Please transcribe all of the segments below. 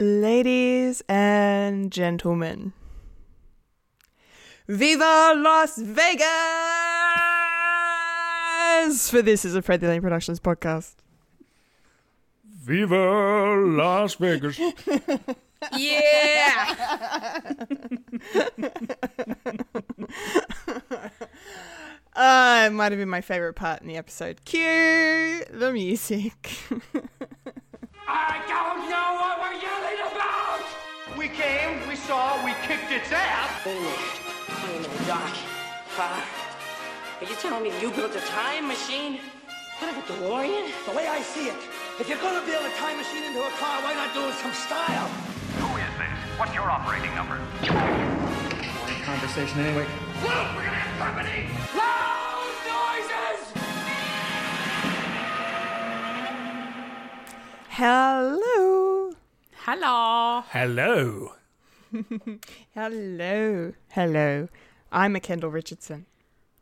Ladies and gentlemen, Viva Las Vegas! For this is a Fred the Lane Productions podcast. Viva Las Vegas. Yeah. Uh, it might have been my favorite part in the episode. Cue the music. I don't know what we're yelling about! We came, we saw, we kicked its ass! Wait a minute. Wait a minute, Doc. Uh, are you telling me you built a time machine? Kind of a DeLorean? The way I see it, if you're gonna build a time machine into a car, why not do it some style? Who is this? What's your operating number? Conversation anyway. Luke, we're gonna have company! Loud Hello. Hello. Hello. Hello. Hello. I'm a Kendall Richardson.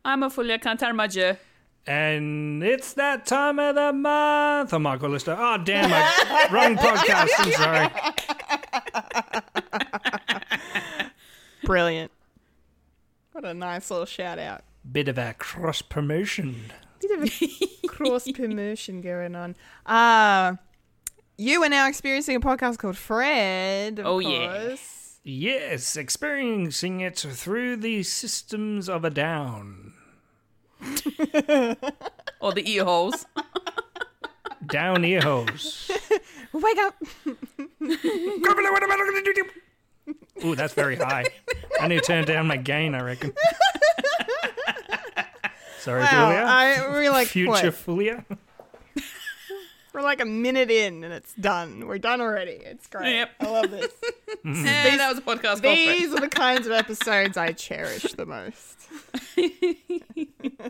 I'm a Fulia Kantarmaja. And it's that time of the month. I'm Michael Lister. Oh, damn, I, wrong podcast. I'm sorry. Brilliant. What a nice little shout out. Bit of a cross promotion. Bit of a cross promotion going on. Uh you are now experiencing a podcast called Fred. Of Oh, yeah. Yes, experiencing it through the systems of a down. Or the ear holes. Down ear holes. Wake up. Ooh, that's very high. I need to turn down my gain, I reckon. Sorry, Wow. Julia. I we're like Future what? Fulia. We're like a minute in and it's done. We're done already. It's great. Yep. I love this. and that was a podcast. These are the kinds of episodes I cherish the most.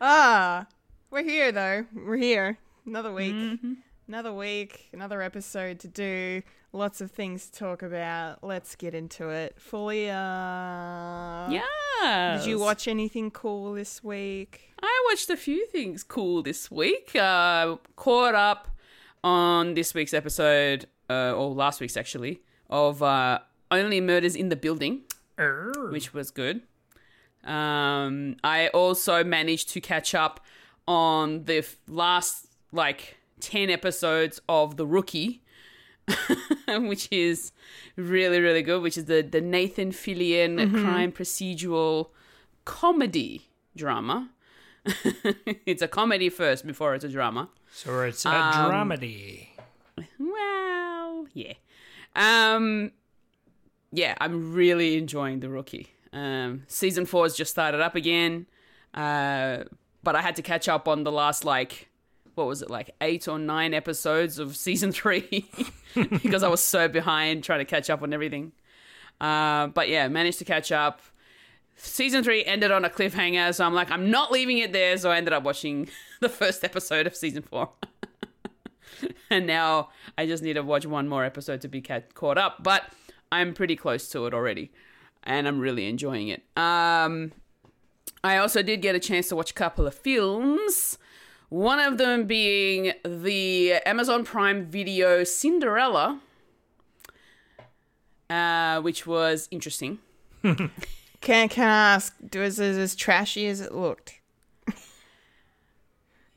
ah, we're here though. We're here. Another week. Mm-hmm. Another week. Another episode to do. Lots of things to talk about. Let's get into it. Fully. Uh, Yeah. Did you watch anything cool this week? I watched a few things cool this week. Uh, caught up on this week's episode, uh, or last week's actually, of uh, Only Murders in the Building, which was good. Um, I also managed to catch up on the f- last like 10 episodes of The Rookie, which is really, really good, which is the, the Nathan Fillion crime procedural comedy drama. it's a comedy first before it's a drama. So it's a Um, dramedy. Well, yeah. Um yeah, I'm really enjoying The Rookie. Um season 4 has just started up again. Uh but I had to catch up on the last like what was it like 8 or 9 episodes of season 3 because I was so behind trying to catch up on everything. Uh, but yeah, managed to catch up. Season 3 ended on a cliffhanger, so I'm like I'm not leaving it there, so I ended up watching the first episode of season 4 and now I just need to watch one more episode to be ca- caught up. But I'm pretty close to it already, and I'm really enjoying it. Um, I also did get a chance to watch a couple of films. One of them being the Amazon Prime Video Cinderella, uh, which was interesting. Can can I ask? Was it as trashy as it looked?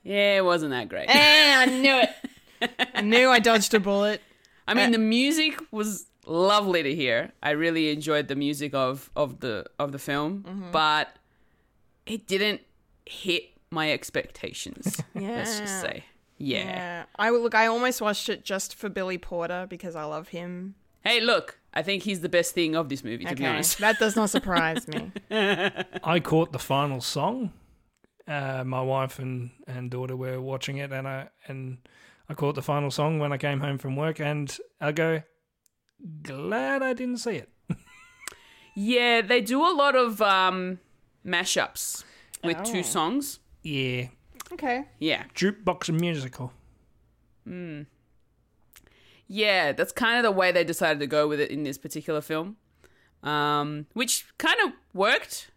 Yeah, it wasn't that great. Eh, I knew it. I knew I dodged a bullet. I mean, the music was lovely to hear. I really enjoyed the music of of the of the film, but it didn't hit my expectations. yeah. Let's just say, yeah. Yeah, I look. I almost watched it just for Billy Porter because I love him. Hey, look, I think he's the best thing of this movie. To be honest, that does not surprise me. I caught the final song. Uh, my wife and, and daughter were watching it, and I and I caught the final song when I came home from work, and I go, glad I didn't see it. yeah, they do a lot of um mashups with Oh. two songs. Yeah, Okay. Yeah, jukebox musical. Hmm. Yeah, that's kind of the way they decided to go with it in this particular film, um, which kind of worked,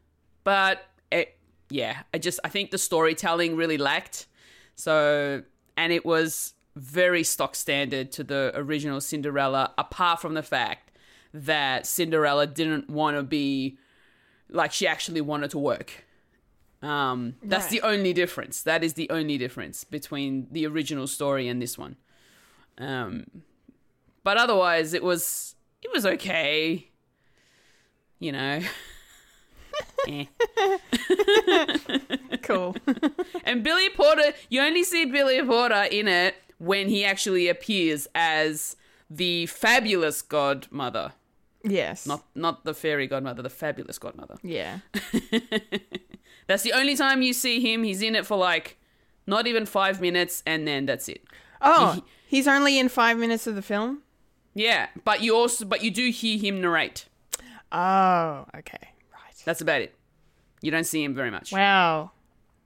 but it, yeah, I just I think the storytelling really lacked. So, and it was very stock standard to the original Cinderella, apart from the fact that Cinderella didn't want to be like she actually wanted to work. Um, that's Right. the only difference. That is the only difference between the original story and this one. Um, but otherwise, it was it was okay. You know. Eh. Cool. And Billy Porter, you only see Billy Porter in it when he actually appears as the fabulous godmother. yes. Not not the fairy godmother, the fabulous godmother. yeah. That's the only time you see him. He's in it for like not even five minutes and then that's it. Oh, he's only in five minutes of the film. Yeah. But you also but you do hear him narrate. Oh, okay. Right. That's about it. You don't see him very much. Wow.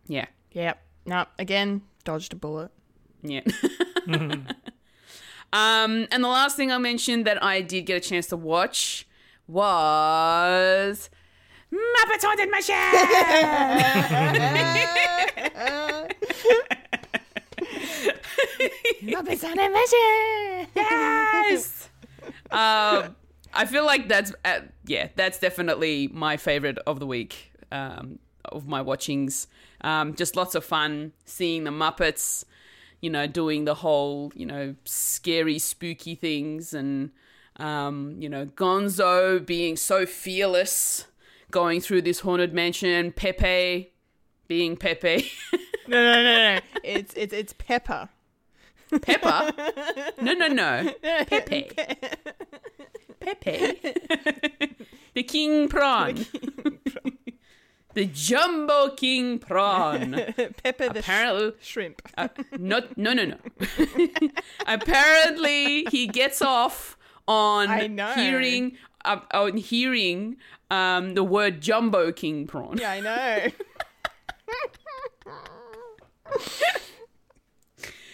Yeah. Yep. No. Again, dodged a bullet. Yeah. um, and the last thing I mentioned that I did get a chance to watch was Muppets Haunted Mansion. Muppets Haunted Mansion. Yes. um, I feel like that's uh, yeah, that's definitely my favorite of the week um, of my watchings. Um, just lots of fun seeing the Muppets, you know, doing the whole you know scary, spooky things, and um, you know Gonzo being so fearless, going through this haunted mansion. Pepe being Pepe. No, no, no, no. it's it's it's Pepper. Pepper? No, no, no. Pepe. Pepe. the king prawn. the jumbo king prawn. Pepper the sh- Apparently, shrimp. uh, not, no, no, no. Apparently, he gets off on hearing uh, on hearing um, the word jumbo king prawn. yeah, I know.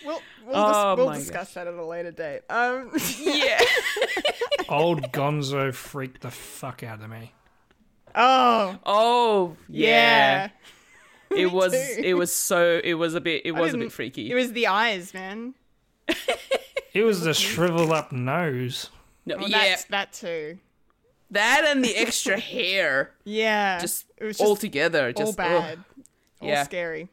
we'll we'll, Oh dis- we'll my discuss that at a later date. Um, Yeah. Old Gonzo freaked the fuck out of me. oh Oh, yeah. yeah. It was. too. It was so. It was a bit. It I was a bit freaky. It was the eyes, man. It was the shriveled up nose. no, Well, yeah, that's that too. That and the extra hair, Yeah, just, it was all just together, all just ugh. bad, all Yeah. scary.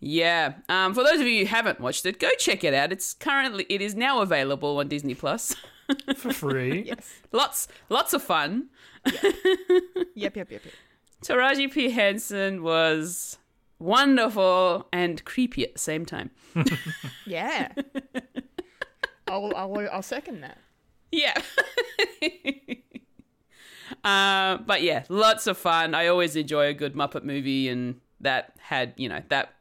Yeah. Um, for those of you who haven't watched it, go check it out. It's currently. It is now available on Disney Plus. For free. Yes. lots, lots of fun. Yep, yep, yep, yep. Taraji P Henson was wonderful and creepy at the same time. Yeah. I'll, I'll I'll second that. Yeah. uh, but yeah, lots of fun. I always enjoy a good Muppet movie, and that had, you know, that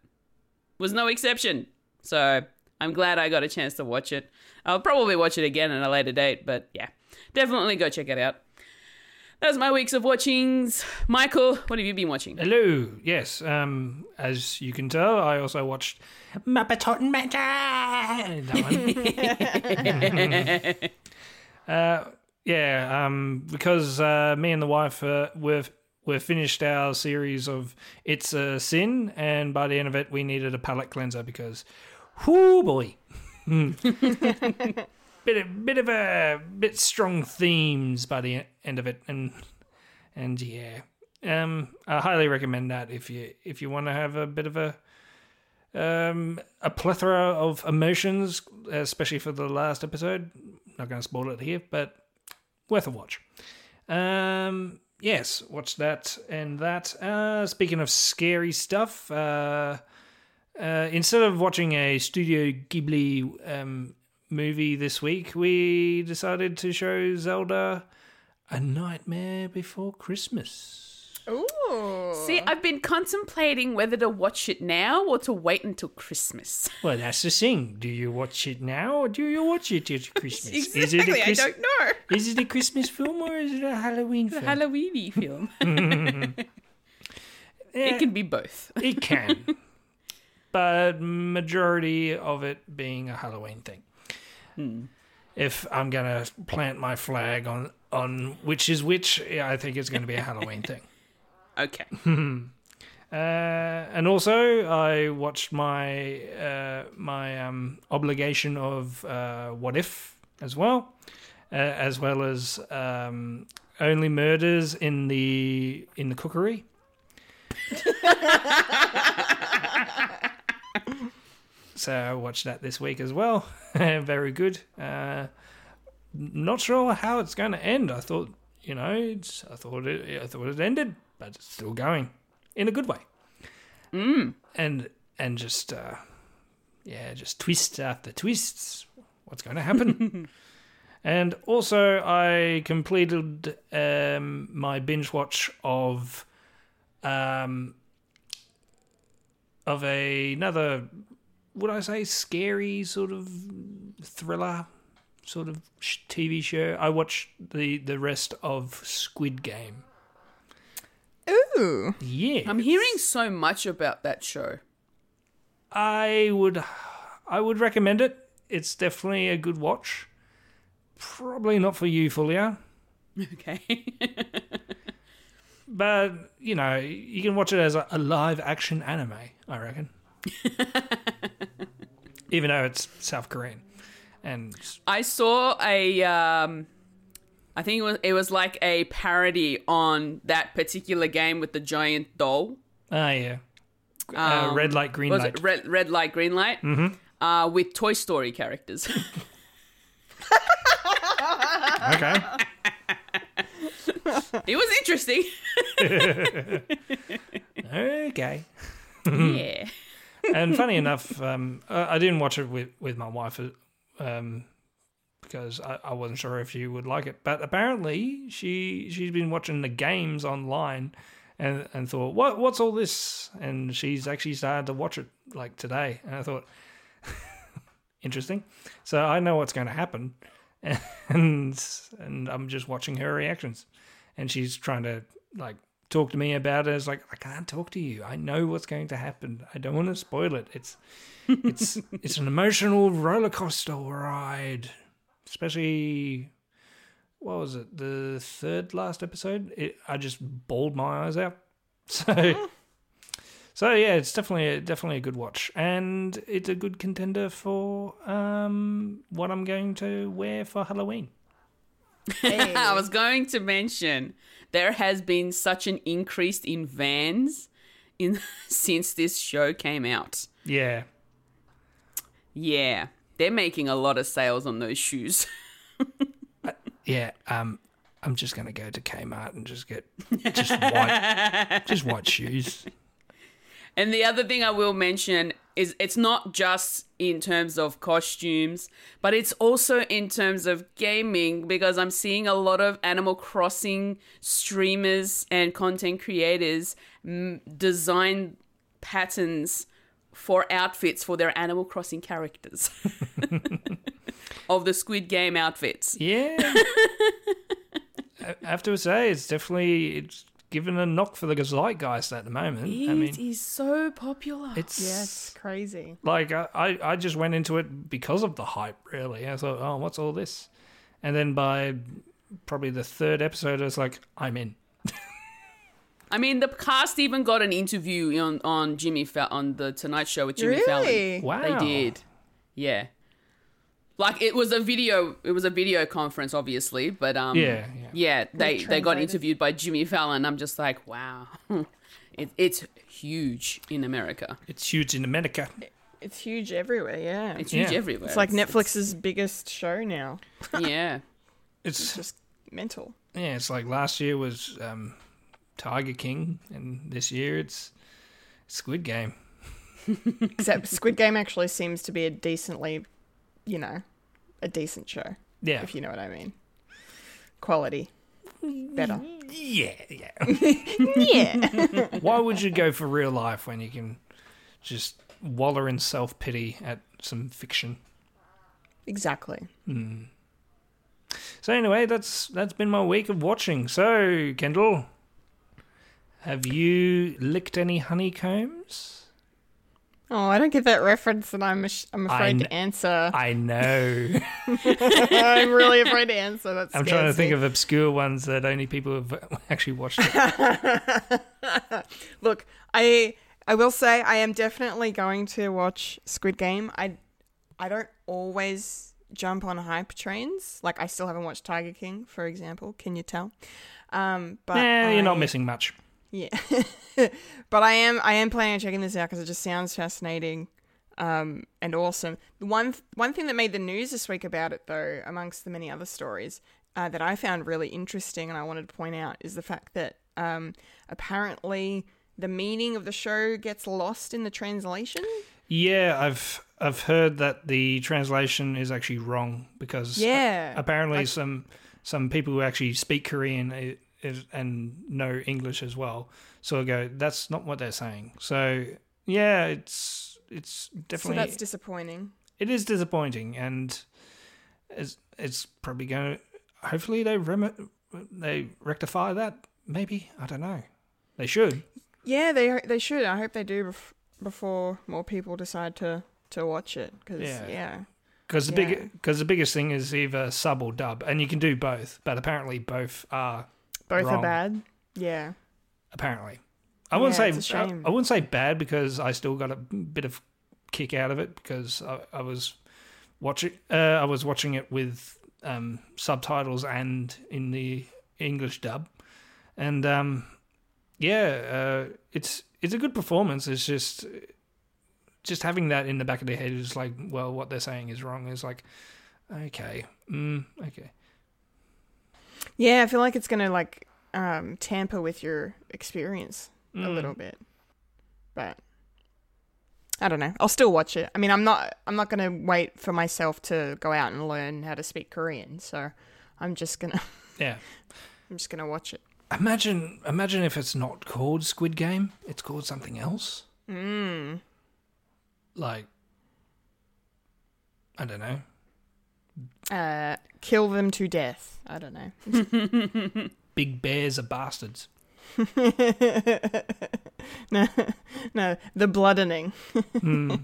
was no exception. So I'm glad I got a chance to watch it. I'll probably watch it again at a later date, but yeah, definitely go check it out. That's my weeks of watchings. Michael, what have you been watching? Hello. Yes. Um, as you can tell, I also watched Muppet Hot and Magic. That one. uh, yeah. Um, because uh, me and the wife uh, we've we've finished our series of It's a Sin, and by the end of it, we needed a palate cleanser because, whoo boy. bit of, bit of a bit strong themes by the end of it, and and yeah, um, I highly recommend that if you if you want to have a bit of a um a plethora of emotions, especially for the last episode. Not going to spoil it here, but worth a watch. Um, yes, watch that and that. Uh, speaking of scary stuff, uh, uh, instead of watching a Studio Ghibli um, movie this week, we decided to show Zelda A Nightmare Before Christmas. Ooh. See, I've been contemplating whether to watch it now or to wait until Christmas. Well, that's the thing. Do you watch it now or do you watch it at Christmas? Is it exactly, a I Chris- don't know. Is it a Christmas film or is it a Halloween film? A Halloweeny film. Yeah, It can be both. it can. but majority of it being a Halloween thing. Hmm. If I'm gonna plant my flag on on which is which, I think it's gonna be a Halloween thing. Okay. Uh, and also, I watched my uh, my um, obligation of uh, What If as well, uh, as well as um, Only Murders in the in the Cookery. so I watched that this week as well. Very good. Uh, not sure how it's going to end. I thought, you know, it's, I thought it, I thought it ended, but it's still going in a good way. Mm. And and just uh, yeah, just twist after twists. What's going to happen? and also, I completed um, my binge watch of um of a, another would I say scary sort of thriller sort of TV show. I watched the the rest of Squid Game. Ooh. Yeah, I'm hearing so much about that show. I would I would recommend it. It's definitely a good watch. Probably not for you, Fulia, Okay. but you know you can watch it as a, a live action anime. I reckon, even though it's South Korean, and I saw a um I think it was it was like a parody on that particular game with the giant doll. ah yeah, uh, Um, red light, green Was light. it red red light, green light? Mm-hmm. Uh, with Toy Story characters. okay. it was interesting. Okay. yeah. and funny enough, um, I I didn't watch it with, with my wife um, because I, I wasn't sure if she would like it. But apparently, she she's been watching the games online and and thought, what what's all this? And she's actually started to watch it like today. And I thought, interesting. So I know what's going to happen, and and I'm just watching her reactions, and she's trying to like talk to me about it. It's like I can't talk to you. I know what's going to happen. I don't want to spoil it. It's it's it's an emotional roller coaster ride, especially what was it? The third last episode. It, I just bawled my eyes out. So. So yeah, it's definitely a, definitely a good watch, and it's a good contender for um, what I'm going to wear for Halloween. Hey. I was going to mention there has been such an increase in vans in since this show came out. Yeah, Yeah. They're making a lot of sales on those shoes. yeah. Um, I'm just gonna go to Kmart and just get just white, just white shoes. And the other thing I will mention is it's not just in terms of costumes, but it's also in terms of gaming because I'm seeing a lot of Animal Crossing streamers and content creators mm, design patterns for outfits for their Animal Crossing characters of the Squid Game outfits. Yeah. I have to say, it's definitely it's given a knock for the zeitgeist at the moment. It I is mean, so popular. it's Yeah, it's crazy. like I, I I just went into it because of the hype. Really, I thought, oh, what's all this? And then by probably the third episode, I was like, I'm in. I mean, the cast even got an interview on on Jimmy Fa- on the Tonight Show with Jimmy Fallon. Really? Wow, They did, yeah. Like it was a video. It was a video conference, obviously, but um, Yeah, yeah. yeah. They they got interviewed by Jimmy Fallon. I'm just like, wow, it, it's huge in America. It's huge in America. It's huge everywhere, yeah. It's huge Yeah. everywhere. It's like Netflix's biggest show now. yeah. It's It's just mental. yeah, it's like last year was um, Tiger King, and this year it's Squid Game. Except Squid Game actually seems to be a decently, you know, a decent show, Yeah, if you know what I mean. Quality. Better. yeah, yeah. Yeah. Why would you go for real life when you can just waller in self pity at some fiction? exactly. Hmm. So anyway, that's that's been my week of watching. So Kendall, have you licked any honeycombs? Oh, I don't get that reference, and I'm ash- I'm afraid I to answer. I know. I'm really afraid to answer. That's I'm trying to think of obscure ones that only people have actually watched. Look, I I will say I am definitely going to watch Squid Game. I I don't always jump on hype trains. Like I still haven't watched Tiger King, for example. Can you tell? Um, but nah, you're not missing much. Yeah, but I am I am planning on checking this out because it just sounds fascinating um, and awesome. The one one thing that made the news this week about it, though, amongst the many other stories uh, that I found really interesting and I wanted to point out is the fact that um, apparently the meaning of the show gets lost in the translation. Yeah, I've I've heard that the translation is actually wrong because Yeah. apparently some some people who actually speak Korean i- is, and know English as well So I go that's not what they're saying. So yeah, it's it's definitely So that's disappointing. it is disappointing and it's it's probably going to hopefully they rem- they rectify that maybe I don't know they should Yeah, they they should. I hope they do bef- before more people decide to to watch it. Because Yeah. yeah. because the Yeah. big because the biggest thing is either sub or dub and you can do both but apparently both are both Wrong. are bad. Yeah. apparently I wouldn't Yeah, say I. I wouldn't say bad because I still got a bit of kick out of it because I, I was watching uh, I was watching it with um, subtitles and in the English dub and um, yeah uh, it's it's a good performance it's just just having that in the back of their head is like well what they're saying is wrong is like okay mm, okay Yeah, I feel like it's gonna like um, tamper with your experience a Mm. little bit, but I don't know. I'll still watch it. I mean, I'm not. I'm not gonna wait for myself to go out and learn how to speak Korean. So I'm just gonna. yeah I'm just gonna watch it. Imagine, imagine if it's not called Squid Game; it's called something else. Mm. Like, I don't know. Uh, kill them to death. I don't know. Big bears are bastards. no, no, the bloodening. Hmm.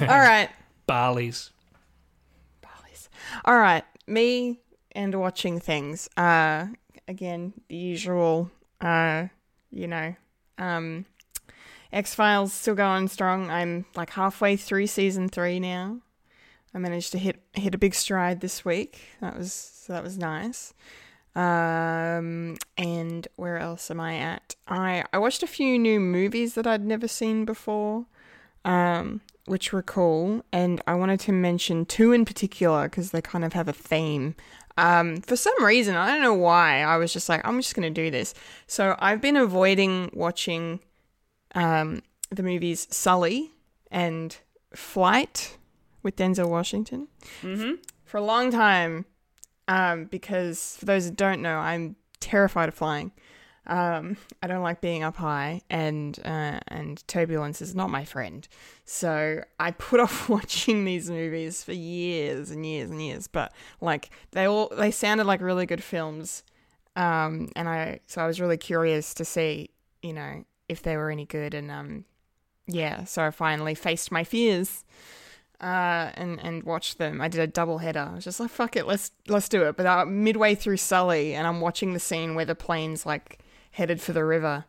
All right. Barleys. Barleys. All right, me and watching things. Uh, again, the usual. Uh, you know, um, X Files still going strong. I'm like halfway through season three now. I managed to hit hit a big stride this week. That was so that was nice. Um, and where else am I at? I I watched a few new movies that I'd never seen before. Um, which were cool, and I wanted to mention two in particular because they kind of have a theme. Um, for some reason, I don't know why, I was just like, I'm just going to do this. So I've been avoiding watching um, the movies Sully and Flight with Denzel Washington for a long time um, because, for those that don't know, I'm terrified of flying. Um, I don't like being up high, and uh, and turbulence is not my friend. So I put off watching these movies for years and years and years. But like they all they sounded like really good films, um, and I so I was really curious to see you know if they were any good, and um, yeah. So I finally faced my fears. Uh, and and watched them. I did a double header. I was just like, "Fuck it, let's let's do it." But uh, midway through Sully, and I'm watching the scene where the plane's like headed for the river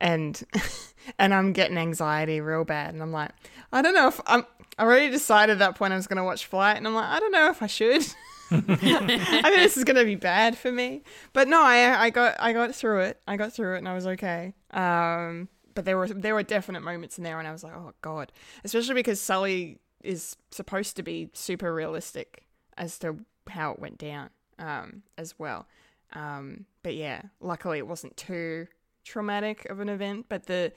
and and I'm getting anxiety real bad and I'm like I don't know if I'm I already decided at that point I was going to watch Flight and I'm like I don't know if I should I mean, this is going to be bad for me but no I I got I got through it I got through it and I was okay um but there were there were definite moments in there and I was like oh god especially because Sully is supposed to be super realistic as to how it went down um as well um, but yeah, luckily it wasn't too traumatic of an event. But the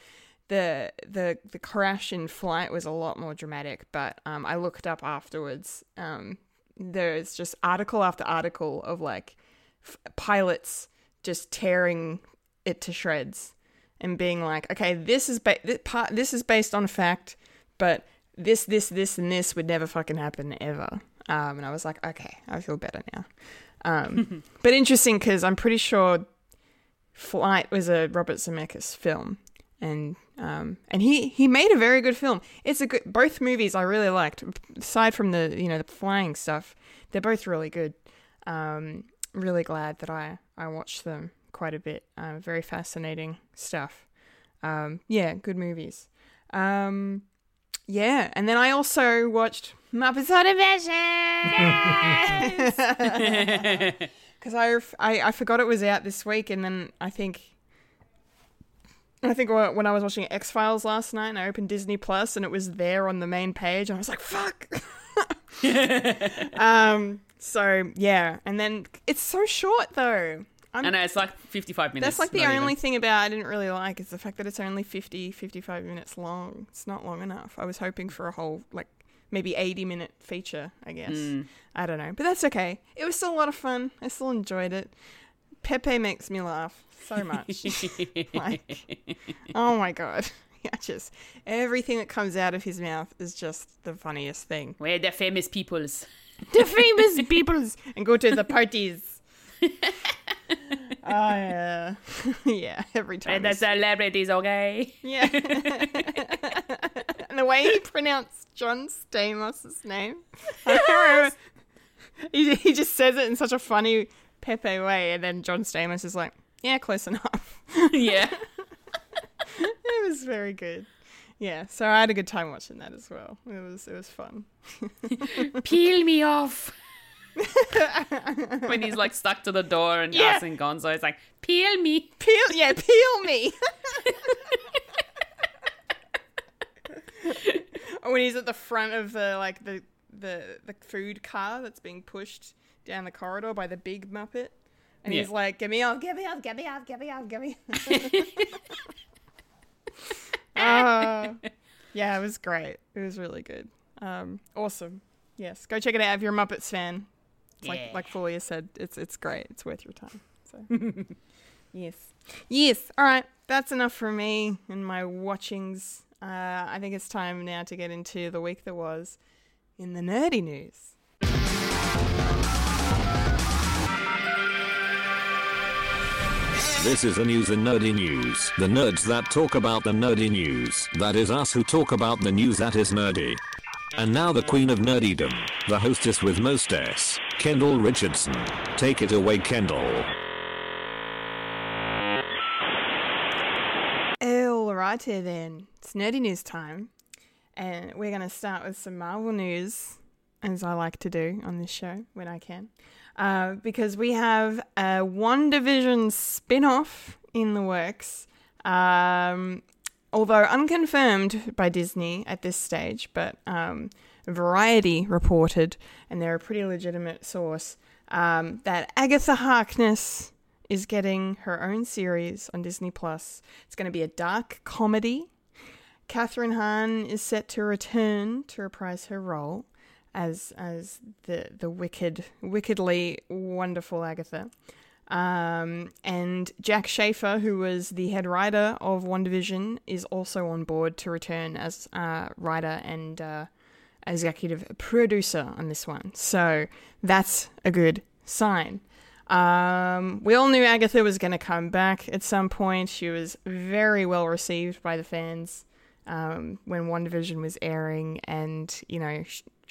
the the the crash in flight was a lot more dramatic. But um, I looked up afterwards. Um, there's just article after article of like f- pilots just tearing it to shreds and being like, okay, this is ba- this, part, this is based on fact, but this this this and this would never fucking happen ever. Um, and I was like, okay, I feel better now. Um, but interesting because I'm pretty sure Flight was a Robert Zemeckis film, and Um, and he he made a very good film. It's a good. Both movies I really liked. Aside from the you know the flying stuff, they're both really good. Um, really glad that I I watched them quite a bit. Uh, very fascinating stuff. Um, yeah, good movies. Um, yeah, and then I also watched Muppets on a Mission because I, I I forgot it was out this week, and then I think I think when I was watching X Files last night, and I opened Disney Plus, and it was there on the main page, and I was like, "Fuck." um. So yeah, and then it's so short though. I'm, I know it's like 55 minutes. that's like the only even. thing about I didn't really like is the fact that it's only 50, 55 minutes long. It's not long enough. I was hoping for a whole like maybe 80 minute feature, I guess. Mm. I don't know. But that's okay. It was still a lot of fun. I still enjoyed it. Pepe makes me laugh so much. like, oh my god. Yeah, just everything that comes out of his mouth is just the funniest thing. We're the famous peoples. The famous peoples and go to the parties. Oh yeah, yeah. Every time. And the celebrities, okay? Yeah. and the way he pronounced John Stamos' name. I can't remember. He, he just says it in such a funny Pepe way, and then John Stamos is like, yeah, close enough. yeah. it was very good. Yeah, so I had a good time watching that as well. It was it was fun. Peel me off. when he's like stuck to the door and Yeah. asking Gonzo, it's like, peel me. Peel, yeah, peel me. or when he's at the front of the like the the the food car that's being pushed down the corridor by the big Muppet, and he's like, Give me off! give me off! give me off! give me off! give me!" Ah, yeah, it was great. It was really good. Um, awesome. Yes, go check it out if you're a Muppets fan. It's Yeah. like like Fulia said, it's it's great. It's worth your time. So yes, yes. All right, that's enough for me and my watchings. Uh, I think it's time now to get into the week that was in the nerdy news. This is the news in nerdy news. The nerds that talk about the nerdy news. That is us who talk about the news that is nerdy. And now the queen of nerdydom, the hostess with most S, Kendall Richardson. Take it away, Kendall. Alrighty then, it's nerdy news time, and we're gonna start with some Marvel news, as I like to do on this show when I can, uh, because we have a WandaVision spin-off in the works. Um, although unconfirmed by Disney at this stage, but um, Variety reported, and they're a pretty legitimate source, um, that Agatha Harkness is getting her own series on Disney Plus. It's going to be a dark comedy. Kathryn Hahn is set to return to reprise her role as as the the wicked, wickedly wonderful Agatha. Um, and Jac Schaeffer, who was the head writer of WandaVision, is also on board to return as uh, writer and uh, executive producer on this one. So that's a good sign. Um, we all knew Agatha was going to come back at some point. She was very well received by the fans um, when WandaVision was airing, and you know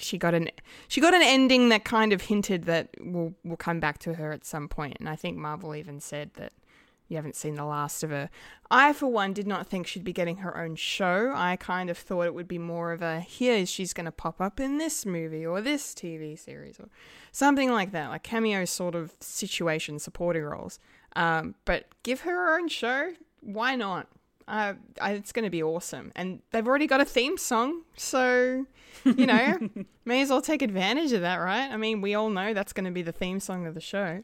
she got an she got an ending that kind of hinted that we'll we'll come back to her at some point. And I think Marvel even said that you haven't seen the last of her. I, for one, did not think she'd be getting her own show. I kind of thought it would be more of a here she's going to pop up in this movie or this TV series or something like that, like cameo sort of situation, supporting roles. Um, but give her her own show. Why not? Uh, it's going to be awesome, and they've already got a theme song, so you know, may as well take advantage of that, right? I mean, we all know that's going to be the theme song of the show.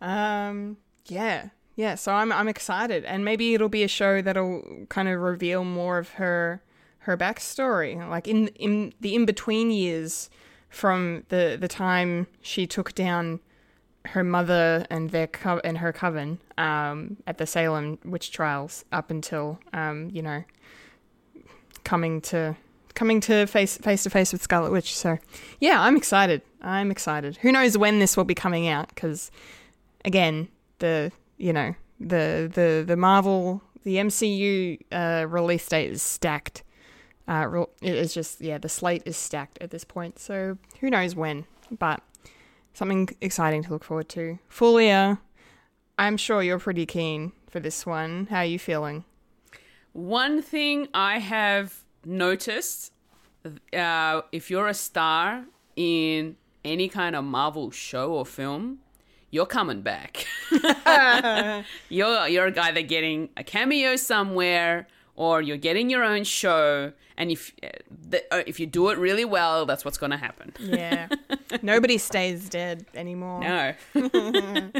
Um, yeah, yeah. So I'm I'm excited, and maybe it'll be a show that'll kind of reveal more of her her backstory, like in in the in between years from the the time she took down her mother and their co- and her coven um, at the Salem witch trials up until um, you know coming to coming to face face to face with Scarlet Witch. So yeah, I'm excited. I'm excited. Who knows when this will be coming out? Because again, the you know the the the Marvel the MCU uh, release date is stacked. Uh, it is just yeah, the slate is stacked at this point. So who knows when? But something exciting to look forward to. Fulia, I'm sure you're pretty keen for this one. How are you feeling? One thing I have noticed uh, if you're a star in any kind of Marvel show or film, you're coming back. you're you're either getting a cameo somewhere or you're getting your own show. And if uh, the, uh, if you do it really well, that's what's going to happen. Yeah, nobody stays dead anymore. No.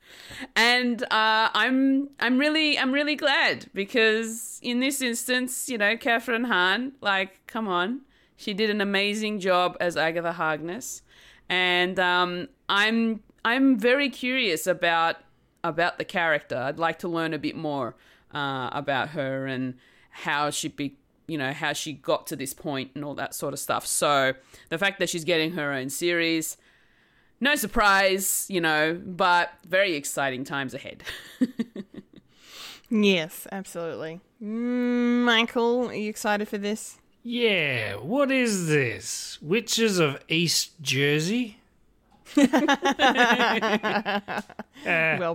and uh, I'm I'm really I'm really glad because in this instance, you know, Kathryn Hahn, like, come on, she did an amazing job as Agatha Harkness, and um, I'm I'm very curious about about the character. I'd like to learn a bit more uh, about her and how she be you know how she got to this point and all that sort of stuff. So the fact that she's getting her own series no surprise, you know, but very exciting times ahead. Yes, absolutely. Mm, Michael, are you excited for this? Yeah, what is this? Witches of East Jersey? well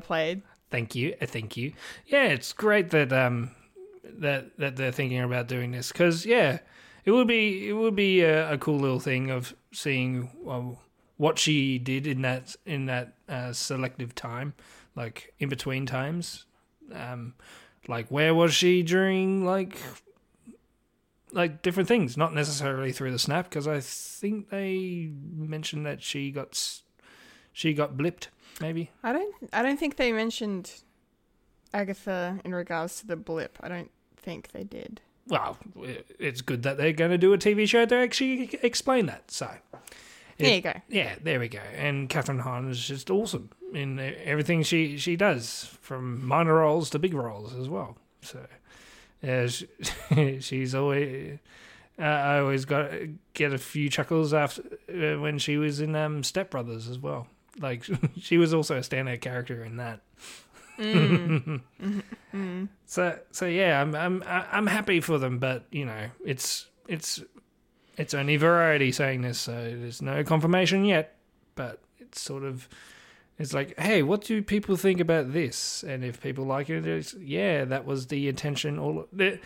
played. Thank you, uh, thank you. Yeah, it's great that um that that they're thinking about doing this because yeah, it would be it would be a, a cool little thing of seeing well, what she did in that in that uh, selective time, like in between times. Um, like where was she during like like different things, not necessarily through the snap, because I think they mentioned that she got she got blipped, maybe. I don't. I don't think they mentioned Agatha in regards to the blip. I don't think they did. Well, it's good that they're going to do a TV show to actually explain that. So There you go. Yeah, there we go. And Kathryn Hahn is just awesome in everything she she does, from minor roles to big roles as well. So yeah, she, she's always. Uh, I always got get a few chuckles after uh, when she was in um, Step Brothers as well. Like she was also a standout character in that. Mm. Mm. So so yeah, I'm I'm I'm happy for them, but you know, it's it's it's only variety saying this, so there's no confirmation yet. But it's sort of it's like, hey, what do people think about this? And if people like it, it's, yeah, that was the intention all. The,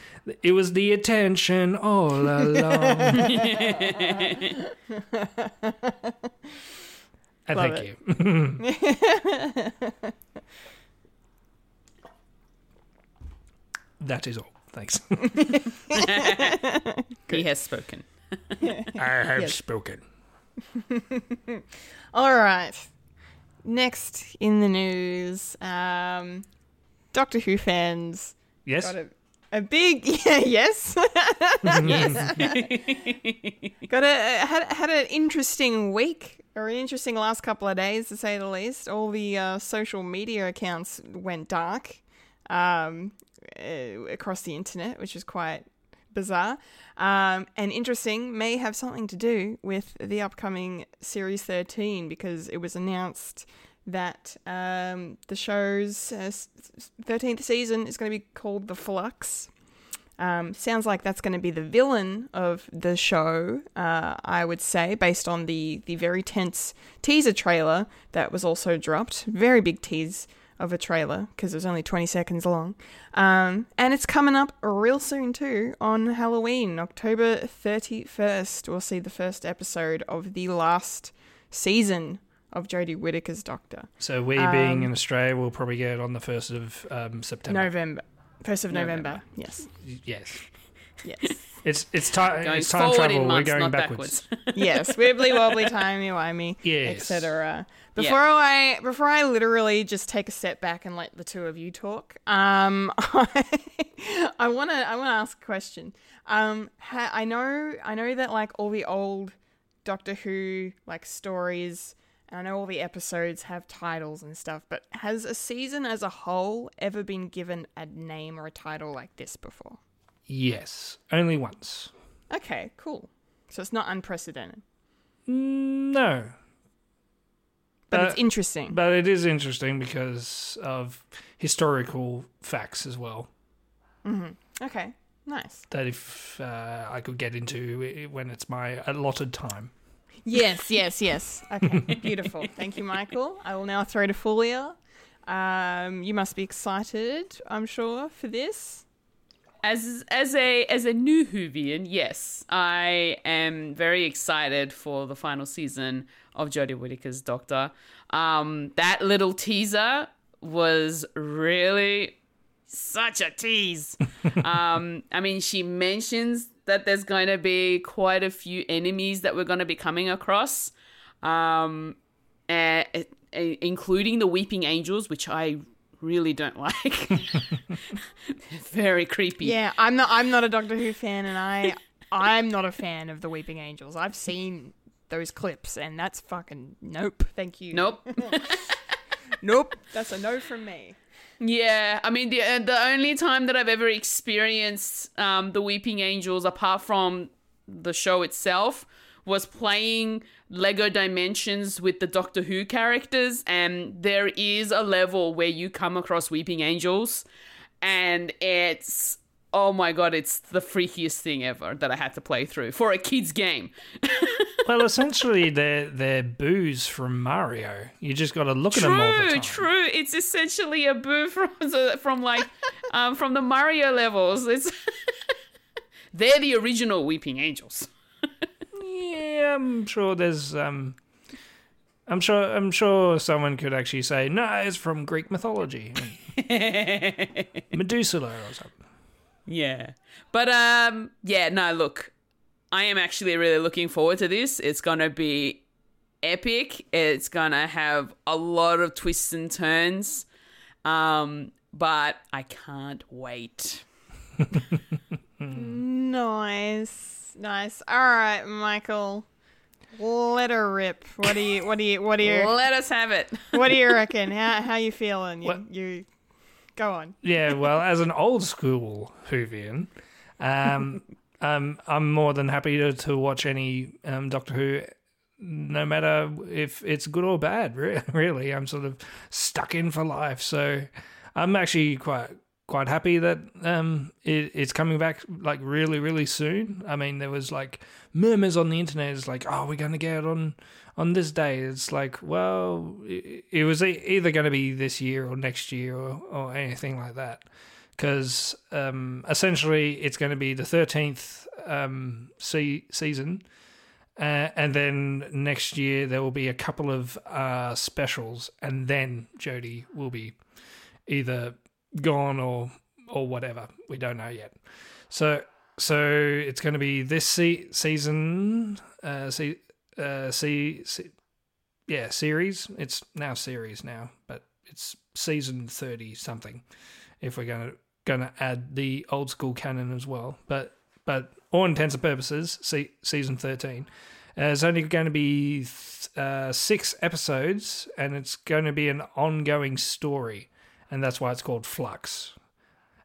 it was the attention all along. I Love thank it. you. that is all. Thanks. he has spoken. I have Yes. spoken. All right. Next in the news, um, Doctor Who fans Yes. got a, a big yeah, yes. Yes. got a had had an interesting week or an interesting last couple of days to say the least. All the uh, social media accounts went dark um, uh, across the internet, which is quite bizarre um, and interesting. May have something to do with the upcoming series thirteen because it was announced that um, the show's thirteenth season is going to be called the Flux. Um, sounds like that's going to be the villain of the show, uh, I would say, based on the, the very tense teaser trailer that was also dropped. Very big tease of a trailer because it was only 20 seconds long. Um, and it's coming up real soon too on Halloween, October 31st. We'll see the first episode of the last season of Jodie Whittaker's Doctor. So we being in Australia will probably get it on the first of um, September. November. 1st of November. November. Yes. Yes, Yes. it's it's time. Going It's time travel. in We're going not backwards. backwards. yes, wibbly wobbly, timey wimey, Yes. etc. Before I before I literally just take a step back and let the two of you talk, um, I want to I want to ask a question. Um, ha- I know I know that like all the old Doctor Who like stories, and I know all the episodes have titles and stuff, but has a season as a whole ever been given a name or a title like this before? Yes, only once. Okay, cool. So it's not unprecedented, No, but it's interesting. but it is interesting because of historical facts as well. Okay, nice. that if uh, I could get into it when it's my allotted time. Yes, yes, yes. Okay, beautiful. Thank you, Michael. I will now throw to Fulia. Um, you must be excited, I'm sure, for this. As as a as a new Whovian, yes, I am very excited for the final season of Jodie Whittaker's Doctor. Um, that little teaser was really such a tease. um, I mean, she mentions that there's going to be quite a few enemies that we're going to be coming across, um, eh, eh, including the Weeping Angels, which I really don't like. Very creepy. Yeah, I'm not. I'm not a Doctor Who fan, and I, I'm not a fan of the Weeping Angels. I've seen those clips, and that's fucking nope. Thank you. Nope. Nope. That's a no from me. Yeah, I mean the uh, the only time that I've ever experienced um, the Weeping Angels, apart from the show itself, was playing Lego Dimensions with the Doctor Who characters, and there is a level where you come across Weeping Angels, and it's oh my god, it's the freakiest thing ever that I had to play through for a kids game. Well, essentially, they're they're boos from Mario. You just got to look at them all the True, time. true. It's essentially a boo from the, from like um, from the Mario levels. It's they're the original Weeping Angels. Yeah, I'm sure there's um, I'm sure I'm sure someone could actually say no, it's from Greek mythology, Medusa or something. Yeah. But um yeah, no, look. I am actually really looking forward to this. It's going to be epic. It's going to have a lot of twists and turns. Um but I can't wait. Nice, nice. All right, Michael. Let her rip. What do you? What do you? What do you? Let us have it. What do you reckon? How how you feeling? You, What? you go on. Yeah, well, as an old school Whovian, um, um, I'm more than happy to, to watch any um, Doctor Who, no matter if it's good or bad. Really, I'm sort of stuck in for life. So I'm actually quite quite happy that um, it, it's coming back like really really soon. I mean, there was like murmurs on the internet. It's like, oh, we're going to get it on on this day. It's like, well, it, it was either going to be this year or next year or, or anything like that. Because um, essentially, it's going to be the thirteenth um, se- season, uh, and then next year there will be a couple of uh, specials, and then Jodie will be either gone or or whatever. We don't know yet. So so it's going to be this se- season, uh, see, uh, see, se- yeah, series. It's now series now, but it's season thirty something. If we're going to going to add the old school canon as well, but but all intents and purposes, se- season thirteen. Uh, it's only going to be th- uh, six episodes, and it's going to be an ongoing story, and that's why it's called Flux.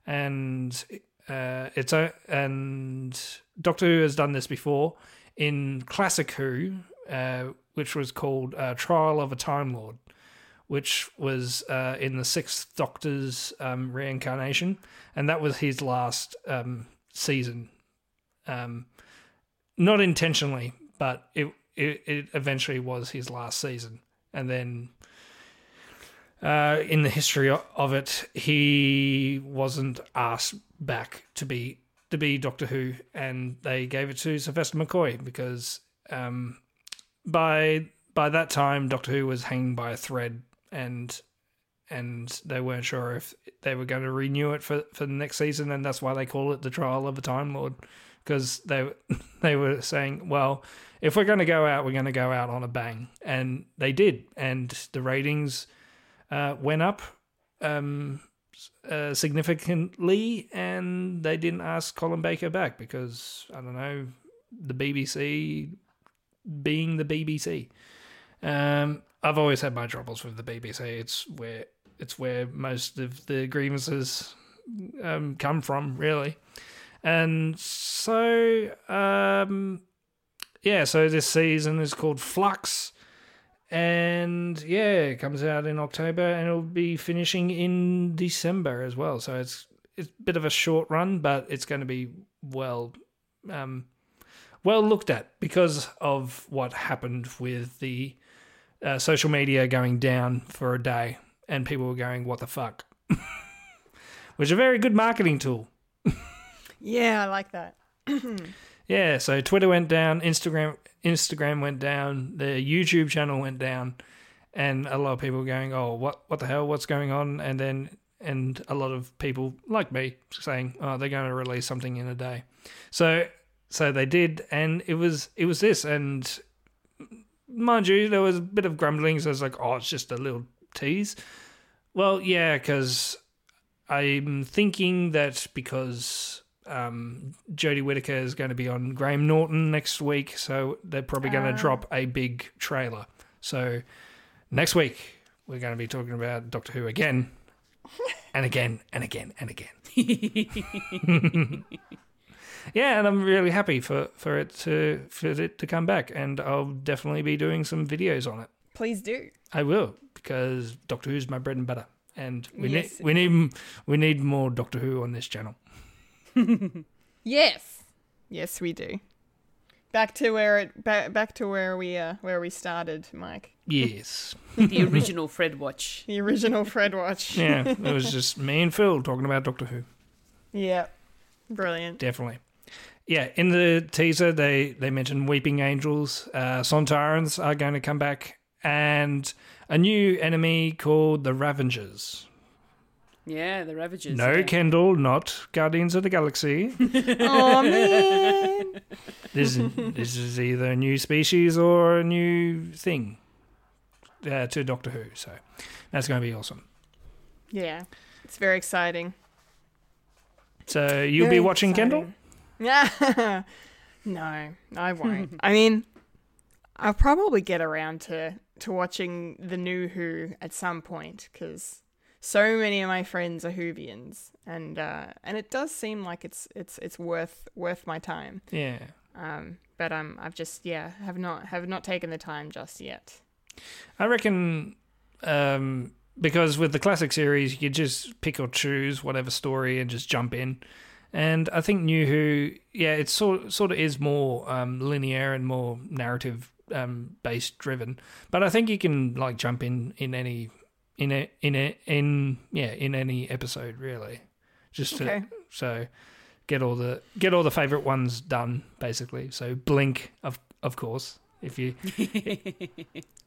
And uh, it's a and Doctor Who has done this before in Classic Who, uh, which was called uh, Trial of a Time Lord, which was uh, in the Sixth Doctor's um, reincarnation, and that was his last um, season. Um, not intentionally, but it, it it eventually was his last season, and then uh, in the history of it, he wasn't asked back to be to be Doctor Who, and they gave it to Sylvester McCoy because um, by by that time Doctor Who was hanging by a thread, and and they weren't sure if they were going to renew it for for the next season, and that's why they call it the Trial of a Time Lord because they they were saying, well, if we're going to go out, we're going to go out on a bang, and they did, and the ratings uh, went up um, uh, significantly, and they didn't ask Colin Baker back because I don't know the BBC being the BBC. Um, I've always had my troubles with the BBC. It's where it's where most of the grievances um, come from, really. And so, um, yeah, so this season is called Flux. And yeah, it comes out in October and it'll be finishing in December as well. So it's it's a bit of a short run, but it's going to be well um, well looked at because of what happened with the uh, social media going down for a day, and people were going, "What the fuck." Which is a very good marketing tool. Yeah, I like that. Yeah, so Twitter went down, Instagram Instagram went down, the YouTube channel went down, and a lot of people going, "Oh, what what the hell? What's going on?" And then and a lot of people like me saying, "Oh, they're going to release something in a day." So so they did, and it was it was this, and mind you, there was a bit of grumblings. I was like, "Oh, it's just a little tease." Well, yeah, because I'm thinking that because um, Jodie Whittaker is going to be on Graham Norton next week, so they're probably going to drop a big trailer. So next week we're going to be talking about Doctor Who again, and again, and again, and again. yeah, and I'm really happy for, for it to for it to come back, and I'll definitely be doing some videos on it. Please do. I will because Doctor Who's my bread and butter, and we Yes, need we need we need more Doctor Who on this channel. Yes. Yes, we do. Back to where it back, back to where we uh where we started, Mike. Yes, The original Fred Watch. The original Fred Watch. yeah, it was just me and Phil talking about Doctor Who. Yeah. Brilliant. Definitely. Yeah, in the teaser they they mentioned Weeping Angels, uh, Sontarans are going to come back, and a new enemy called the Ravagers. Yeah, the Ravagers. No, yeah. Kendall, not Guardians of the Galaxy. oh man. This is, this is either a new species or a new thing uh, to Doctor Who. So that's going to be awesome. Yeah. It's very exciting. So you'll Very be watching Kendall? Yeah. no, I won't. I mean, I'll probably get around to to watching the new Who at some point because so many of my friends are Whovians, and uh, and it does seem like it's it's it's worth worth my time. Yeah. Um, but um, I've just yeah have not have not taken the time just yet. I reckon um, because with the classic series, you just pick or choose whatever story and just jump in. And I think New Who, yeah, it sort sort of is more um, linear and more narrative um, based driven. But I think you can like jump in in any in a in a in yeah in any episode really, just to so get all the get all the favorite ones done basically. So Blink of of course if you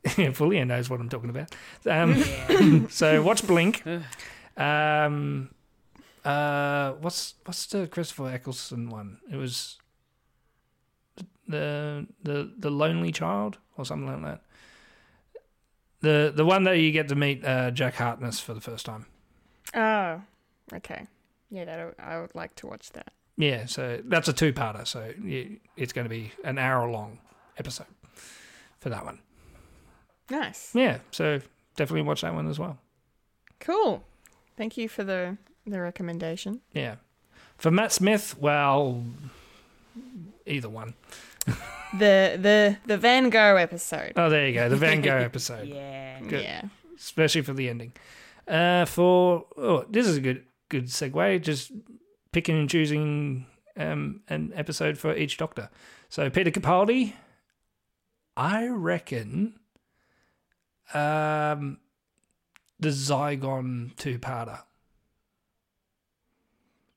Fulia knows what I'm talking about. Um, so watch Blink. Um, uh, what's what's the Christopher Eccleston one? It was the the the Lonely Child or something like that. The the one that you get to meet uh, Jack Harkness for the first time. Oh, okay. Yeah, that I would like to watch that. Yeah, so that's a two-parter. So it's going to be an hour-long episode for that one. Nice. Yeah, so definitely watch that one as well. Cool. Thank you for the the recommendation. Yeah. For Matt Smith, well, either one. The the the Van Gogh episode. Oh, there you go. The Van Gogh episode, Yeah. good. Yeah. especially for the ending. Uh, for oh, this is a good good segue. Just picking and choosing um an episode for each Doctor. So Peter Capaldi, I reckon, um, the Zygon two parter.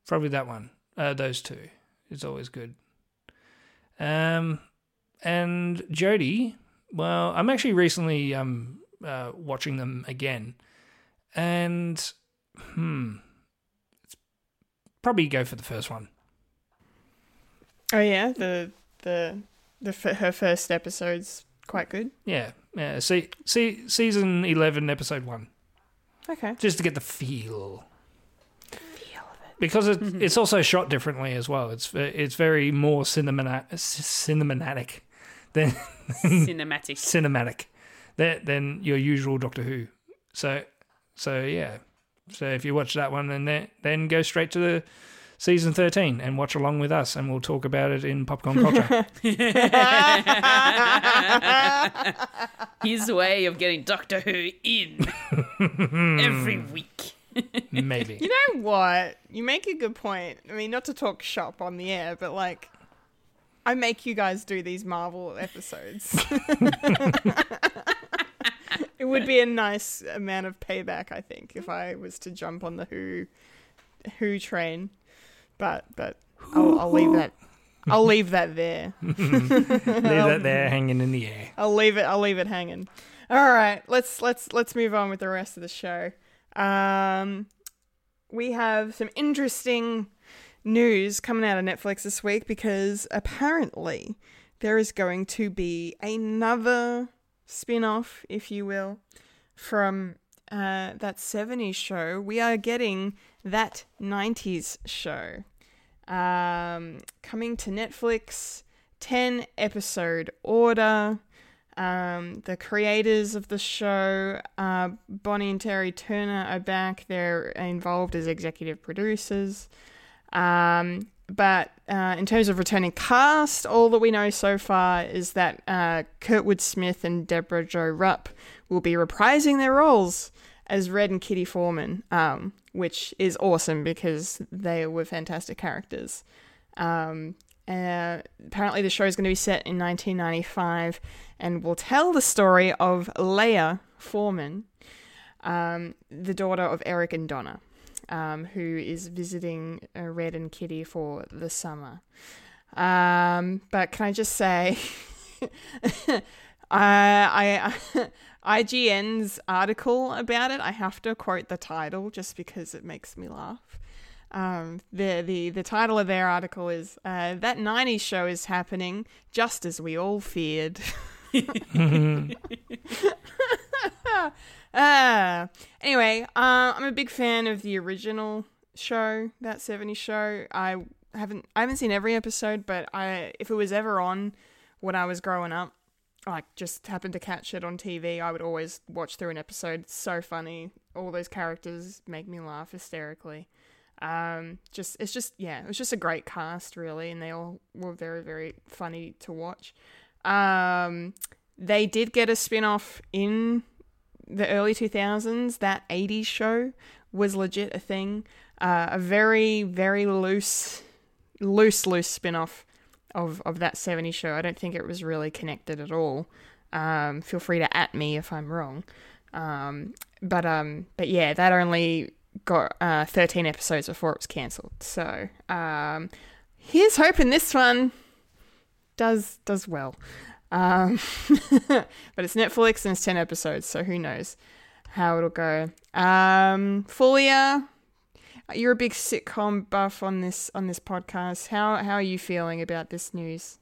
Probably that one. Uh, those two. It's always good. Um, and Jodie. Well, I'm actually recently um uh, watching them again, and hmm, it's probably go for the first one. Oh yeah, the the the f- her first episode's quite good. Yeah, yeah. See, see, season eleven, episode one, Okay. just to get the feel. The feel of it. Because it, it's also shot differently as well. It's it's very more cinemana- cinematic than Cinematic. cinematic than, than your usual Doctor Who. So so yeah. So if you watch that one and then then go straight to the season thirteen and watch along with us and we'll talk about it in popcorn culture. His way of getting Doctor Who in every week. Maybe. You know what? You make a good point. I mean, not to talk shop on the air, but like, I make you guys do these Marvel episodes. it would be a nice amount of payback, I think, if I was to jump on the Who Who train. But but I'll, I'll leave that. I'll leave that there. Leave that there hanging in the air. I'll leave it. I'll leave it hanging. All right, let's let's let's move on with the rest of the show. Um, we have some interesting news coming out of Netflix this week because apparently there is going to be another spin-off, if you will, from uh, that 70s show. We are getting that 90s show um, coming to Netflix, 10 episode order. Um, the creators of the show, uh, Bonnie and Terry Turner, are back. They're involved as executive producers. Um, but uh, in terms of returning cast, all that we know so far is that uh, Kurtwood Smith and Deborah Jo Rupp will be reprising their roles as Red and Kitty Forman, um, which is awesome because they were fantastic characters. Um, uh, apparently, the show is going to be set in 1995 and will tell the story of Leia Forman, um, the daughter of Eric and Donna, um, who is visiting uh, Red and Kitty for the summer. Um, but can I just say, I, I, IGN's article about it, I have to quote the title just because it makes me laugh. Um, the, the, the title of their article is uh, That 90s show is happening just as we all feared. uh, anyway, uh, I'm a big fan of the original show, that 70s show. I haven't I haven't seen every episode, but I if it was ever on when I was growing up, like just happened to catch it on TV, I would always watch through an episode. It's so funny. All those characters make me laugh hysterically. Um, just it's just yeah, it was just a great cast really, and they all were very very funny to watch. Um, they did get a spin off in the early 2000s. That 80s show was legit a thing. Uh, a very, very loose, loose, loose spin off of, of that 70s show. I don't think it was really connected at all. Um, feel free to at me if I'm wrong. Um, but um, but yeah, that only got uh, 13 episodes before it was cancelled. So um, here's hoping this one does does well. Um, but it's Netflix and it's 10 episodes, so who knows how it'll go. Um, Fulia, you're a big sitcom buff on this on this podcast. How how are you feeling about this news?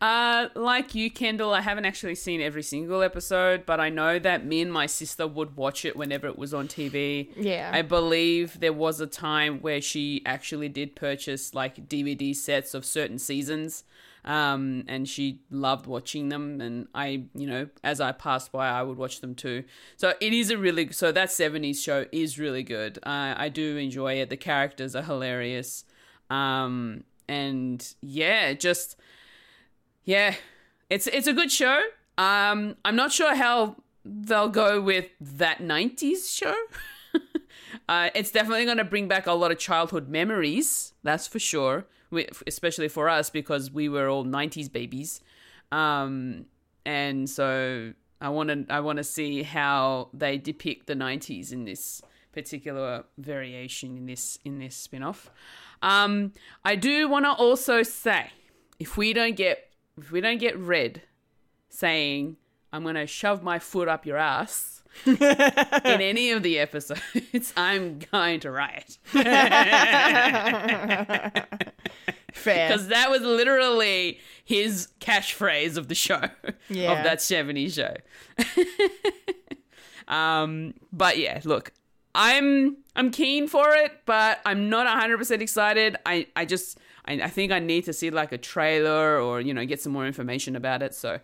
Uh, like you, Kendall, I haven't actually seen every single episode, but I know that me and my sister would watch it whenever it was on TV. Yeah. I believe there was a time where she actually did purchase like DVD sets of certain seasons. Um, and she loved watching them, and I, you know, as I passed by, I would watch them too. So it is a really so that '70s show is really good. Uh, I do enjoy it. The characters are hilarious, um, and yeah, just yeah, it's it's a good show. Um, I'm not sure how they'll go with that '90s show. uh, it's definitely going to bring back a lot of childhood memories. That's for sure. Especially for us because we were all '90s babies, um, and so I want to I want to see how they depict the '90s in this particular variation in this in this spin-off. Um, I do want to also say if we don't get if we don't get red saying I'm going to shove my foot up your ass in any of the episodes, I'm going to riot. Fair. Because that was literally his catchphrase of the show, Yeah. of that 70s show. um, but yeah, look, I'm I'm keen for it, but I'm not 100% excited. I, I just, I, I think I need to see like a trailer or, you know, get some more information about it. So.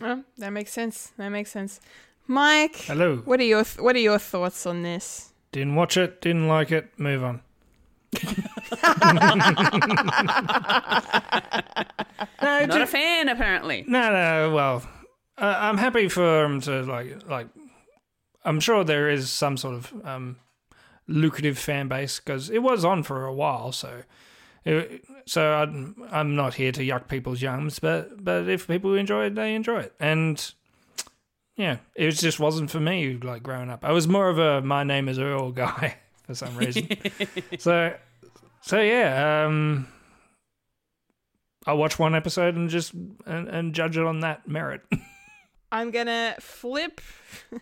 Oh, that makes sense. That makes sense. Mike, Hello. what are your th- what are your thoughts on this? Didn't watch it, didn't like it, move on. no, Not ju- a fan, apparently. no, no. Well, uh, I'm happy for him to like, like. I'm sure there is some sort of um, lucrative fan base because it was on for a while. So, it, so I'm, I'm not here to yuck people's yums, but but if people enjoy it, they enjoy it, and yeah, it just wasn't for me. Like growing up, I was more of a my name is Earl guy for some reason. so, so yeah, um, I'll watch one episode and just and, and judge it on that merit. I'm gonna flip.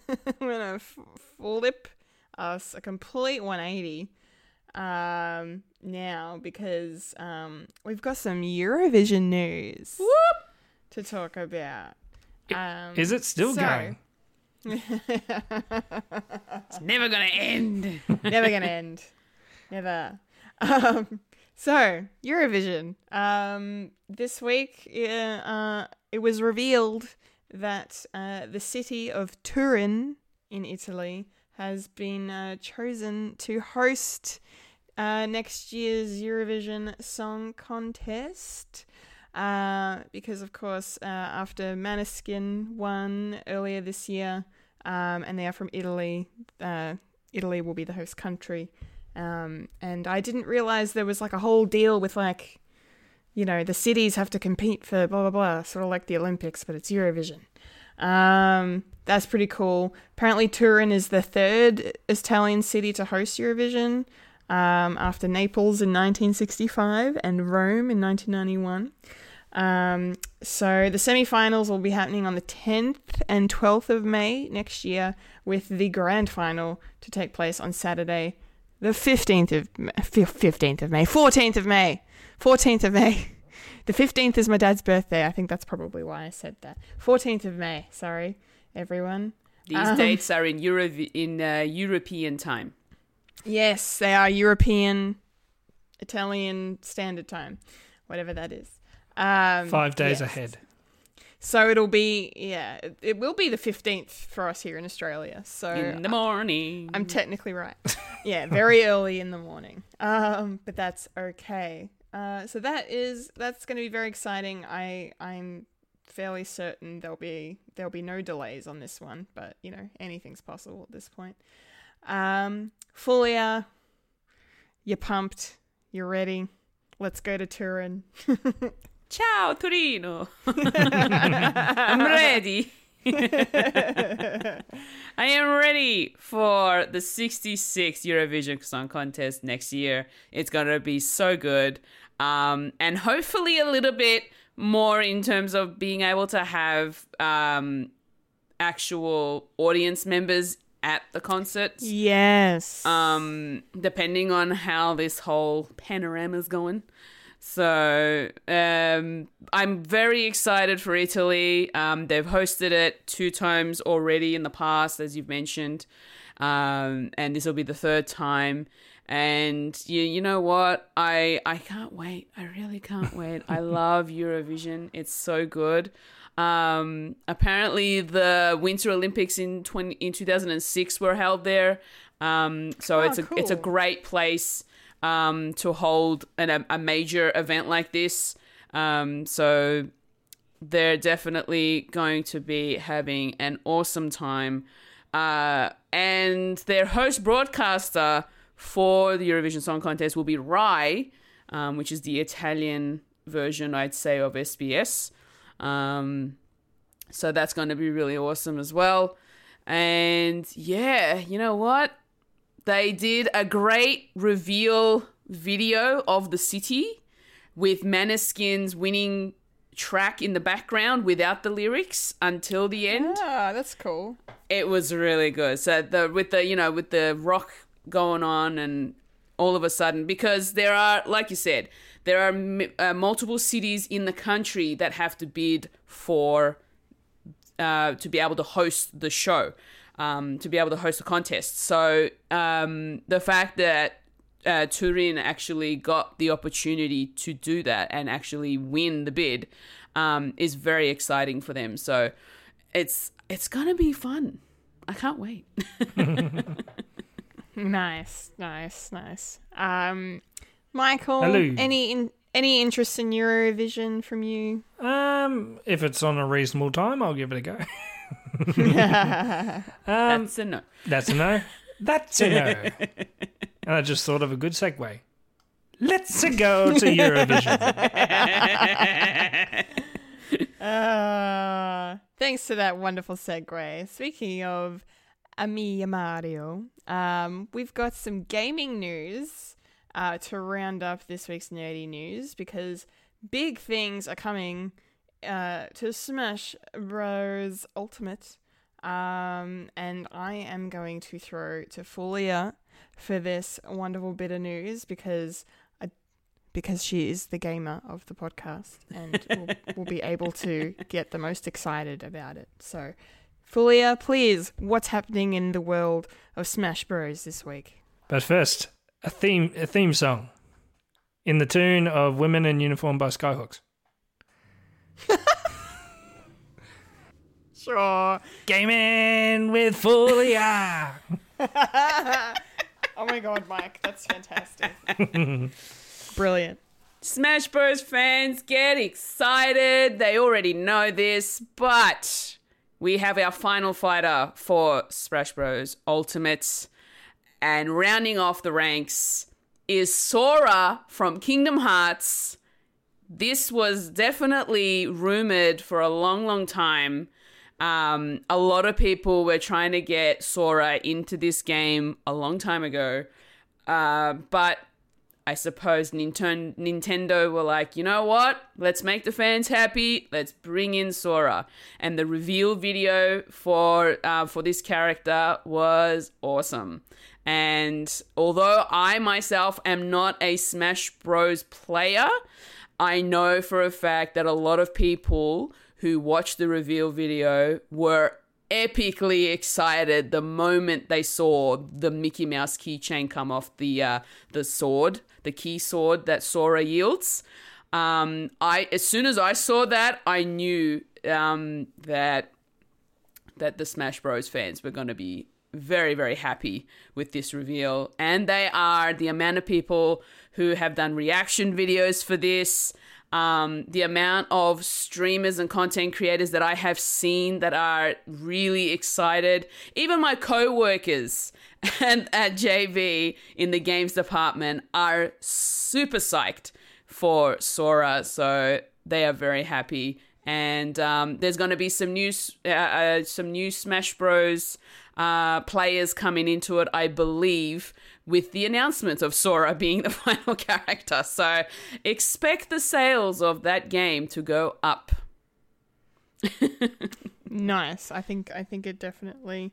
I'm gonna f- flip us a complete 180 um, now because um, we've got some Eurovision news to talk about. Um, Is it still so- going? It's never gonna end. Never gonna end. Never. Um, so Eurovision. Um, this week, uh, uh, it was revealed that uh, the city of Turin in Italy has been uh, chosen to host uh, next year's Eurovision Song Contest. Uh, because of course, uh, after Maneskin won earlier this year, um, and they are from Italy, uh, Italy will be the host country. Um, and I didn't realize there was like a whole deal with like, you know, the cities have to compete for blah blah blah, sort of like the Olympics, but it's Eurovision. Um, that's pretty cool. Apparently, Turin is the third Italian city to host Eurovision, um, after Naples in 1965 and Rome in 1991. Um, so the semi-finals will be happening on the 10th and 12th of May next year, with the grand final to take place on Saturday, the 15th of Ma- fif- 15th of May, 14th of May, 14th of May. The 15th is my dad's birthday. I think that's probably why I said that. 14th of May. Sorry, everyone. These Um, dates are in Euro in uh, European time. Yes, they are European, Italian Standard Time, whatever that is. Um, Five days yes. ahead. So it'll be yeah, it, it will be the fifteenth for us here in Australia. So in the morning. I'm technically right. yeah, very early in the morning. Um, but that's okay. Uh, so that is that's going to be very exciting. I I'm fairly certain there'll be there'll be no delays on this one, but you know anything's possible at this point. Um, Fulia, you're pumped. You're ready. Let's go to Turin. Ciao Torino. I'm ready. I am ready for the 66th Eurovision Song Contest next year. It's going to be so good. Um, and hopefully a little bit more in terms of being able to have um, actual audience members at the concerts. Yes. Um, depending on how this whole panorama's going. So um, I'm very excited for Italy. Um, they've hosted it two times already in the past, as you've mentioned, um, and this will be the third time. And you, you know what? I I can't wait. I really can't wait. I love Eurovision. It's so good. Um, apparently, the Winter Olympics in twenty in two thousand and six were held there. Um, so Oh, it's a it's a great place um, to hold an, a, a major event like this. Um, so they're definitely going to be having an awesome time. Uh, and their host broadcaster for the Eurovision Song Contest will be Rai, um, which is the Italian version, I'd say, of SBS. Um, so that's going to be really awesome as well. And yeah, you know what? They did a great reveal video of the city with Maneskin's winning track in the background without the lyrics until the end. ah, that's cool. It was really good. So the with the you know with the rock going on and all of a sudden because there are like you said there are uh, multiple cities in the country that have to bid for uh, to be able to host the show, um, to be able to host the contest. So um, the fact that uh, Turin actually got the opportunity to do that and actually win the bid um, is very exciting for them. So it's it's gonna be fun. I can't wait. Nice, nice, nice. Um, Michael, Hello. any in, any interest in Eurovision from you? Um, if it's on a reasonable time, I'll give it a go. Um, That's a no. that's a no. That's a no. and I just thought of a good segue. Let's go to Eurovision. Uh, thanks to that wonderful segue. Speaking of Amiya Mario, um, we've got some gaming news uh, to round up this week's nerdy news because big things are coming uh, to Smash Bros. Ultimate. Um, and I am going to throw to Fulia for this wonderful bit of news because I because she is the gamer of the podcast and will, will be able to get the most excited about it. So, Fulia, please, what's happening in the world of Smash Bros this week? But first, a theme a theme song in the tune of Women in Uniform by Skyhooks. Sure. Gaming with Fulia. Oh my god, Mike, that's fantastic. Brilliant. Smash Bros. fans get excited. They already know this, but we have our final fighter for Smash Bros. Ultimates. And rounding off the ranks is Sora from Kingdom Hearts. This was definitely rumored for a long, long time. Um, a lot of people were trying to get Sora into this game a long time ago. Uh, but I suppose Ninten- Nintendo were like, you know what? Let's make the fans happy. Let's bring in Sora. And the reveal video for uh, for this character was awesome. And although I myself am not a Smash Bros player, I know for a fact that a lot of people who watched the reveal video were epically excited the moment they saw the Mickey Mouse keychain come off the uh, the sword, the key sword that Sora yields. Um, I as soon as I saw that, I knew um, that that the Smash Bros fans were going to be very very happy with this reveal, and they are. The amount of people who have done reaction videos for this. Um, the amount of streamers and content creators that I have seen that are really excited, even my co-workers and at JB in the games department are super psyched for Sora, so they are very happy. And um, there's going to be some new, uh, uh, some new Smash Bros. Uh, players coming into it, I believe, with the announcement of Sora being the final character. So expect the sales of that game to go up. Nice. I think I think it definitely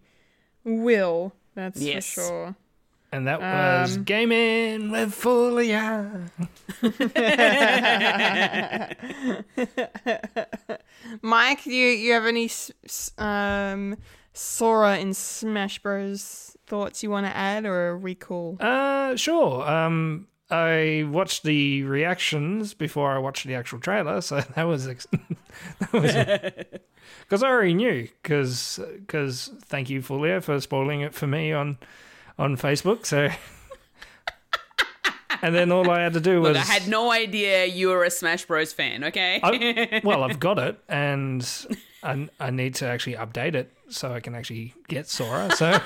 will. That's Yes. for sure. And that was Gaming with Fulia. Mike, you you have any s- s- um Sora in Smash Bros thoughts you want to add, or are we cool? Uh, sure. Um, I watched the reactions before I watched the actual trailer, so that was ex- that was because I already knew. Because because thank you, Fulia, for spoiling it for me on on Facebook. So. And then all I had to do was Look, I had no idea you were a Smash Bros fan, okay? I, well, I've got it, and I, I need to actually update it so I can actually get Sora. So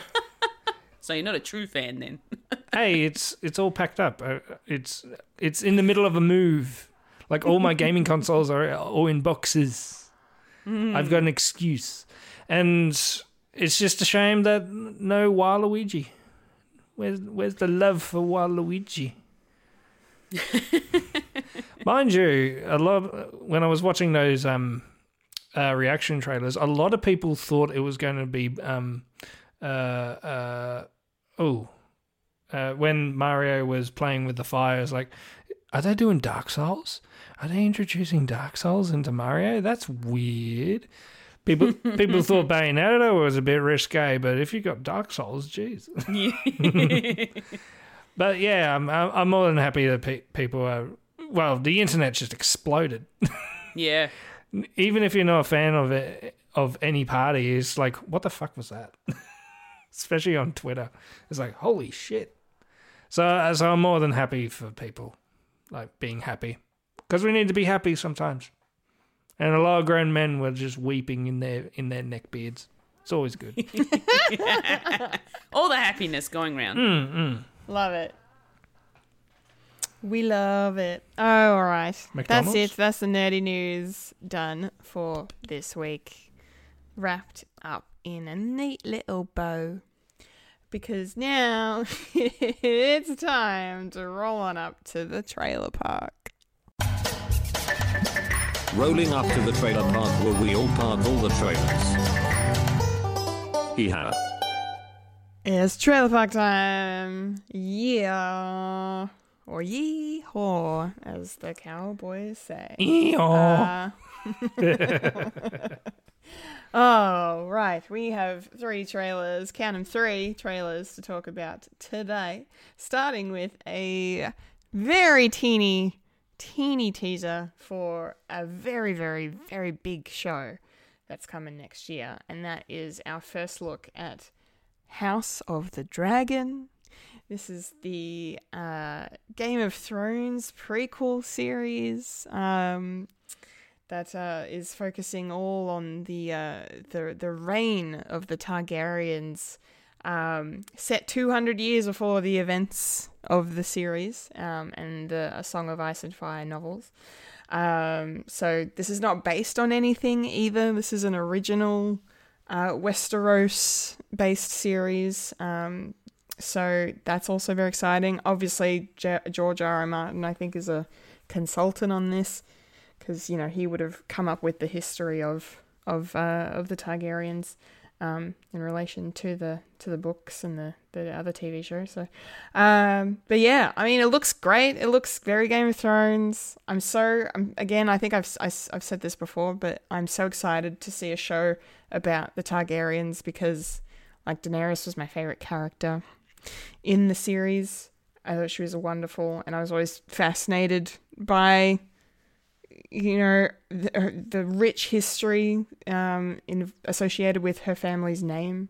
so you're not a true fan then. hey, it's it's all packed up. Uh, It's it's in the middle of a move. Like all my gaming consoles are all in boxes. I've got an excuse, and it's just a shame that no Waluigi. Where's where's the love for Waluigi? Mind you, a lot when I was watching those um, uh, reaction trailers, a lot of people thought it was going to be um, uh, uh, oh, uh, when Mario was playing with the fire, it's like, are they doing Dark Souls? Are they introducing Dark Souls into Mario? That's weird. People people thought Bayonetta was a bit risque, but if you got Dark Souls, jeez. but yeah, I'm I'm I'm more than happy that pe- people are. Well, the internet just exploded. yeah. Even if you're not a fan of it, of any party, it's like, what the fuck was that? Especially on Twitter, it's like, holy shit. So, uh, so I'm more than happy for people like being happy because we need to be happy sometimes. And a lot of grown men were just weeping in their in their neck beards. It's always good. All the happiness going round. Mm. Love it. We love it. Oh, all right. That's it. That's the nerdy news done for this week. Wrapped up in a neat little bow. Because now it's time to roll on up to the trailer park. Rolling up to the trailer park where we all park all the trailers. Hee-haw. It's trailer park time. Yeah. Or yee haw, as the cowboys say. Eeyore. Uh, oh, right. We have three trailers, count 'em three trailers to talk about today. Starting with a very teeny, teeny teaser for a very, very, very big show that's coming next year. And that is our first look at House of the Dragon. This is the uh, Game of Thrones prequel series um, that uh, is focusing all on the uh, the the reign of the Targaryens, um, set 200 years before the events of the series um, and the A Song of Ice and Fire novels. Um, so this is not based on anything either. This is an original uh, Westeros based series. So that's also very exciting. Obviously, Ge- George R. R. Martin, I think, is a consultant on this because you know he would have come up with the history of of uh, of the Targaryens um, in relation to the to the books and the, the other TV shows. So, um, but yeah, I mean, it looks great. It looks very Game of Thrones. I'm so I'm, again. I think I've I, have i have said this before, but I'm so excited to see a show about the Targaryens because like Daenerys was my favorite character in the series. I thought she was wonderful, and I was always fascinated by you know the, the rich history um, in, associated with her family's name,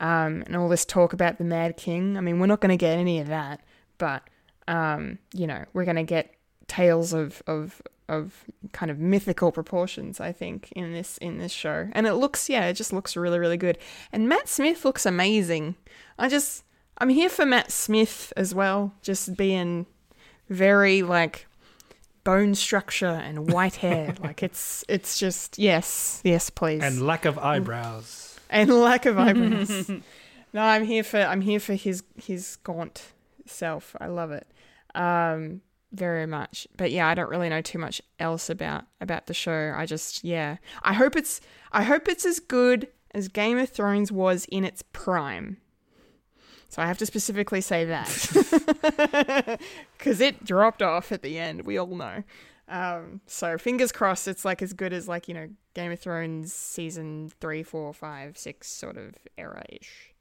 um, and all this talk about the Mad King. I mean, we're not going to get any of that, but um, you know, we're going to get tales of of of kind of mythical proportions. I think in this in this show, and it looks yeah, it just looks really really good. And Matt Smith looks amazing. I just I'm here for Matt Smith as well, just being very like bone structure and white hair. like it's it's just yes, yes, please. and lack of eyebrows. and lack of eyebrows. no, I'm here for I'm here for his his gaunt self. I love it. Um very much. But yeah, I don't really know too much else about about the show. I just yeah. I hope it's I hope it's as good as Game of Thrones was in its prime. So I have to specifically say that. Cuz it dropped off at the end, we all know. Um, so fingers crossed it's like as good as like, you know, Game of Thrones season three, four, five, six sort of era ish.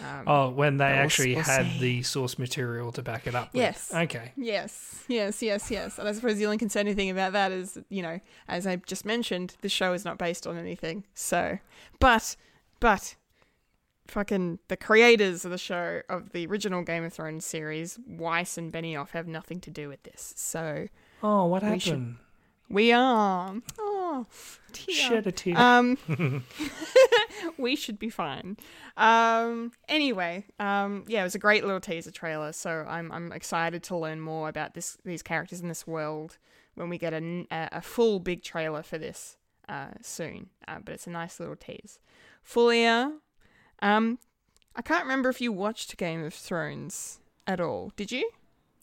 Um, Oh, when they actually we'll had see. the source material to back it up. with. Yes. Okay. Yes, yes, yes, yes. And I suppose the only concerning thing about that is, you know, as I just mentioned, the show is not based on anything. So, but, but, fucking the creators of the show of the original Game of Thrones series, Weiss and Benioff, have nothing to do with this. So Oh, what We should- happened? we are. Oh, tear. Shed a tear. Um, we should be fine. Um, anyway, um, yeah, it was a great little teaser trailer. So I'm I'm excited to learn more about this these characters in this world when we get a a full big trailer for this uh, soon. Uh, but it's a nice little tease. Fulia, um, I can't remember if you watched Game of Thrones at all. Did you?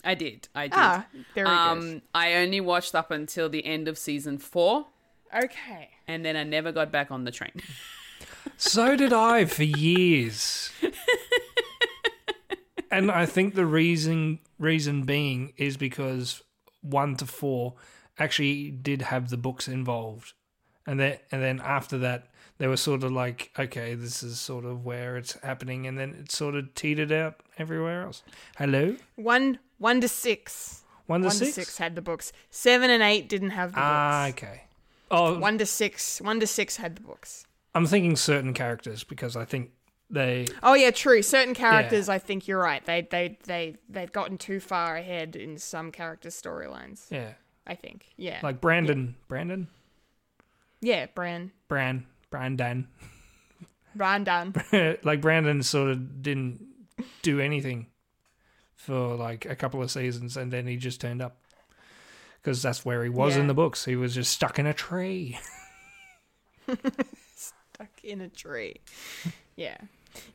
I did. I did. Ah, very um, I only watched up until the end of season four. Okay. and then I never got back on the train. So did I for years. and I think the reason reason being is because one to four actually did have the books involved. And then and then after that they were sort of like, okay, this is sort of where it's happening and then it sort of teetered out everywhere else. Hello? One one to six. One to one six? to six had the books. Seven and eight didn't have the Ah, books. Ah, okay. Oh, One to six. One to six had the books. I'm thinking certain characters because I think they Oh yeah, true. Certain characters, I think you're right. They they they they've gotten too far ahead in some character storylines. yeah, I think. Yeah. like Brandon, Brandon, yeah, Bran. Bran, Brandon. Brandon. like Brandon sort of didn't do anything for like a couple of seasons, and then he just turned up because that's where he was in the books. He was just stuck in a tree. Stuck in a tree. Yeah.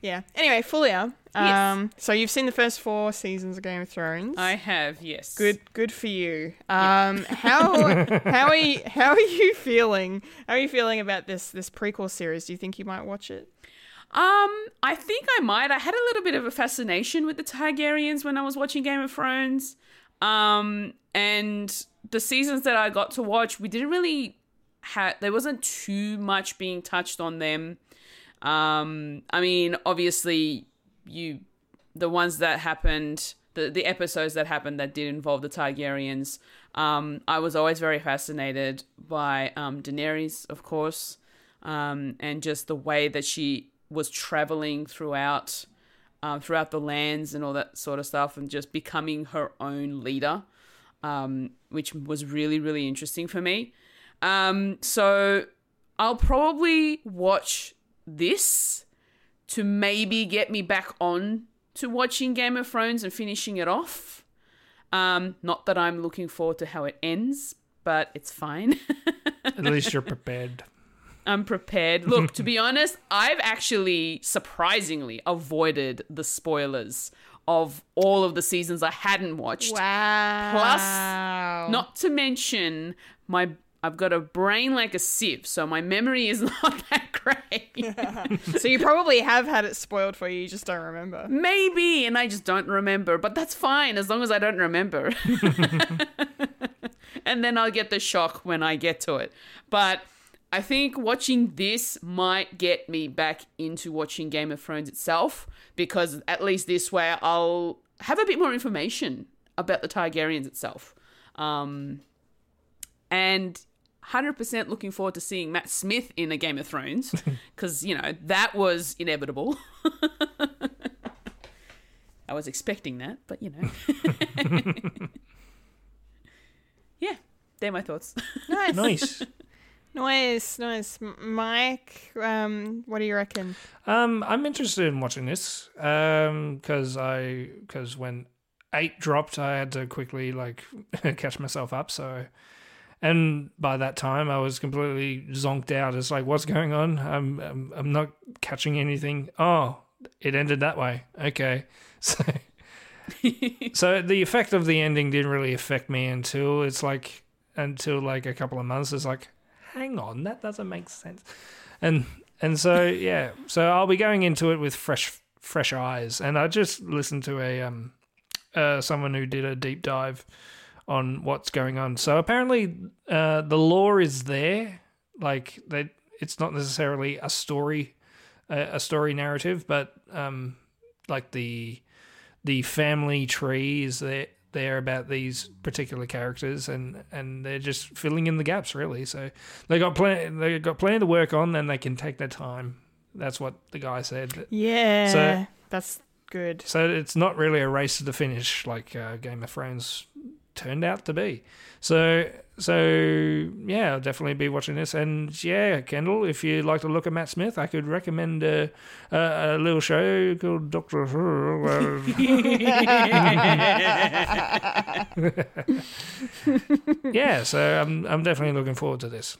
Yeah. Anyway, Fulia. Yes. Um, so you've seen the first four seasons of Game of Thrones. I have, yes. Good, good for you. Um, how how are you, how are you feeling? How are you feeling about this this prequel series? Do you think you might watch it? Um, I think I might. I had a little bit of a fascination with the Targaryens when I was watching Game of Thrones. Um, and the seasons that I got to watch, we didn't really have. There wasn't too much being touched on them. Um, I mean, obviously, you the ones that happened, the the episodes that happened that did involve the Targaryens. Um, I was always very fascinated by um, Daenerys, of course, um, and just the way that she was traveling throughout um, throughout the lands and all that sort of stuff, and just becoming her own leader, um, which was really really interesting for me. Um, so I'll probably watch this to maybe get me back on to watching Game of Thrones and finishing it off. Um, not that I'm looking forward to how it ends, but it's fine. At least you're prepared. I'm prepared. Look, to be honest, I've actually surprisingly avoided the spoilers of all of the seasons I hadn't watched. Wow. Plus, not to mention my I've got a brain like a sieve, so my memory is not that great. so you probably have had it spoiled for you. You just don't remember. Maybe, and I just don't remember, but that's fine as long as I don't remember. and then I'll get the shock when I get to it. But I think watching this might get me back into watching Game of Thrones itself because at least this way I'll have a bit more information about the Targaryens itself. Um, and 100% looking forward to seeing Matt Smith in a Game of Thrones because, you know, that was inevitable. I was expecting that, but you know. yeah, they're my thoughts. Nice. Nice. Nice, nice. Mike, um, what do you reckon? Um, I'm interested in watching this because I because when eight dropped, I had to quickly like catch myself up. So, and by that time, I was completely zonked out. It's like, what's going on? I'm I'm, I'm not catching anything. Oh, it ended that way. Okay, so so the effect of the ending didn't really affect me until it's like until like a couple of months. It's like, hang on, that doesn't make sense, and and so yeah, so I'll be going into it with fresh fresh eyes, and I just listened to a um uh someone who did a deep dive on what's going on. So apparently, uh, the lore is there, like they. It's not necessarily a story, a, a story narrative, but um, like the the family tree is there there about these particular characters and and they're just filling in the gaps really so they got plenty they got plenty to work on and they can take their time that's what the guy said Yeah, So- that's good. so it's not really a race to the finish like uh, game of thrones turned out to be so so yeah i'll definitely be watching this and yeah kendall if you like to look at matt smith i could recommend uh, a, a little show called doctor yeah, so I'm I'm definitely looking forward to this.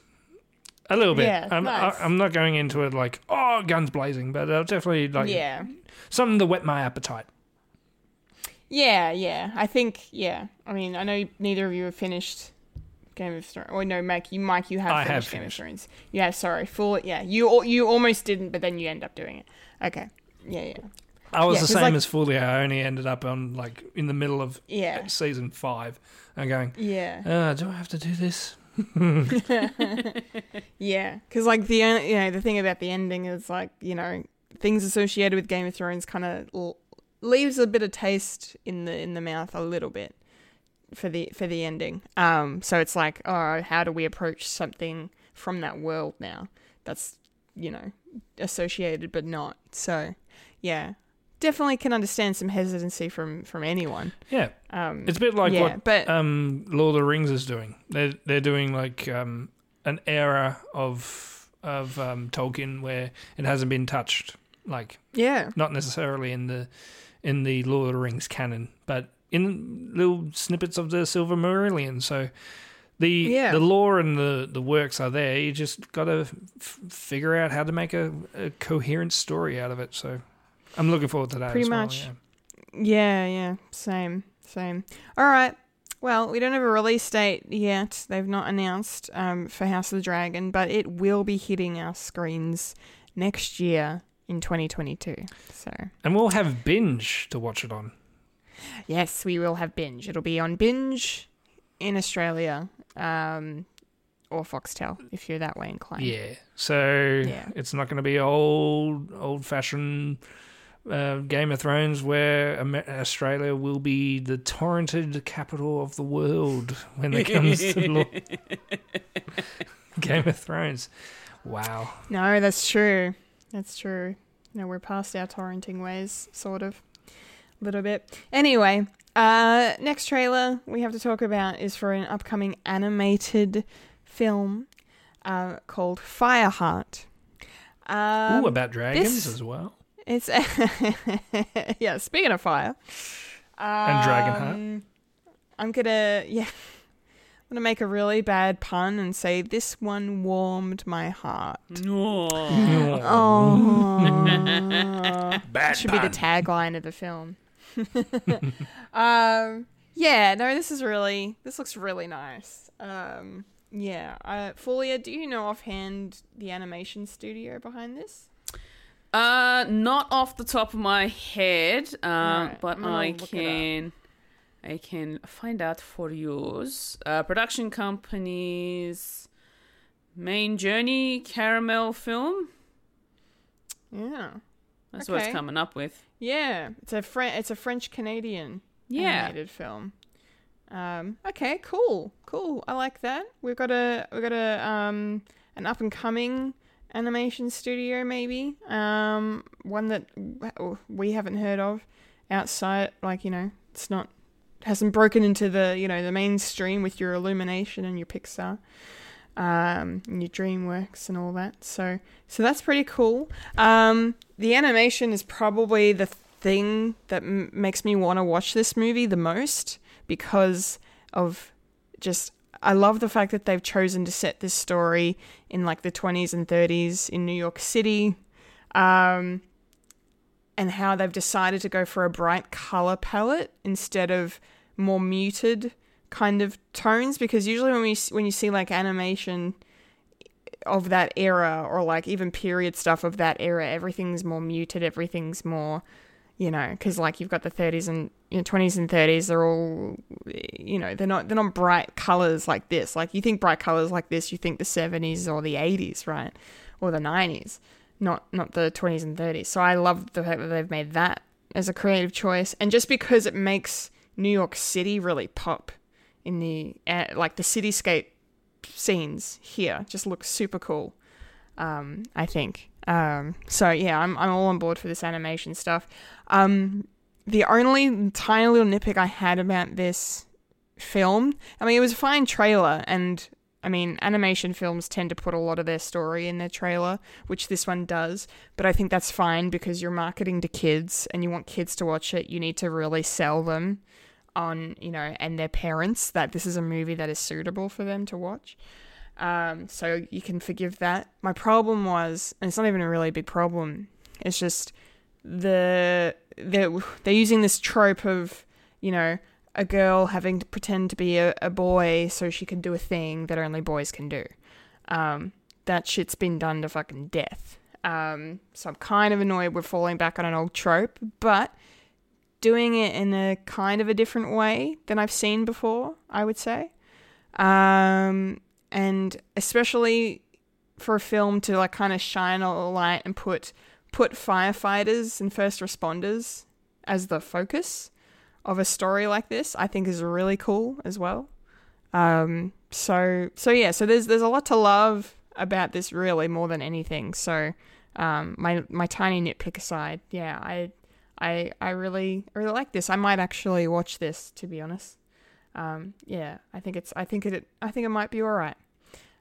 A little bit. Yeah, I'm nice. I, I'm not going into it like oh guns blazing, but I'll definitely like yeah, something to whet my appetite. Yeah, yeah. I think yeah. I mean, I know neither of you have finished Game of Thrones. Or no, Mike, you Mike, you have I have finished Game of. Thrones. Yeah, sorry, full. Yeah, you you almost didn't, but then you end up doing it. Okay. Yeah, yeah, I was Yeah, the same like- as Fulia. I only ended up on like in the middle of Yeah. season five. I'm going. yeah. Uh, do I have to do this? Yeah, because like the uh, you know the thing about the ending is like you know things associated with Game of Thrones kind of leaves a bit of taste in the in the mouth a little bit for the for the ending. Um, so it's like oh, how do we approach something from that world now? That's you know associated but not. So yeah, definitely can understand some hesitancy from from anyone. Yeah, Um, it's a bit like yeah, what but um, Lord of the Rings is doing. They're they're doing like um, an era of of um, Tolkien where it hasn't been touched. Like Yeah. not necessarily in the in the Lord of the Rings canon, but in little snippets of the Silmarillion. So the Yeah. the lore and the the works are there. You just got to f- figure out how to make a, a coherent story out of it. So I'm looking forward to that. Pretty as well, much. yeah. Yeah, yeah. Same, same. All right. Well, we don't have a release date yet. They've not announced um, for House of the Dragon, but it will be hitting our screens next year in 2022. So, And we'll have binge to watch it on. yes, we will have Binge. It'll be on Binge in Australia um, or Foxtel if you're that way inclined. Yeah. So Yeah. it's not going to be old old fashioned uh, Game of Thrones where Australia will be the torrented capital of the world when it comes to law. Game of Thrones. Wow. No, that's true. That's true. No, we're past our torrenting ways, sort of. A little bit. Anyway, uh, next trailer we have to talk about is for an upcoming animated film uh, called Fireheart. Um, Ooh, about dragons this- as well. It's yeah. Speaking of fire, And Dragonheart. um, I'm gonna yeah. I'm gonna make a really bad pun and say this one warmed my heart. No. Oh, Bad that should be the tagline of the film. um, yeah, no, this is really this looks really nice. Um, yeah, uh, Folia, do you know offhand the animation studio behind this? Uh, not off the top of my head, uh, Alright, but I'm look it up. can, I can find out for yours. Uh, production companies, Main Journey, Caramel Film. Yeah, That's what it's coming up with. yeah, it's a Fre- it's a French Canadian Yeah. animated film. Um, okay, cool, cool. I like that. We've got a we've got a um an up and coming animation studio, maybe. Um, one that we haven't heard of outside. Like you know, it's not hasn't broken into the you know the mainstream with your Illumination and your Pixar, um, and your DreamWorks and all that. So so that's pretty cool. Um, the animation is probably the thing that m- makes me want to watch this movie the most because of just I love the fact that they've chosen to set this story in like the 20s and 30s in New York City. Um, and how they've decided to go for a bright color palette instead of more muted kind of tones because usually when we when you see like animation of that era or like even period stuff of that era everything's more muted everything's more you know because like you've got the 30s and you know, 20s and 30s they're all you know they're not they're not bright colors like this. Like you think bright colors like this you think the 70s or the 80s right? Or the 90s not not the 20s and 30s so i love the fact that they've made that as a creative choice. And just because it makes new york city really pop in the uh, like the cityscape scenes here just look super cool um, I think. Um, so yeah, I'm I'm all on board for this animation stuff. Um, the only tiny little nitpick I had about this film, I mean, it was a fine trailer, and I mean, animation films tend to put a lot of their story in their trailer, which this one does. But I think that's fine because you're marketing to kids, and you want kids to watch it. You need to really sell them on, you know, and their parents that this is a movie that is suitable for them to watch. Um, so you can forgive that. My problem was, and it's not even a really big problem. It's just the they're they're using this trope of you know a girl having to pretend to be a, a boy so she can do a thing that only boys can do. Um, that shit's been done to fucking death. Um, so I'm kind of annoyed we're falling back on an old trope, but doing it in a kind of a different way than I've seen before, I would say. Um, and especially for a film to like kind of shine a light and put put firefighters and first responders as the focus of a story like this, I think is really cool as well. Um, so so yeah, so there's there's a lot to love about this really more than anything. So um, my my tiny nitpick aside, yeah, I I I really I really like this. I might actually watch this to be honest. Um, yeah, I think it's I think it I think it might be all right.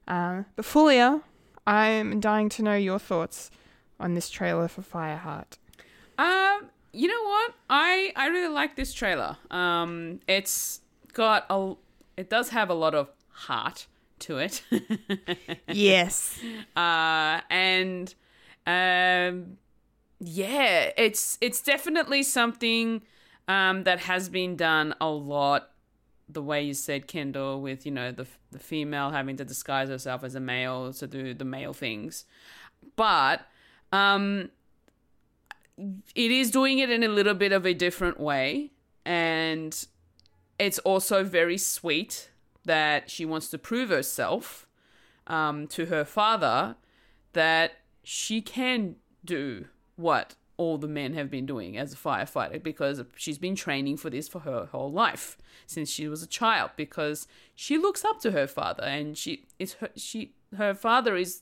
Uh, but Fulia, I'm dying to know your thoughts on this trailer for Fireheart. Um, you know what? I I really like this trailer. Um, it's got a it does have a lot of heart to it. Yes. uh, and um, yeah, it's it's definitely something um, that has been done a lot. The way you said, Kendall, with you know the the female having to disguise herself as a male to do the male things, but um, it is doing it in a little bit of a different way, and it's also very sweet that she wants to prove herself um, to her father that she can do what all the men have been doing as a firefighter because she's been training for this for her whole life since she was a child because she looks up to her father and she is her she her father is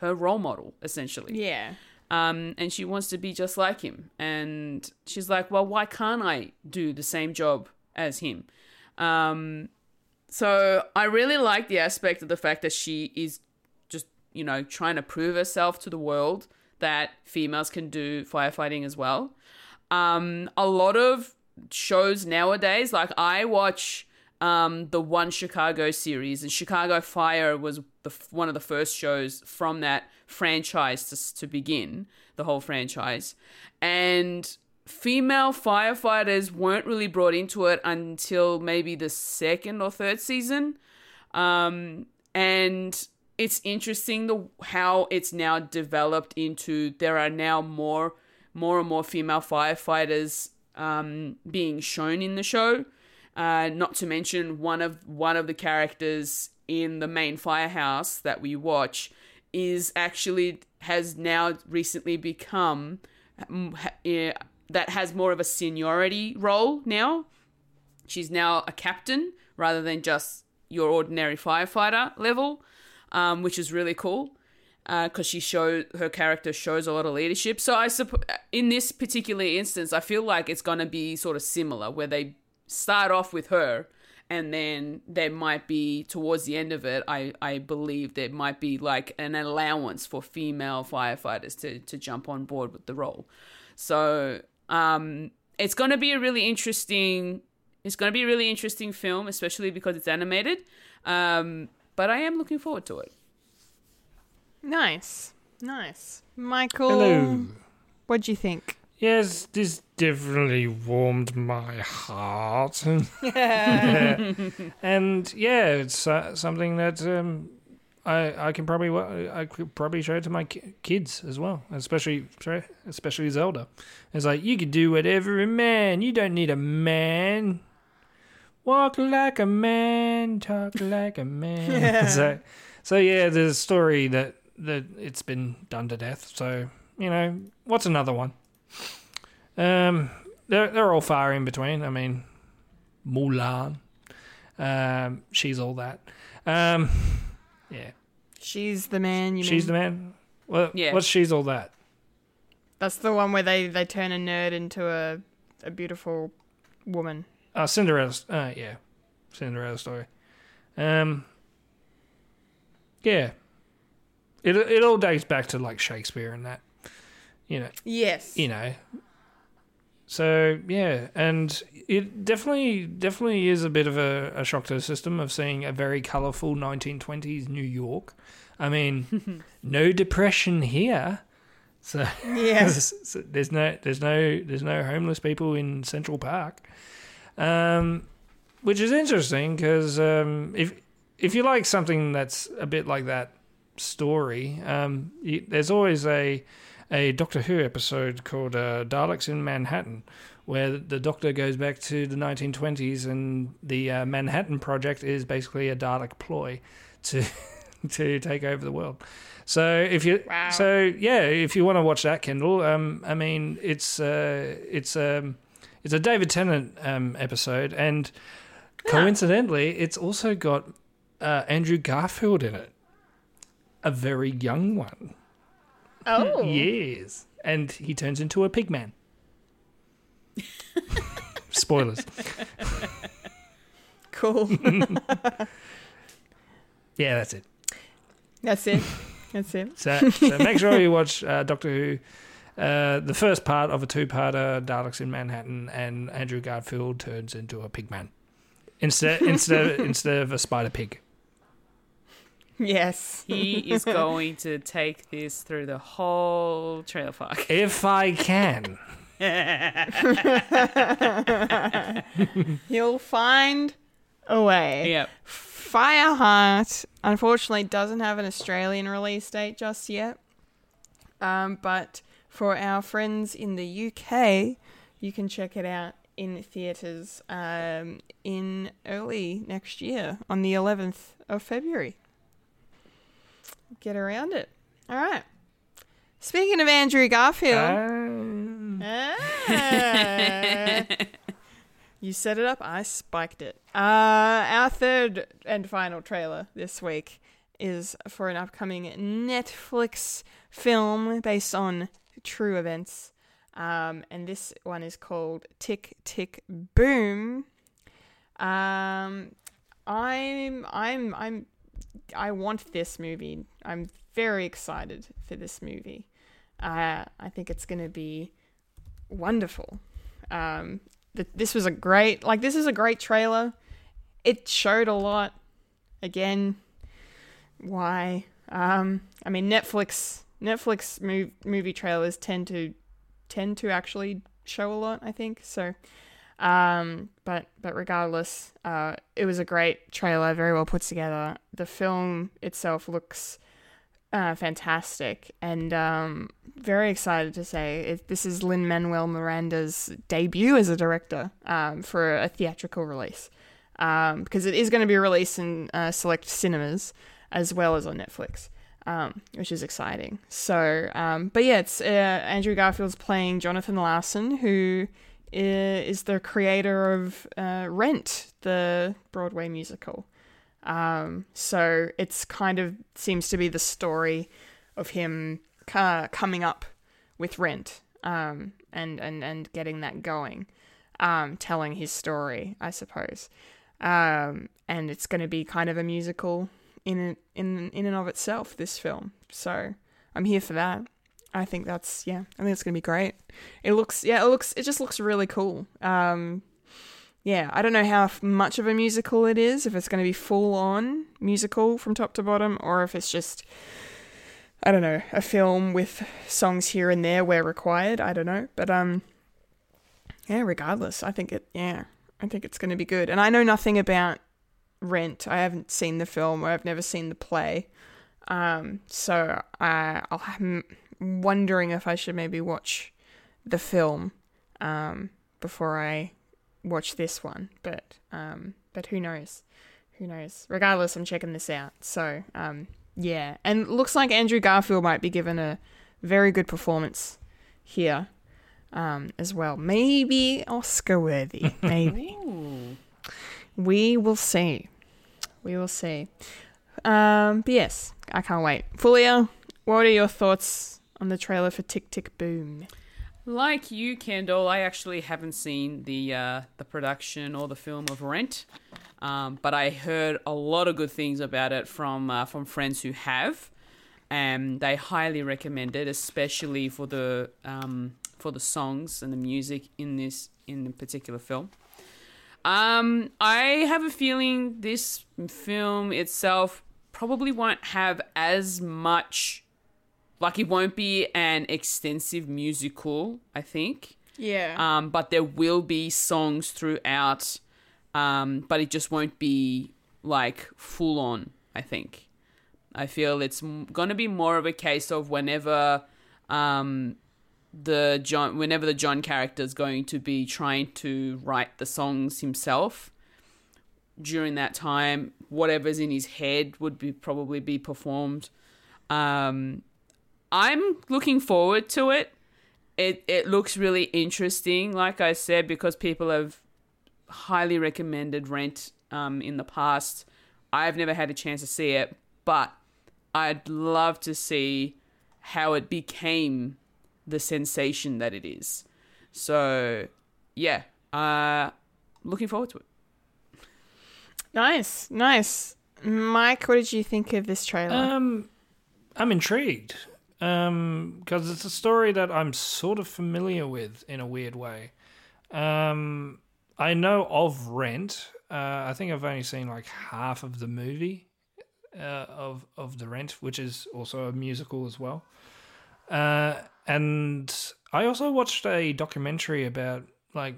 her role model essentially Yeah. um, and she wants to be just like him. And she's like, well, why can't I do the same job as him? Um, so I really like the aspect of the fact that she is just, you know, trying to prove herself to the world that females can do firefighting as well. Um, a lot of shows nowadays, like I watch um, the One Chicago series, and Chicago Fire was the one of the first shows from that franchise to, to begin the whole franchise, and female firefighters weren't really brought into it until maybe the second or third season, um, and it's interesting the how it's now developed into there are now more more and more female firefighters um, being shown in the show. Uh, not to mention one of one of the characters in the main firehouse that we watch is actually has now recently become eh, that has more of a seniority role now. She's now a captain rather than just your ordinary firefighter level, um, which is really cool because she showed her character shows a lot of leadership. So I suppose in this particular instance, I feel like it's gonna be sort of similar, where they start off with her, and then there might be towards the end of it. I I believe there might be like an allowance for female firefighters to to jump on board with the role. So um, it's gonna be a really interesting. It's gonna be a really interesting film, especially because it's animated. Um, but I am looking forward to it. Nice. Nice. Michael. Hello. What do you think? Yes, this definitely warmed my heart. Yeah. and yeah, it's uh, something that um, I I can probably I could probably show it to my ki- kids as well, especially especially Zelda. It's like you could do whatever a man. You don't need a man. Walk like a man, talk like a man. so, so yeah, there's a story that that it's been done to death. So you know, what's another one? Um, they're they're all far in between. I mean, Mulan, um, she's all that. Um, yeah, She's the man. You she's mean? the man. Well, Yeah. what's she's all that? That's the one where they they turn a nerd into a a beautiful woman. Oh, Cinderella. Uh, yeah, Cinderella story. Um, yeah, it it all dates back to like Shakespeare and that. You know, Yes. you know. So yeah, and it definitely definitely is a bit of a, a shock to the system of seeing a very colourful 1920s New York. I mean, no depression here. So Yes. there's no there's no there's no homeless people in Central Park, um, which is interesting because um, if if you like something that's a bit like that story, um, you, there's always a a Doctor Who episode called uh, Daleks in Manhattan, where the Doctor goes back to the 1920s, and the uh, Manhattan Project is basically a Dalek ploy to to take over the world. So if you Wow. so yeah, if you want to watch that, Kendall, um, I mean it's uh, it's um, it's a David Tennant um, episode, and coincidentally, it's also got uh, Andrew Garfield in it, a very young one. Oh. Yes, and he turns into a pig man. Spoilers. Cool. Yeah, that's it. That's it. That's it. So, so make sure you watch uh, Doctor Who, uh, the first part of a two-parter, Daleks in Manhattan, and Andrew Garfield turns into a pigman instead instead instead of a spider pig. Yes. He is going to take this through the whole trailer park. If I can. He'll find a way. Yep. Fireheart, unfortunately, doesn't have an Australian release date just yet. Um, but for our friends in the UK, you can check it out in theatres um, in early next year on the 11th of February. Get around it. All right. Speaking of Andrew Garfield. Um, Ah. you set it up, I spiked it. Uh, our third and final trailer this week is for an upcoming Netflix film based on true events. Um, and this one is called Tick Tick Boom. Um, I'm I'm I'm I want this movie. I'm very excited for this movie. Uh, I think it's going to be wonderful. Um, th- this was a great, like, this is a great trailer. It showed a lot. Again, why? Um, I mean, Netflix, Netflix mov- movie trailers tend to tend to actually show a lot. I think so. Um, but but regardless, uh, it was a great trailer, very well put together. The film itself looks uh, fantastic, and um, very excited to say it, this is Lin Manuel Miranda's debut as a director um, for a theatrical release, um, because it is going to be released in uh, select cinemas as well as on Netflix. Um, which is exciting. So, um, but yeah, it's uh, Andrew Garfield's playing Jonathan Larson, who is the creator of uh, Rent, the Broadway musical. Um, so it's kind of seems to be the story of him coming up with Rent um, and, and, and getting that going, um, telling his story, I suppose. Um, and it's going to be kind of a musical in in in and of itself. This film, so I'm here for that. I think that's yeah. I think it's gonna be great. It looks yeah. It looks it just looks really cool. Um, yeah. I don't know how much of a musical it is. If it's gonna be full on musical from top to bottom, or if it's just I don't know a film with songs here and there where required. I don't know, but um, yeah. Regardless, I think it yeah. I think it's gonna be good. And I know nothing about Rent. I haven't seen the film or I've never seen the play. Um, so I, I'll, I'm wondering if I should maybe watch the film um, before I watch this one. But um, but who knows? Who knows? Regardless, I'm checking this out. So um, yeah, and it looks like Andrew Garfield might be given a very good performance here um, as well. Maybe Oscar worthy. Maybe. We will see. We will see. Um, but yes, I can't wait. Fulia, what are your thoughts on the trailer for Tick Tick Boom? Like you, Kendall, I actually haven't seen the uh, the production or the film of Rent, um, but I heard a lot of good things about it from uh, from friends who have, and they highly recommend it, especially for the um, for the songs and the music in this in the particular film. Um, I have a feeling this film itself probably won't have as much, like it won't be an extensive musical. I think, Yeah. um, but there will be songs throughout, um, but it just won't be like full on. I think. I feel it's m- gonna be more of a case of whenever, um, the John whenever the John character is going to be trying to write the songs himself during that time whatever's in his head would be probably be performed. Um I'm looking forward to it. It it looks really interesting like I said because people have highly recommended Rent um in the past. I've never had a chance to see it but I'd love to see how it became the sensation that it is. So, yeah, uh, looking forward to it. nice, nice. Mike, what did you think of this trailer? Um, I'm intrigued because it's a story that I'm sort of familiar with in a weird way. Um, I know of Rent. Uh, I think I've only seen like half of the movie uh, of of the Rent, which is also a musical as well. Uh, and I also watched a documentary about like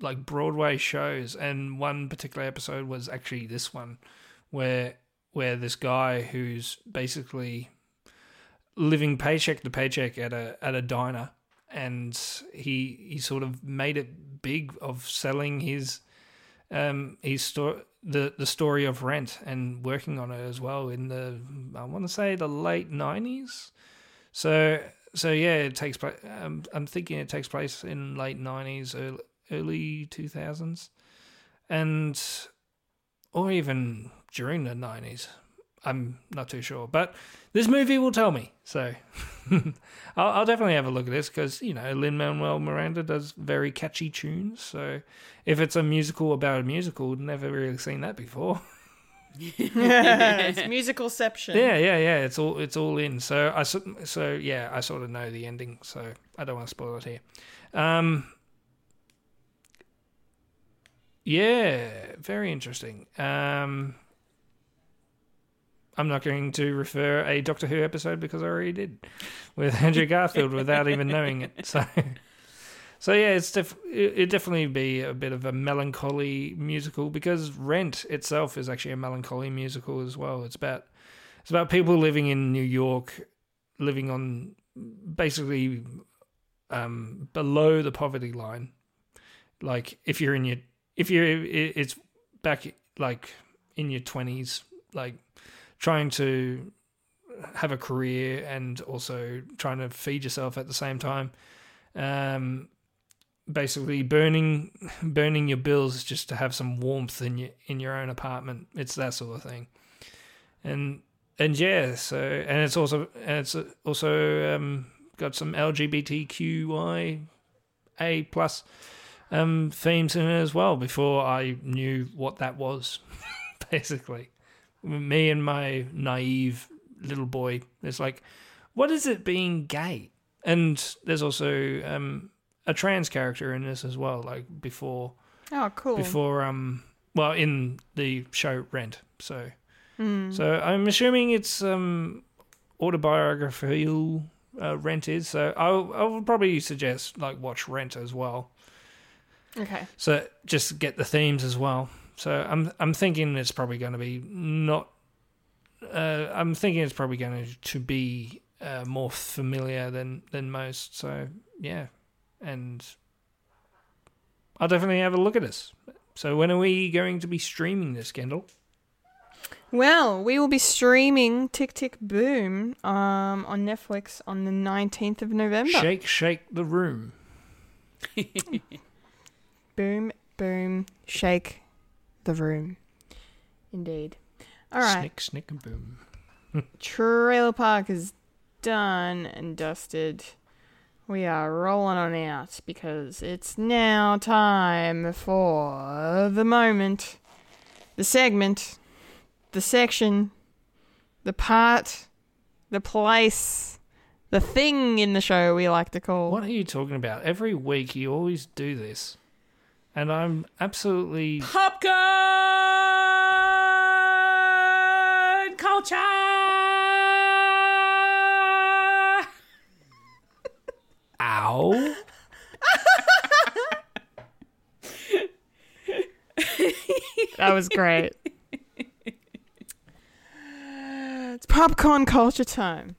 like Broadway shows, and one particular episode was actually this one, where where this guy who's basically living paycheck to paycheck at a at a diner, and he he sort of made it big of selling his um his sto- the the story of Rent and working on it as well in the I want to say the late nineties. So so yeah, it takes place. Um, I'm thinking it takes place in late nineties, early early two thousands, and or even during the nineties. I'm not too sure, but this movie will tell me. So I'll, I'll, definitely have a look at this because you know Lin Manuel Miranda does very catchy tunes. So if it's a musical about a musical, never really seen that before. it's musicalception. Yeah, yeah, yeah. It's all it's all in. So I so yeah, I sort of know the ending. So I don't want to spoil it here. Um, yeah, very interesting. Um, I'm not going to refer a Doctor Who episode because I already did with Andrew Garfield without even knowing it. So, so yeah, it's def- it definitely be a bit of a melancholy musical because Rent itself is actually a melancholy musical as well. It's about it's about people living in New York, living on basically um, below the poverty line. Like if you're in your if you're it's back like in your twenties, like trying to have a career and also trying to feed yourself at the same time. Um, basically burning burning your bills just to have some warmth in your in your own apartment. It's that sort of thing. And and yeah, so and it's also and it's also um, got some LGBTQI A plus um, themes in it as well. Before I knew what that was, basically me and my naive little boy. It's like, what is it being gay? And there's also um, a trans character in this as well. Like before, oh cool. Before um, well, in the show Rent. So, mm. so I'm assuming it's um autobiographical. Uh, Rent is so. I I would probably suggest like watch Rent as well. Okay. So just get the themes as well. So I'm I'm thinking it's probably going to be not. Uh, I'm thinking it's probably going to be uh, more familiar than than most. So yeah, and I'll definitely have a look at this. So when are we going to be streaming this, Kendall? Well, we will be streaming Tick Tick Boom um, on Netflix on the 19th of November. Shake, shake the room. boom, boom, shake, the room. Indeed. All right. Snick, snick, and boom. Trailer Park is done and dusted. We are rolling on out because it's now time for the moment, the segment, the section, the part, the place, the thing in the show we like to call. What are you talking about? Every week you always do this and I'm absolutely popcorn Ow. that was great. It's popcorn culture time.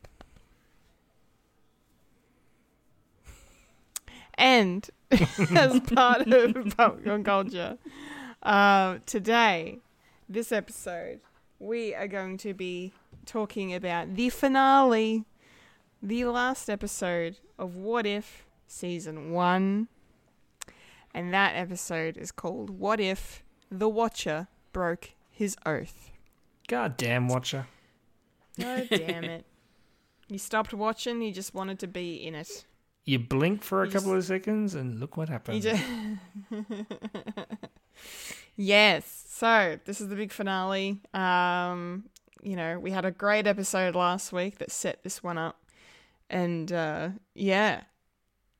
And as part of popcorn culture. Uh, today, this episode, we are going to be talking about the finale, the last episode of What If Season 1. And that episode is called What If the Watcher Broke His Oath. God damn, Watcher. Oh, damn it. He stopped watching, he just wanted to be in it. You blink for a you couple just, of seconds, and look what happens. Just... yes. So this is the big finale. Um, you know, we had a great episode last week that set this one up. And uh yeah.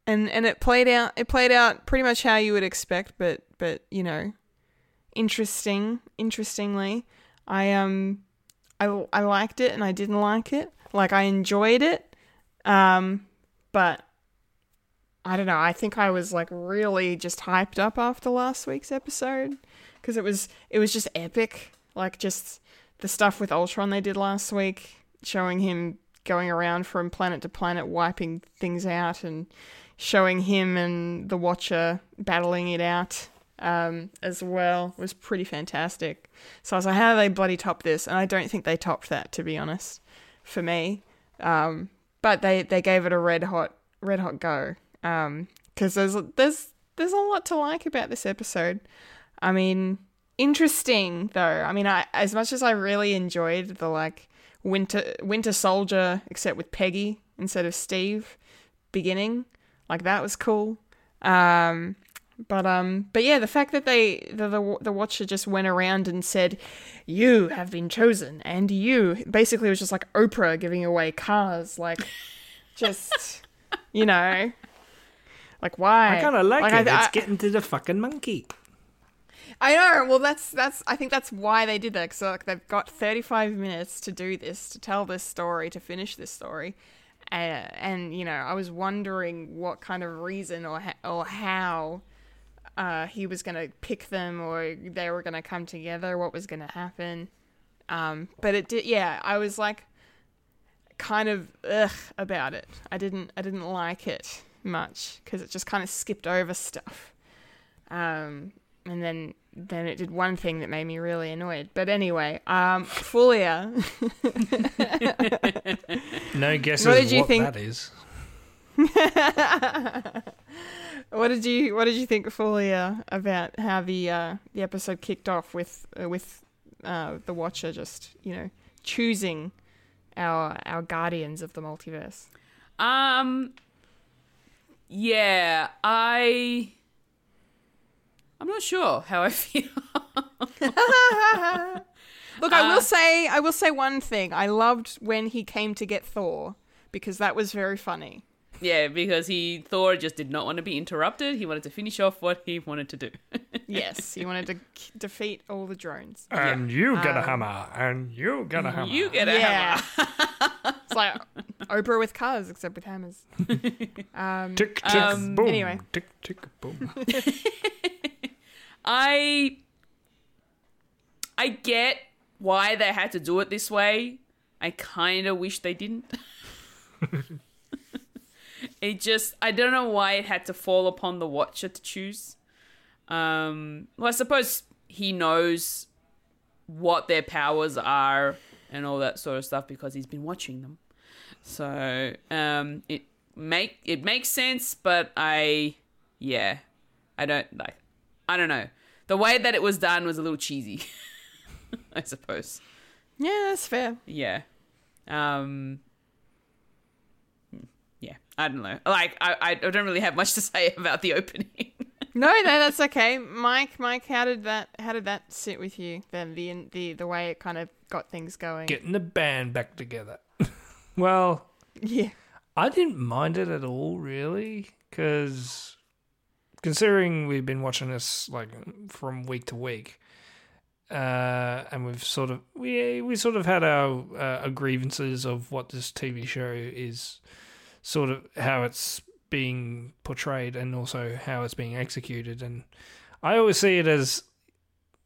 And and it played out it played out pretty much how you would expect, but but you know, interesting, interestingly, I um I I liked it and I didn't like it. Like I enjoyed it. Um but I don't know. I think I was like really just hyped up after last week's episode because it was it was just epic. Like just the stuff with Ultron they did last week, showing him going around from planet to planet, wiping things out, and showing him and the Watcher battling it out um, as well was pretty fantastic. So I was like, how do they bloody top this? And I don't think they topped that, to be honest, for me. Um, but they, they gave it a red hot red hot go because there's there's there's a lot to like about this episode. I mean, interesting though. I mean, I as much as I really enjoyed the like Winter Winter Soldier, except with Peggy instead of Steve, beginning like that was cool. Um, but um, but yeah, the fact that they the, the the Watcher just went around and said, "You have been chosen," and you basically was just like Oprah giving away cars, like just you know, like why? I kind of like, it. I- it's I- getting to the fucking monkey. I know. Well, that's that's. I think that's why they did that. Because like they've got 35 minutes to do this, to tell this story, to finish this story, uh, and you know, I was wondering what kind of reason or ha- or how uh, he was going to pick them, or they were going to come together. What was going to happen? Um, but it did. Yeah, I was like, kind of ugh about it. I didn't. I didn't like it much because it just kind of skipped over stuff. Um, and then then it did one thing that made me really annoyed. But anyway, um, Fulia. No guesses What what, did you think- that is. what did you What did you think, Fulia, about how the uh, the episode kicked off with uh, with uh, the Watcher just you know choosing our our guardians of the multiverse? Um. Yeah, I. I'm not sure how I feel. Look, I Uh, will say I will say one thing. I loved when he came to get Thor because that was very funny. yeah, because he Thor just did not want to be interrupted. He wanted to finish off what he wanted to do. Yes, he wanted to k- defeat all the drones. And you get a hammer. And you get a hammer. you get a Yeah. hammer. It's like Oprah with cars, except with hammers. Um, Tick, tick, Um, boom. anyway. Tick, tick, boom. I I get why they had to do it this way. I kind of wish they didn't. it just I don't know why it had to fall upon the watcher to choose. Um well I suppose he knows what their powers are and all that sort of stuff because he's been watching them. So, um it make it makes sense, but I yeah, I don't like I don't know. The way that it was done was a little cheesy. I suppose. yeah, that's fair. Yeah. Um hmm, yeah, I don't know. Like I I don't really have much to say about the opening. No, no, that's okay. Mike, Mike, how did that how did that sit with you? Then the the the way it kind of got things going. Getting the band back together. well, yeah. I didn't mind it at all, really, because considering we've been watching this like from week to week, uh, and we've sort of we we sort of had our uh, grievances of what this TV show is, sort of how it's being portrayed and also how it's being executed, and I always see it as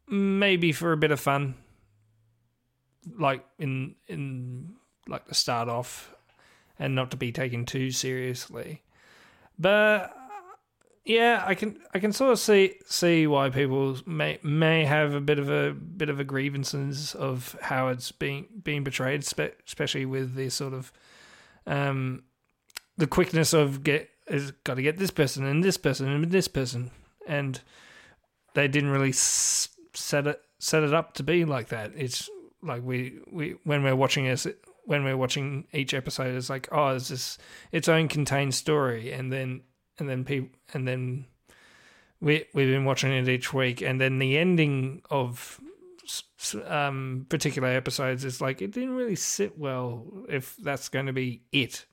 maybe for a bit of fun, like in in like the start off and not to be taken too seriously. But yeah, I can I can sort of see see why people may may have a bit of a bit of a grievances of how it's being being portrayed, spe- especially with the sort of um the quickness of get is got to get this person and this person and this person, and they didn't really set it set it up to be like that. It's like we we when we're watching this when we're watching each episode it's like oh it's this its own contained story and then and then people and then we we've been watching it each week and then the ending of um, particular episodes, is like it didn't really sit well if that's going to be it.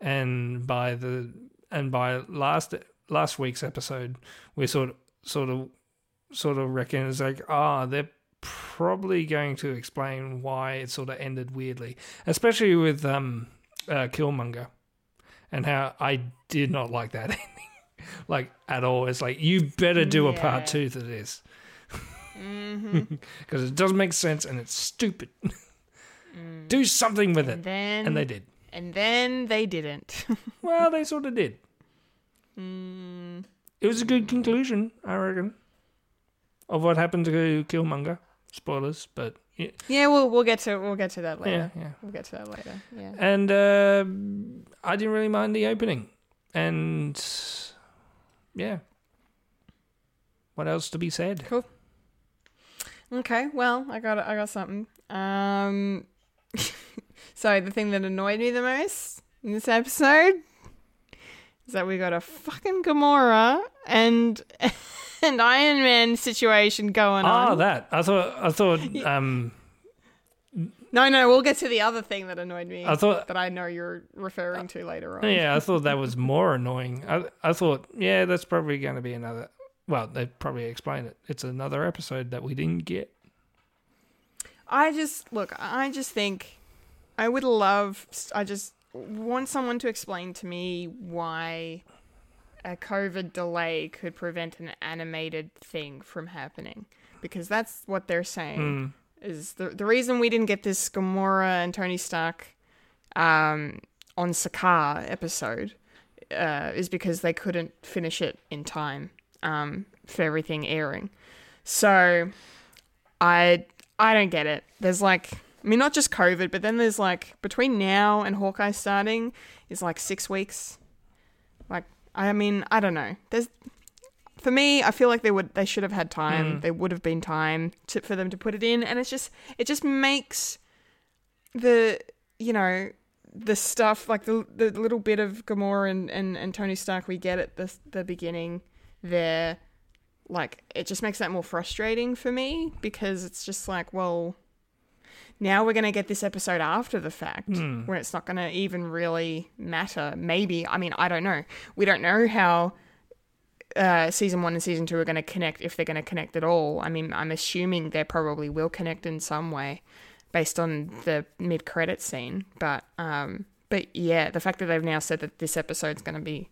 And by the and by last last week's episode, we sort of sort of sort of reckon it's like ah they're probably going to explain why it sort of ended weirdly, especially with um uh, Killmonger and how I did not like that ending, like at all. It's like you better do a part two to this Mm-hmm. because it doesn't make sense and it's stupid. do something with And it, then and they did. and then they didn't. Well, they sort of did. mm, It was a good conclusion, I reckon, of what happened to Killmonger. Spoilers, but yeah, yeah, we'll we'll get to we'll get to that yeah, later. yeah. We'll get to that later. Yeah. And uh, I didn't really mind the opening. And yeah. What else to be said? Cool. Okay, well, I got I got something. Um, so the thing that annoyed me the most in this episode is that we got a fucking Gamora and and Iron Man situation going on. Oh, that. I thought I thought um no, no, we'll get to the other thing that annoyed me. I thought that I know you're referring to later on. yeah, I thought that was more annoying. I I thought, yeah, that's probably going to be another well, they probably explained it. It's another episode that we didn't get. I just look. I just think I would love. I just want someone to explain to me why a COVID delay could prevent an animated thing from happening, because that's what they're saying. Is the the reason we didn't get this Gamora and Tony Stark um, on Sakaar episode uh, is because they couldn't finish it in time um, for everything airing. So I I don't get it. There's like I mean not just COVID, but then there's like between now and Hawkeye starting is like six weeks. Like I mean, I don't know. There's for me, I feel like they would they should have had time. Mm. There would have been time to, for them to put it in, and it's just it just makes the you know the stuff like the the little bit of Gamora and, and, and Tony Stark we get at the the beginning there like it just makes that more frustrating for me because it's just like well now we're going to get this episode after the fact where it's not going to even really matter. Maybe i mean i don't know. We don't know how uh, season one and season two are going to connect if they're going to connect at all. I mean i'm assuming they probably will connect in some way based on the mid-credit scene but um but yeah the fact that they've now said that this episode's going to be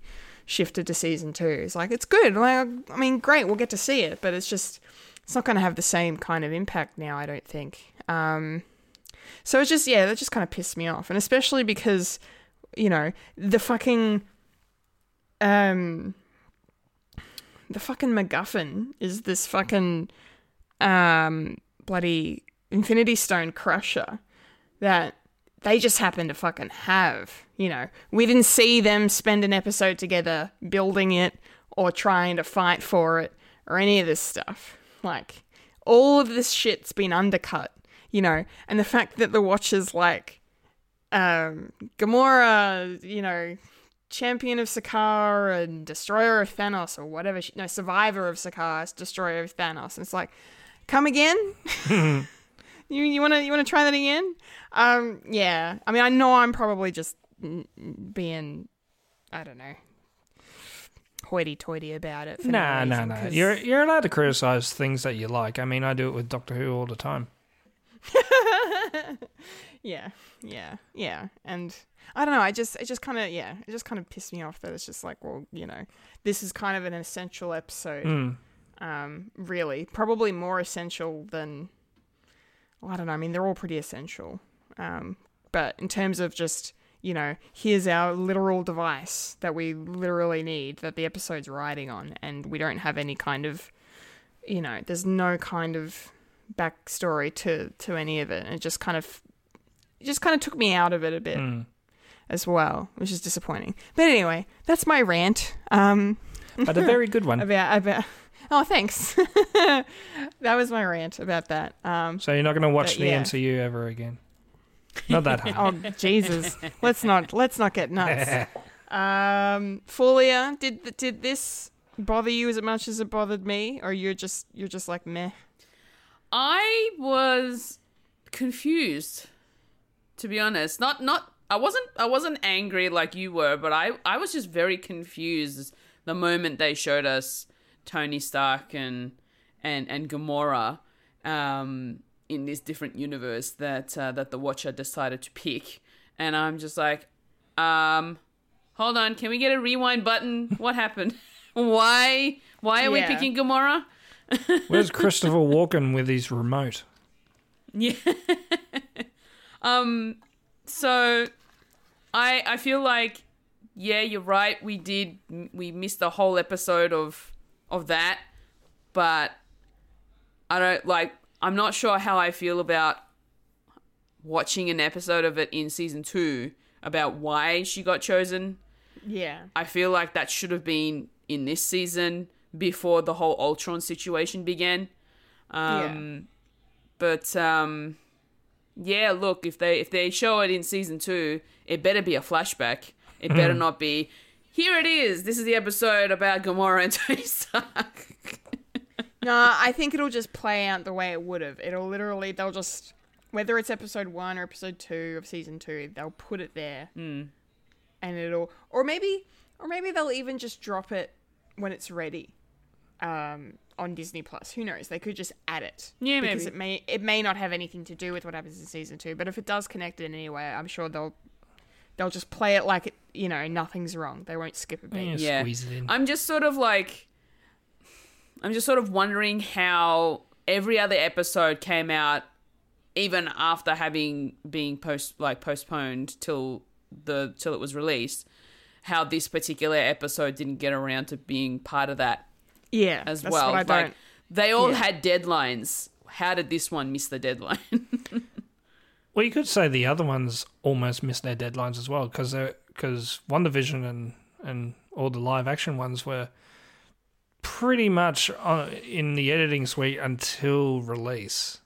shifted to season two is like it's good. Like i mean great we'll get to see it but it's just it's not going to have the same kind of impact now i don't think. Um so it's just yeah that just kind of pissed me off and especially because you know the fucking um the fucking MacGuffin is this fucking um bloody Infinity Stone crusher that they just happen to fucking have. You know, we didn't see them spend an episode together building it or trying to fight for it or any of this stuff. Like, all of this shit's been undercut, you know, and the fact that the Watchers, like, um, Gamora, you know, champion of Sakaar and destroyer of Thanos or whatever, she, no, survivor of Sakaar, destroyer of Thanos. And it's like, come again? you you want to you want to try that again? Um, yeah. I mean, I know I'm probably just being, I don't know, hoity-toity about it. For no Nah, nah, reason, nah. 'cause- You're you're allowed to criticize things that you like. I mean, I do it with Doctor Who all the time. yeah, yeah, yeah. And I don't know. I just, it just kind of, yeah, it just kind of pissed me off that it's just like, well, you know, this is kind of an essential episode. Mm. Um, really, probably more essential than, well, I don't know. I mean, they're all pretty essential. Um, but in terms of just, you know, here's our literal device that we literally need that the episode's riding on, and we don't have any kind of, you know, there's no kind of backstory to to any of it, and it just kind of, it just kind of took me out of it a bit Mm. as well, which is disappointing. But anyway, that's my rant. Um, But a very good one. about about. Oh, thanks. that was my rant about that. Um, So you're not going to watch But the yeah. MCU ever again. Not that hard. oh Jesus, let's not let's not get nuts. Um, Fulia, did did this bother you as much as it bothered me, or you're just you're just like meh? I was confused, to be honest. Not not I wasn't I wasn't angry like you were, but I I was just very confused the moment they showed us Tony Stark and and and Gamora um, in this different universe that uh, that the Watcher decided to pick, and I'm just like, um, hold on, can we get a rewind button? What happened? why why are we picking Gamora? Where's Christopher Walken with his remote? Yeah. um so I I feel like yeah, you're right. We did we missed the whole episode of of that, but I don't like I'm not sure how I feel about watching an episode of it in season 2 about why she got chosen. Yeah. I feel like that should have been in this season before the whole Ultron situation began. Um, But um, yeah, look, if they if they show it in season two, it better be a flashback. It better not be. Here it is. This is the episode about Gamora and Tony Stark. No, I think it'll just play out the way it would have. It'll literally, they'll just, whether it's episode one or episode two of season two, they'll put it there, Hmm. and it'll, or maybe, or maybe they'll even just drop it when it's ready, um, on Disney Plus. Who knows? They could just add it. Yeah, because maybe. it may, it may not have anything to do with what happens in season two. But if it does connect in any way, I'm sure they'll, they'll just play it like it, you know, nothing's wrong. They won't skip a beat. Yeah, Yeah. squeeze it in. I'm just sort of like, I'm just sort of wondering how every other episode came out, even after having been post like postponed till the till it was released. How this particular episode didn't get around to being part of that Yeah, as that's well. What I don't. they all yeah. had deadlines. How did this one miss the deadline? Well, you could say the other ones almost missed their deadlines as well because because WandaVision and and all the live action ones were pretty much on, in the editing suite until release.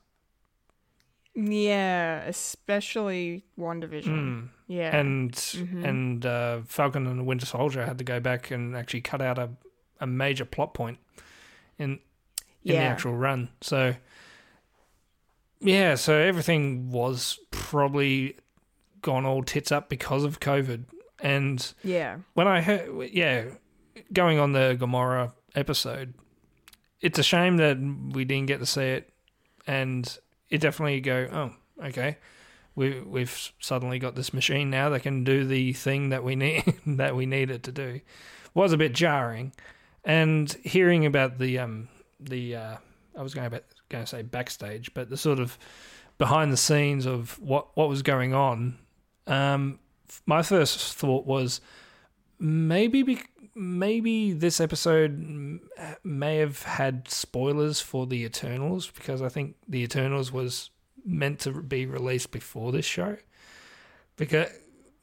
Yeah, especially WandaVision. Hmm. Yeah, and mm-hmm. and uh, Falcon and the Winter Soldier had to go back and actually cut out a a major plot point in in the actual run. So yeah, so everything was probably gone all tits up because of COVID. And yeah, when I heard, yeah, going on the Gamora episode, it's a shame that we didn't get to see it, and it definitely go, oh, okay, we we've suddenly got this machine now that can do the thing that we need that we need it to do. Was a bit jarring, and hearing about the um the uh, I was going to going to say backstage, but the sort of behind the scenes of what what was going on. Um, my first thought was maybe be, maybe this episode may have had spoilers for the Eternals because I think the Eternals was meant to be released before this show because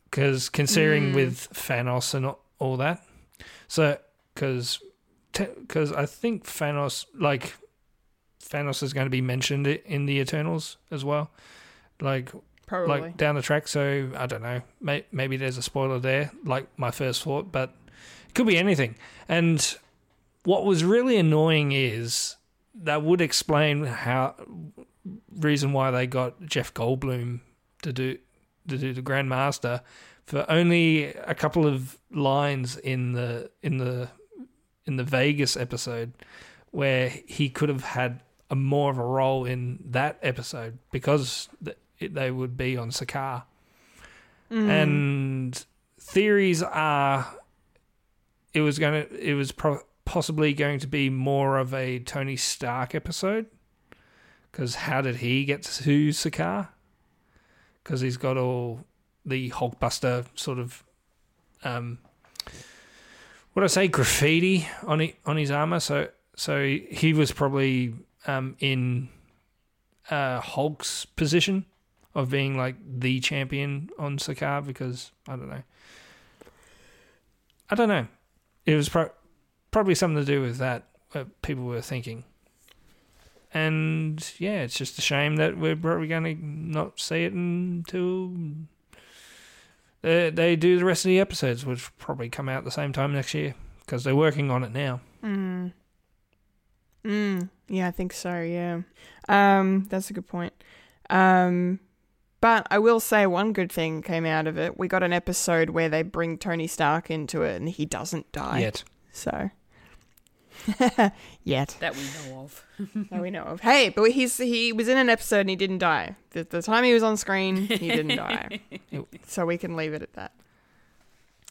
because considering with Thanos and all- all that so because because I think Thanos like Thanos is going to be mentioned in the Eternals as well like probably. like down the track. So I don't know. May, maybe there's a spoiler there, like my first thought, but it could be anything. And what was really annoying is that would explain how reason why they got Jeff Goldblum to do to do the Grandmaster for only a couple of lines in the in the in the Vegas episode where he could have had a more of a role in that episode because they would be on Sakaar. And theories are it was going to it was pro- possibly going to be more of a Tony Stark episode cuz how did he get to Sakaar? Cuz he's got all the Hulkbuster sort of um what I say graffiti on on his armor so so he was probably um in uh Hulk's position of being like the champion on Sakaar because I don't know. I don't know. It was pro- probably something to do with that. What people were thinking, and yeah, it's just a shame that we're probably going to not see it until they, they do the rest of the episodes, which will probably come out the same time next year because they're working on it now. Mm. Mm. Yeah, I think so. Yeah, um, that's a good point. Um, but I will say one good thing came out of it. We got an episode where they bring Tony Stark into it, and he doesn't die. Yet. So, yet That we know of. that we know of. Hey, but he's he was in an episode and he didn't die. The, the time he was on screen, he didn't die. so we can leave it at that.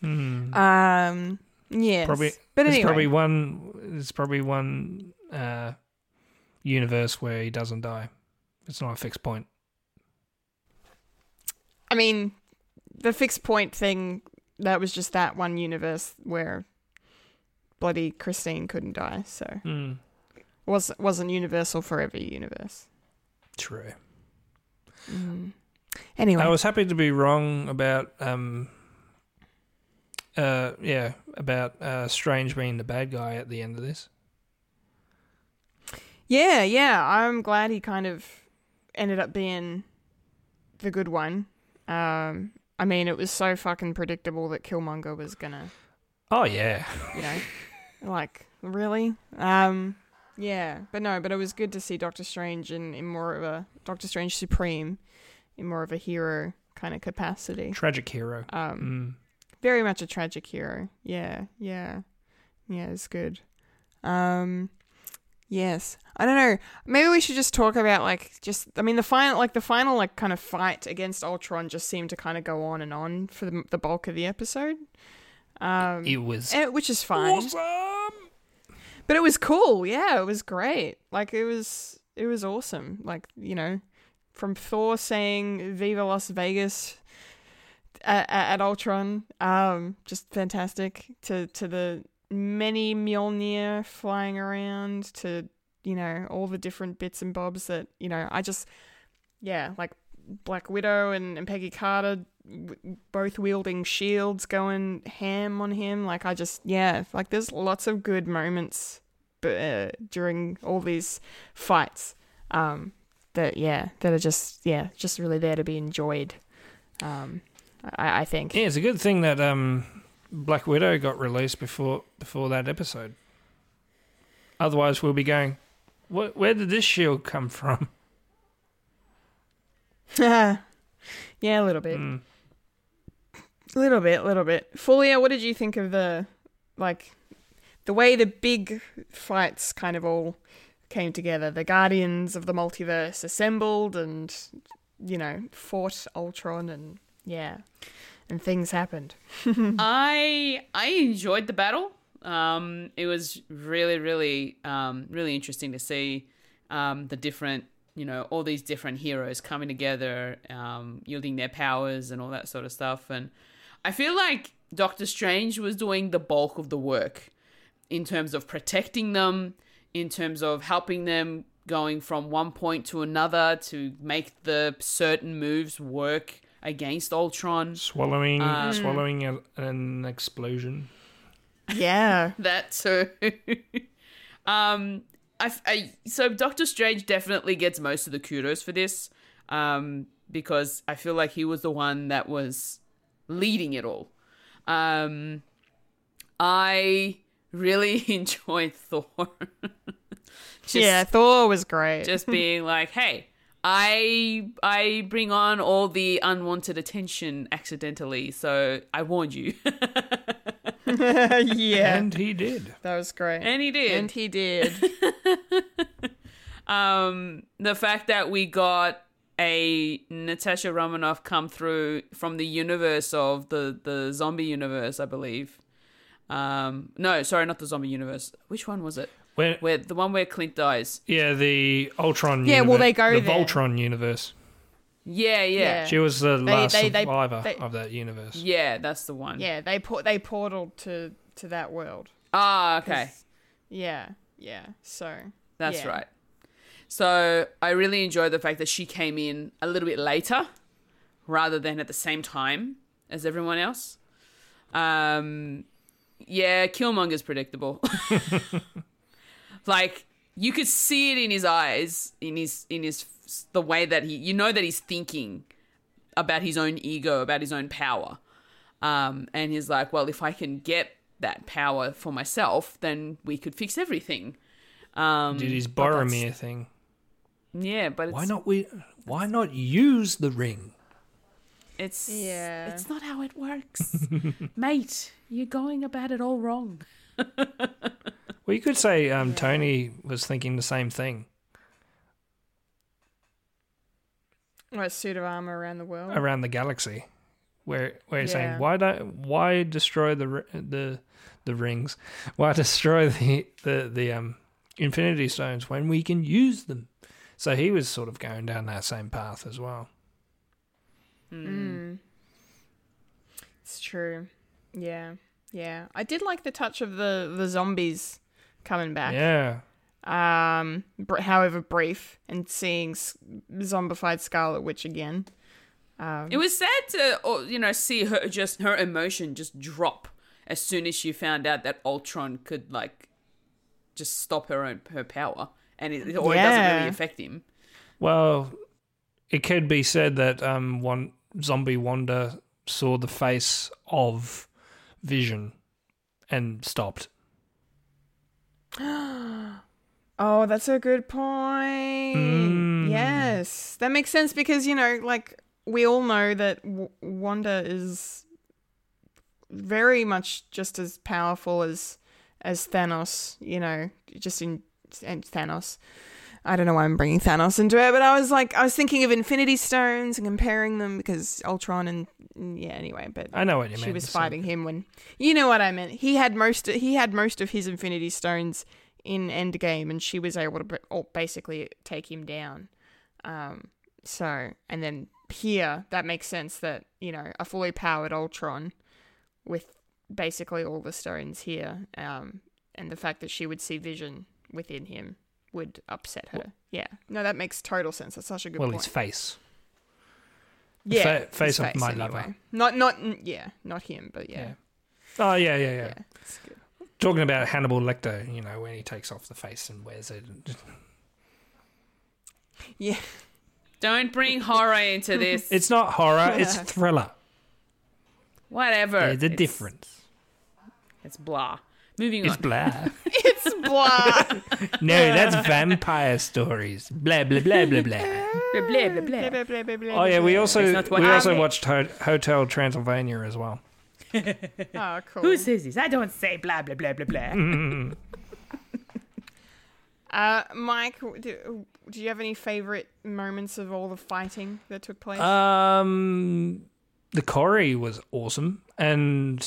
Um. Yes. Probably, But there's anyway, probably one. There's probably one uh, universe where he doesn't die. It's not a fixed point. I mean, the fixed point thing. That was just that one universe where bloody Christine couldn't die. So Mm, was wasn't universal for every universe. true. Anyway, I was happy to be wrong about um. Uh, yeah, about uh, Strange being the bad guy at the end of this. Yeah, yeah. I'm glad he kind of ended up being the good one. Um, I mean, it was so fucking predictable that Killmonger was gonna, Oh yeah, you know, like really. Um, yeah, but no, but it was good to see Doctor Strange in, in more of a Doctor Strange Supreme, in more of a hero kind of capacity. tragic hero. Um, Mm. very much a tragic hero. Yeah, yeah, yeah. It's good. Um, yes. I don't know. Maybe we should just talk about like just. I mean, the final, like the final, like kind of fight against Ultron just seemed to kind of go on and on for the, the bulk of the episode. Um, It was eh, which is fine, awesome. but it was cool. Yeah, it was great. Like it was, it was awesome. Like you know, from Thor saying "Viva Las Vegas" at, at Ultron, um, just fantastic. To to the many Mjolnir flying around, to you know all the different bits and bobs that you know. I just yeah, like Black Widow and, and Peggy Carter both wielding shields, going ham on him. Like I just yeah, like there's lots of good moments, uh, during all these fights, um, that yeah, that are just yeah, just really there to be enjoyed. Um, I, I think. Yeah, it's a good thing that um, Black Widow got released before before that episode. Otherwise, we'll be going. Where, where did this shield come from? yeah, a little bit. Mm. A little bit, a little bit. Fulia, what did you think of the like the way the big fights kind of all came together? The Guardians of the Multiverse assembled and you know, fought Ultron and yeah. And things happened. I I enjoyed the battle. Um, it was really, really, um, really interesting to see um, the different, you know, all these different heroes coming together, um, yielding their powers and all that sort of stuff. And I feel like Doctor Strange was doing the bulk of the work in terms of protecting them, in terms of helping them going from one point to another to make the certain moves work against Ultron. Swallowing, Um, swallowing a, an explosion. Yeah. that too. um, I, I so Doctor Strange definitely gets most of the kudos for this, um, because I feel like he was the one that was leading it all. Um, I really enjoyed Thor. Just- yeah, Thor was great. just being like, "Hey, I I bring on all the unwanted attention accidentally, so I warned you." yeah. And he did. that was great. and he did. And he did. um the fact that we got a Natasha Romanoff come through from the universe of the the zombie universe, I believe. Um no, sorry, not the zombie universe. Which one was it? Where, Where the one where Clint dies. yeah, the Ultron. Yeah, well, they go the there. Voltron universe. Yeah, yeah. Yeah. She was the last they- they- survivor they- of that universe. Yeah, that's the one. yeah, they put they portaled to to that world. Ah, okay. Yeah. Yeah. So That's yeah. right. So I really enjoyed the fact that she came in a little bit later rather than at the same time as everyone else. Um, yeah, Killmonger's predictable. like you could see it in his eyes, in his in his the way that he you know that he's thinking about his own ego, about his own power. Um, and he's like, well, if I can get that power for myself, then we could fix everything. Um, Did his Boromir thing. Yeah, but it's, Why not we? Why not use the ring? It's Yeah. It's not how it works, mate. You're going about it all wrong. Well, you could say um, Tony was thinking the same thing Or a suit of armor around the world. around the galaxy, where where he's saying Yeah. why don't why destroy the the the rings? Why destroy the the the um Infinity Stones when we can use them? So he was sort of going down that same path as well. Mm. It's true. Yeah. Yeah. I did like the touch of the the zombies coming back. Yeah, Um br- however brief and seeing s- zombified Scarlet Witch again. Um, It was sad to, or, you know, see her just her emotion just drop as soon as she found out that Ultron could like just stop her own her power, and it, or it doesn't really affect him. Well, it could be said that um, one zombie Wanda saw the face of Vision and stopped. Oh, that's a good point. Mm. Yes, that makes sense because you know, like we all know that w- Wanda is very much just as powerful as as Thanos. You know, just in and Thanos. I don't know why I'm bringing Thanos into it, but I was like, I was thinking of Infinity Stones and comparing them because Ultron and yeah. Anyway, but I know what you she mean. was fighting him when you know what I meant. He had most he had most of his Infinity Stones in Endgame, and she was able to basically take him down. Um, so and then here that makes sense that you know a fully powered Ultron with basically all the stones here, um, and the fact that she would see Vision within him would upset her. yeah, no, that makes total sense. That's such a good Well, point. his face. yeah, fa- his face of my lover. Not not yeah, not him, but yeah. Yeah. Oh yeah, yeah, yeah. Yeah, good. Talking about Hannibal Lecter, you know, when he takes off the face and wears it. Yeah. Don't bring horror into this. It's not horror; it's thriller. Whatever. There's a It's- difference. It's blah. Moving It's on. blah. It's blah. no, that's vampire stories. Blah blah blah blah blah. Blah, blah, blah, blah. Blah, blah, blah, blah, Oh yeah, we also That's not what we also happened. watched Ho- Hotel Transylvania as well. Oh, cool. Who says this? I don't say blah blah blah blah blah. Uh, Mike, do, do you have any favorite moments of all the fighting that took place? Um, the Corey was awesome, and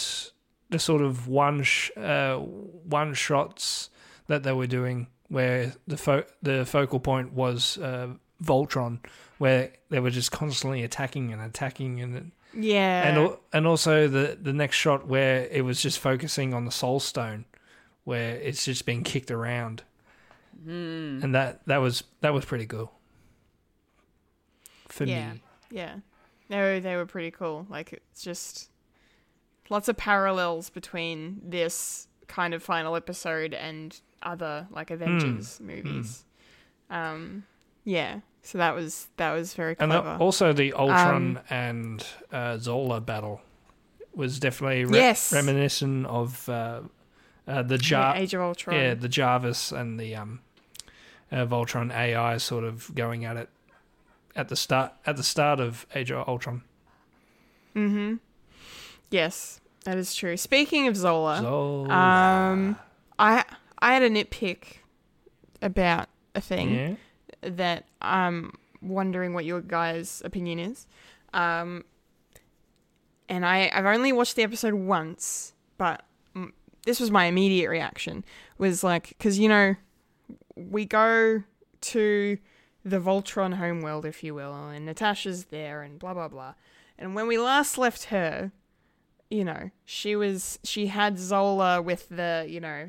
the sort of one sh- uh, one shots that they were doing, where the fo- the focal point was uh, Voltron, where they were just constantly attacking and attacking, and yeah. and and also the the next shot where it was just focusing on the Soul Stone, where it's just being kicked around, and that that was that was pretty cool. For yeah. me, Yeah. They were, they were pretty cool. Like, it's just lots of parallels between this kind of final episode and other, like, Avengers Hmm. movies. Um, yeah. So that was that was very And clever. the, also the Ultron Um, and uh, Zola battle was definitely re- Yes. reminiscent of uh, uh, the Yeah, Jar- Age of Ultron. yeah, the Jarvis and the um, uh, Voltron AI sort of going at it at the start at the start of Age of Ultron. Mm-hmm. Yes, that is true. Speaking of Zola, Zola, um, I I had a nitpick about a thing yeah, that I'm wondering what your guys' opinion is. Um, and I I've only watched the episode once, but mm, this was my immediate reaction was like because you know we go to the Voltron homeworld, if you will, and Natasha's there, and blah blah blah. And when we last left her, you know, she was she had Zola with the you know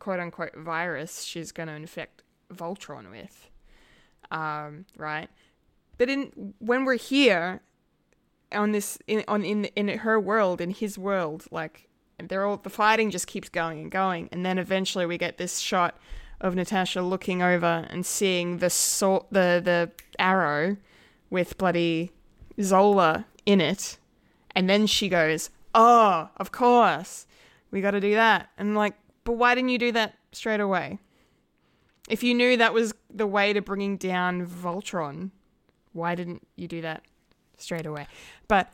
quote unquote virus she's going to infect Voltron with, um, right? But in when we're here on this in on in in her world in his world, like they're all the fighting just keeps going and going, and then eventually we get this shot of Natasha looking over and seeing the so- the the arrow with bloody Zola in it, and then she goes, "Oh, of course, we got to do that." And like, but why didn't you do that straight away? if you knew that was the way to bringing down Voltron, why didn't you do that straight away? But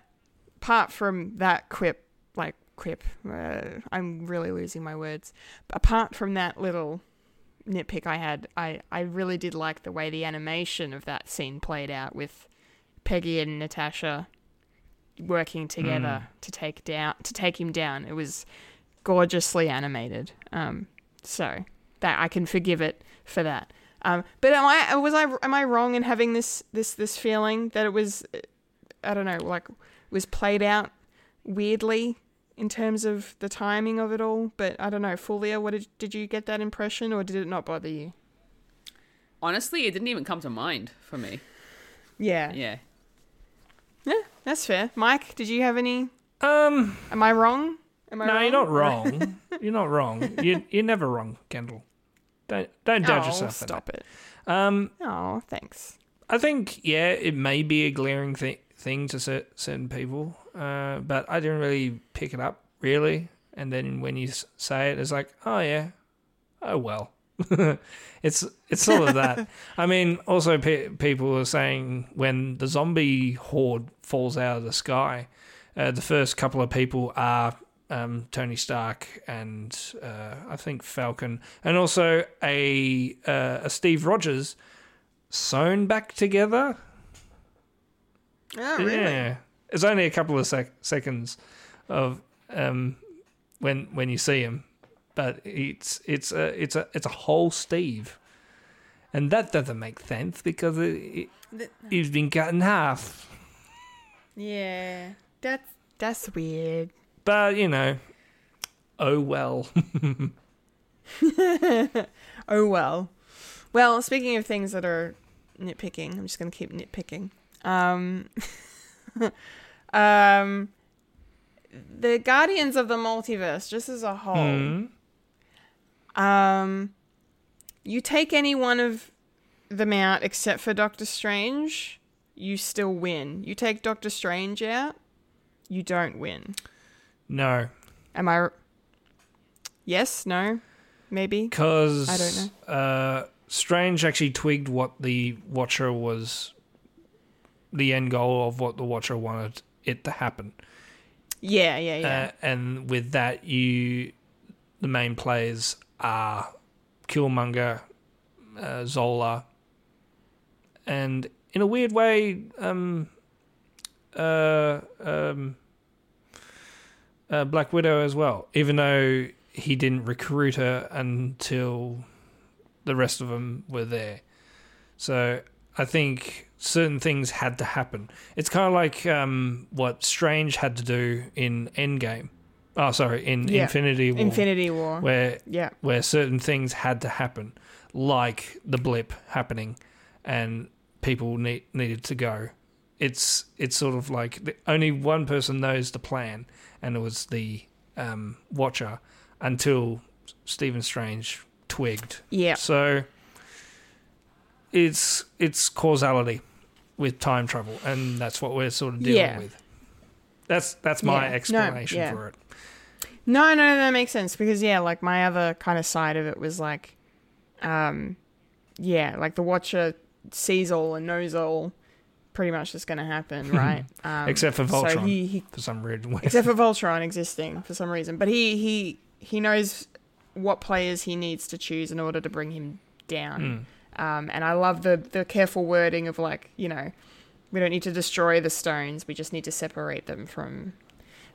apart from that quip, like quip, uh, I'm really losing my words. Apart from that little nitpick I had, I, I really did like the way the animation of that scene played out with Peggy and Natasha working together to take down to take him down. It was gorgeously animated. Um, so that I can forgive it for that. Um, but am I was I am I wrong in having this this this feeling that it was I don't know like was played out weirdly in terms of the timing of it all? But I don't know, Fulia, what did did you get that impression or did it not bother you? Honestly, it didn't even come to mind for me. Yeah, Yeah. Yeah, that's fair. Mike, did you have any? Um, Am I wrong? Am I no, wrong? you're not wrong. you're not wrong. You're, you're never wrong, Kendall. Don't don't doubt oh, yourself. Stop it. Um, Oh, thanks. I think yeah, it may be a glaring thi- thing to cer- certain people, uh, but I didn't really pick it up really. And then when you say it, it's like, oh yeah, oh well. it's it's sort of that. I mean, also pe- people are saying when the zombie horde falls out of the sky, uh, the first couple of people are um, Tony Stark and uh, I think Falcon, and also a uh, a Steve Rogers sewn back together. Oh, really? Yeah, it's only a couple of sec- seconds of um, when when you see him, but it's it's a it's a it's a whole Steve, and that doesn't make sense because it, it, he's been cut in half. Yeah. That's that's weird. But you know, oh well. Oh well. Well, speaking of things that are nitpicking, I'm just gonna keep nitpicking. Um, um, the Guardians of the Multiverse, just as a whole. Hmm. Um, you take any one of them out except for Doctor Strange, you still win. You take Doctor Strange out, you don't win. No, Am I? Yes. No. Maybe. because I don't know. Uh, Strange actually twigged what the Watcher was, the end goal of what the Watcher wanted it to happen. Yeah. Yeah. Yeah. Uh, and with that, you, the main players are Killmonger, uh, Zola, and in a weird way, um, uh, um, uh, Black Widow as well. Even though he didn't recruit her until the rest of them were there, so I think certain things had to happen. It's kind of like um, what Strange had to do in Endgame. Oh, sorry, in Yeah. Infinity War. Infinity War. Where yeah. where certain things had to happen, like the blip happening, and people need, needed to go. It's it's sort of like the, only one person knows the plan, and it was the um, Watcher until Stephen Strange twigged. Yeah. So it's it's causality with time travel, and that's what we're sort of dealing Yeah. with. That's that's my Yeah. No, explanation yeah. for it. No, no, that makes sense because yeah, like my other kind of side of it was like, um, yeah, like the Watcher sees all and knows all, pretty much is going to happen, right? Um, Except for So Voltron. he, he For some weird way. except for Voltron existing for some reason, but he he he knows what players he needs to choose in order to bring him down. Um, and I love the the careful wording of like you know, we don't need to destroy the stones, we just need to separate them from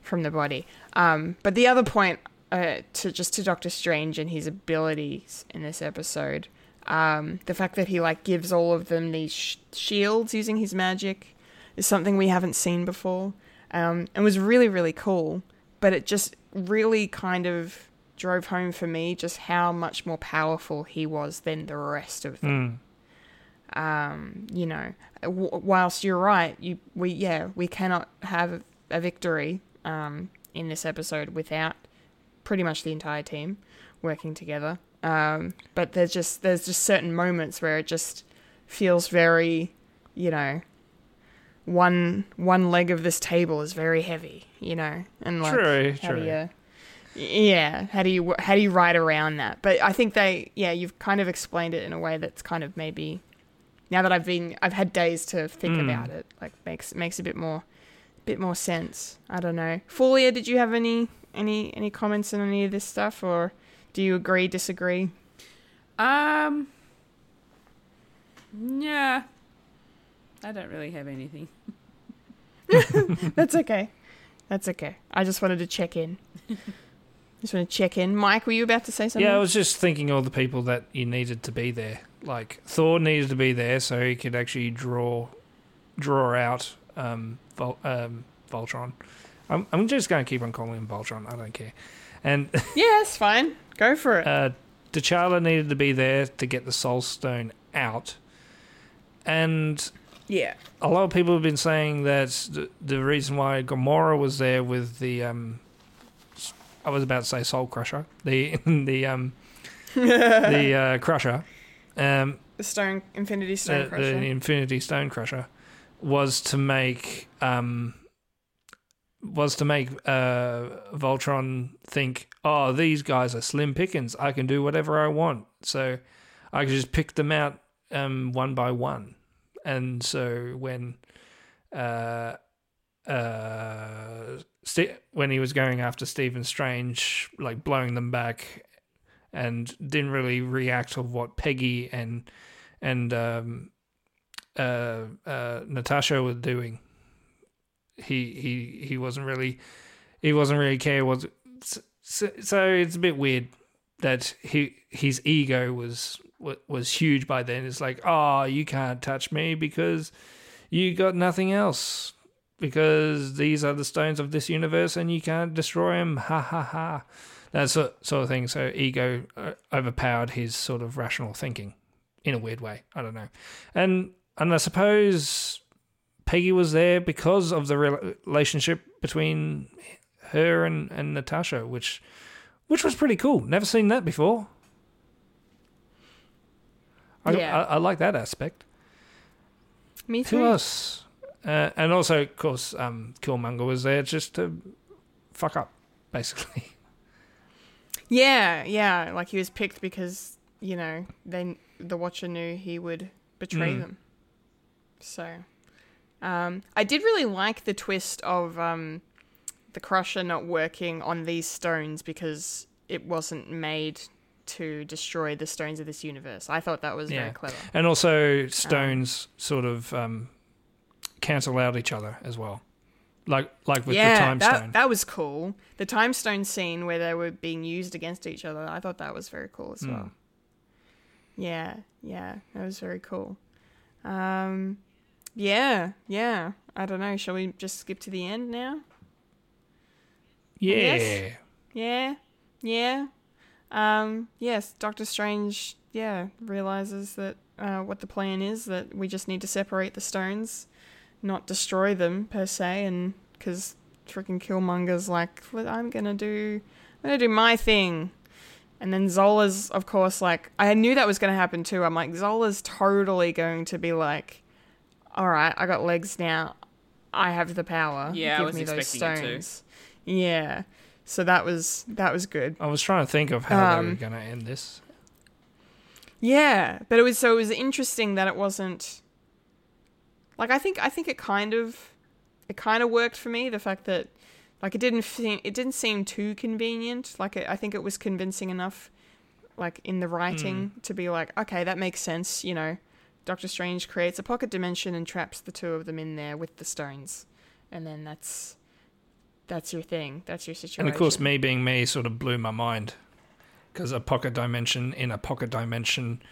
from the body. Um, but the other point uh, to just to Doctor Strange and his abilities in this episode, um, the fact that he like gives all of them these sh- shields using his magic is something we haven't seen before, um, and was really really cool. But it just really kind of drove home for me just how much more powerful he was than the rest of them Mm. um, you know, w- whilst you're right, you we yeah we cannot have a victory um, in this episode without pretty much the entire team working together. Um, but there's just there's just certain moments where it just feels very, you know, one one leg of this table is very heavy, you know, and like True, how do you yeah how do you how do you write around that but i think they yeah you've kind of explained it in a way that's kind of maybe now that i've been i've had days to think Hmm. about it like makes makes a bit more bit more sense i don't know Folia, did you have any any any comments on any of this stuff or do you agree disagree Um. Yeah. I don't really have anything. that's okay that's okay i just wanted to check in just want to check in mike were you about to say something Yeah, I was just thinking all the people that you needed to be there. Like Thor needed to be there so he could actually draw draw out um, Vol- um, Voltron. I'm I'm just going to keep on calling him Voltron. I don't care. And yeah it's fine go for it uh, T'Challa needed to be there to get the Soul Stone out. And yeah a lot of people have been saying that the, the reason why Gamora was there with the um, I was about to say Soul Crusher, the the um, the uh, Crusher, um, the stone infinity stone crusher the Infinity Stone Crusher, was to make um, was to make uh, Voltron think, oh, these guys are slim pickings. I can do whatever I want, so I could just pick them out um, one by one. And so when uh, uh, St- when he was going after Stephen Strange, like blowing them back, and didn't really react to what Peggy and and um, uh, uh, Natasha was doing. He he he wasn't really he wasn't really care was so, so it's a bit weird that he his ego was was huge by then. It's like, oh, you can't touch me because you got nothing else. Because these are the stones of this universe, and you can't destroy them. Ha ha ha! That sort of thing. So ego uh, overpowered his sort of rational thinking, in a weird way. I don't know, and and I suppose Peggy was there because of the rela- relationship between her and, and Natasha, which which was pretty cool. Never seen that before. I, Yeah. I, I like that aspect. Me too. Who else? Uh, and also, of course, um, Killmonger was there just to fuck up, basically. Yeah, yeah. Like he was picked because you know they the Watcher knew he would betray Mm. them. So, um, I did really like the twist of um, the Crusher not working on these stones because it wasn't made to destroy the stones of this universe. I thought that was Yeah. very clever. And also, stones sort of um, cancel out each other as well, like like with yeah, the time that stone. that was cool. The time stone scene where they were being used against each other, I thought that was very cool as Hmm. well. Yeah, yeah, that was very cool. Um, yeah, yeah. I don't know. Shall we just skip to the end now? yeah. yes. Yeah, yeah. Um, yes, Doctor Strange, yeah, realizes that uh, what the plan is that we just need to separate the stones, not destroy them per se, and because freaking Killmonger's like, well, I'm gonna do, I'm gonna do my thing. And then Zola's, of course, like, I knew that was gonna happen too. I'm like, Zola's totally going to be like, all right, I got legs now. I have the power. Yeah, I Give was me those expecting it too. stones. Yeah. So that was that was good. I was trying to think of how they Um, were going to end this. Yeah, but it was so it was interesting that it wasn't like I think I think it kind of it kind of worked for me the fact that like it didn't seem it didn't seem too convenient like it, I think it was convincing enough like in the writing to be like okay that makes sense you know Doctor Strange creates a pocket dimension and traps the two of them in there with the stones and then that's that's your thing that's your situation And of course, me being me sort of blew my mind because a pocket dimension in a pocket dimension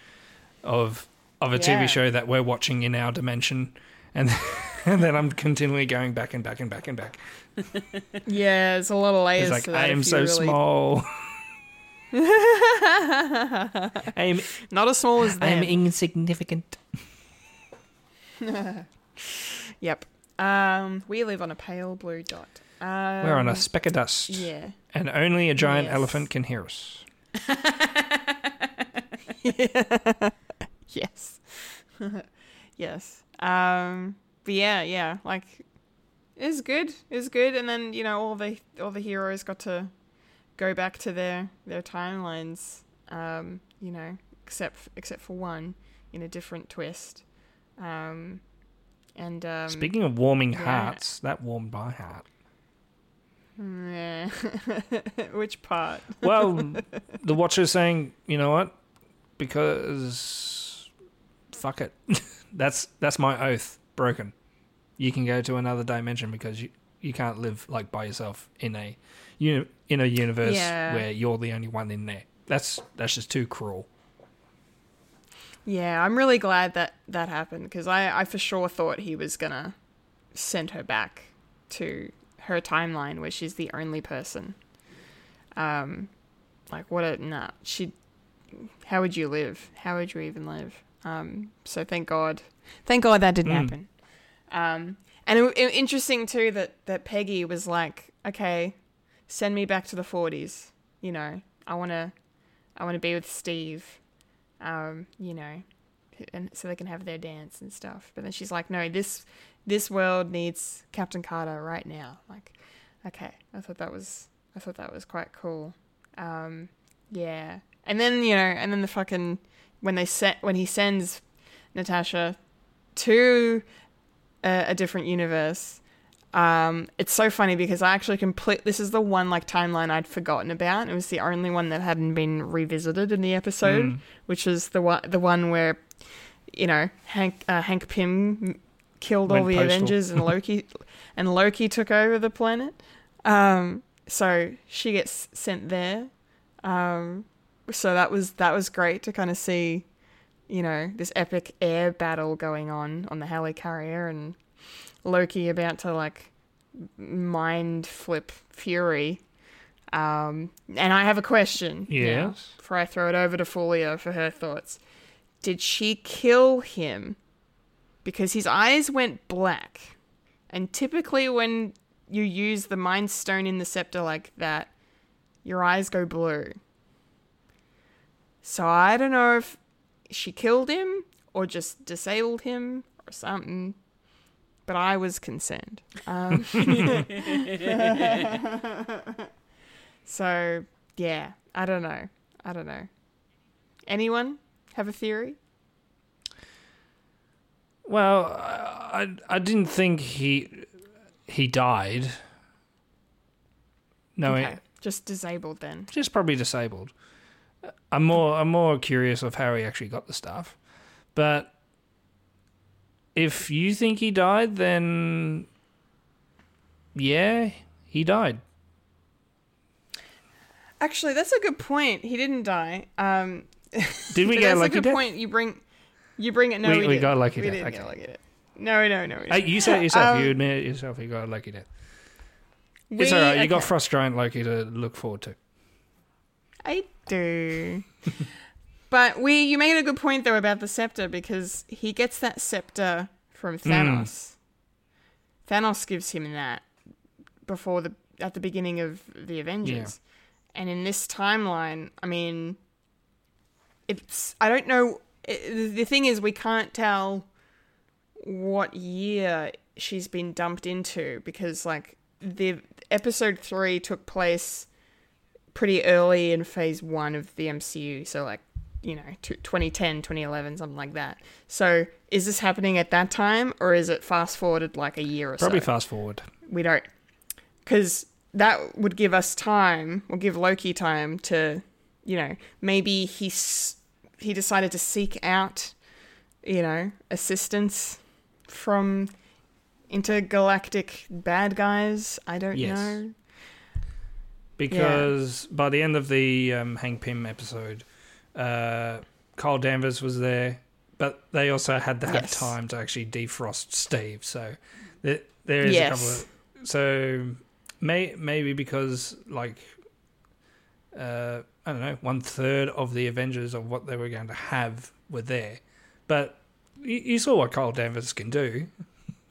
of of a Yeah. TV show that we're watching in our dimension, and and then I'm continually going back and back and back and back. yeah it's a lot of layers It's like I am so really- small. I'm not as small as them I'm insignificant. Yep. Um, we live on a pale blue dot. Um, We're on a speck of dust, Yeah. and only a giant Yes. elephant can hear us. Yes. yes. Um, but yeah, yeah, like it's good. It's good, and then you know all the all the heroes got to go back to their their timelines. Um, you know, except except for one in a different twist. Um, and um, Speaking of warming yeah. hearts, that warmed my heart. yeah. which part? Well, the Watcher's saying, you know what? Because fuck it, that's that's my oath broken. You can go to another dimension because you you can't live like by yourself in a uni- in a universe Yeah. where you're the only one in there. That's that's just too cruel. Yeah, I'm really glad that that happened because I, I for sure thought he was gonna send her back to her timeline where she's the only person. Um, like what a nah. She, how would you live? How would you even live? Um, so thank God, thank God that didn't Mm. happen. Um, and it, it, interesting too that that Peggy was like, okay, send me back to the 40s. You know, I wanna, I wanna be with Steve um, you know, and so they can have their dance and stuff. But then she's like, no, this this world needs Captain Carter right now. Like, okay, I thought that was I thought that was quite cool. Um, yeah, and then you know, and then the fucking when they set when he sends Natasha to a, a different universe. Um, it's so funny because I actually complete. This is the one like timeline I'd forgotten about. It was the only one that hadn't been revisited in the episode, Mm. which is the one the one where, you know, Hank uh, Hank Pym killed all the postal. Avengers and Loki and Loki took over the planet. Um, so she gets sent there. Um, so that was that was great to kind of see, you know, this epic air battle going on on the helicarrier and Loki about to like mind flip Fury. Um, and I have a question. Yes. before I throw it over to Fulia for her thoughts. Did she kill him because his eyes went black? And typically, when you use the Mind Stone in the scepter like that, your eyes go blue. So I don't know if she killed him or just disabled him or something. But I was concerned. Um, so yeah, I don't know. I don't know. Anyone have a theory? Well, I, I I didn't think he he died. No, okay, just disabled then. just probably disabled. I'm more I'm more curious of how he actually got the stuff. But if you think he died, then yeah, he died. Actually, that's a good point. He didn't die. Um, Did we get that's lucky a good death? point. You bring, you bring it. No, We- we, we didn't. got lucky We death, didn't okay. get lucky death. No, no, no. Didn't. you said it yourself. Um, you admit it yourself. You got lucky death. we- It's all right. You got okay. Frost Giant Loki to look forward to. I do. but we you made a good point though about the scepter because he gets that scepter from Hmm. Thanos. Thanos gives him that before the at the beginning of the Avengers. And in this timeline, I mean it's I don't know it, the thing is we can't tell what year she's been dumped into because like the episode 3 took place pretty early in phase one of the MCU. So, like, you know, t- 2010, 2011, something like that. So, is this happening at that time or is it fast forwarded like a year or Probably so? Probably fast forward. We don't. Because that would give us time, or give Loki time to, you know, maybe he's, he decided to seek out, you know, assistance from intergalactic bad guys. I don't Yes. know. because by the end of the um, Hank Pym episode, uh, Carol Danvers was there, but they also had to have Yes. time to actually defrost Steve. So there, there is a couple of so may maybe because like uh, I don't know one third of the Avengers of what they were going to have were there, but you, you saw what Carol Danvers can do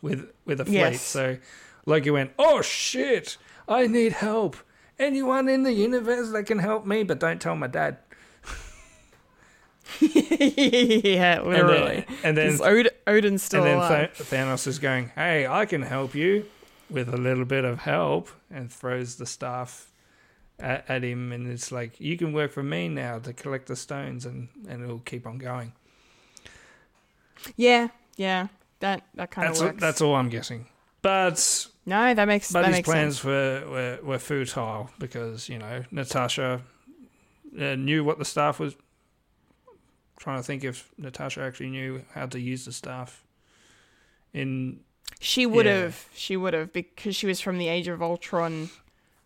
with with a fleet. Yes. So Loki went, "Oh shit, I need help." Anyone in the universe that can help me, but don't tell my dad. yeah, literally. and then- 'Cause Od- Odin's still and then alive. Th- Thanos is going, "Hey, I can help you with a little bit of help," and throws the staff at, at him, and it's like you can work for me now to collect the stones, and and it'll keep on going. Yeah, yeah. That that kind of That's works. that's all I'm guessing. But no, that makes but that his makes plans sense. were, were were futile because you know Natasha uh, knew what the staff was. Trying to think if Natasha actually knew how to use the staff. In She would Yeah. have. She would have because she was from the Age of Ultron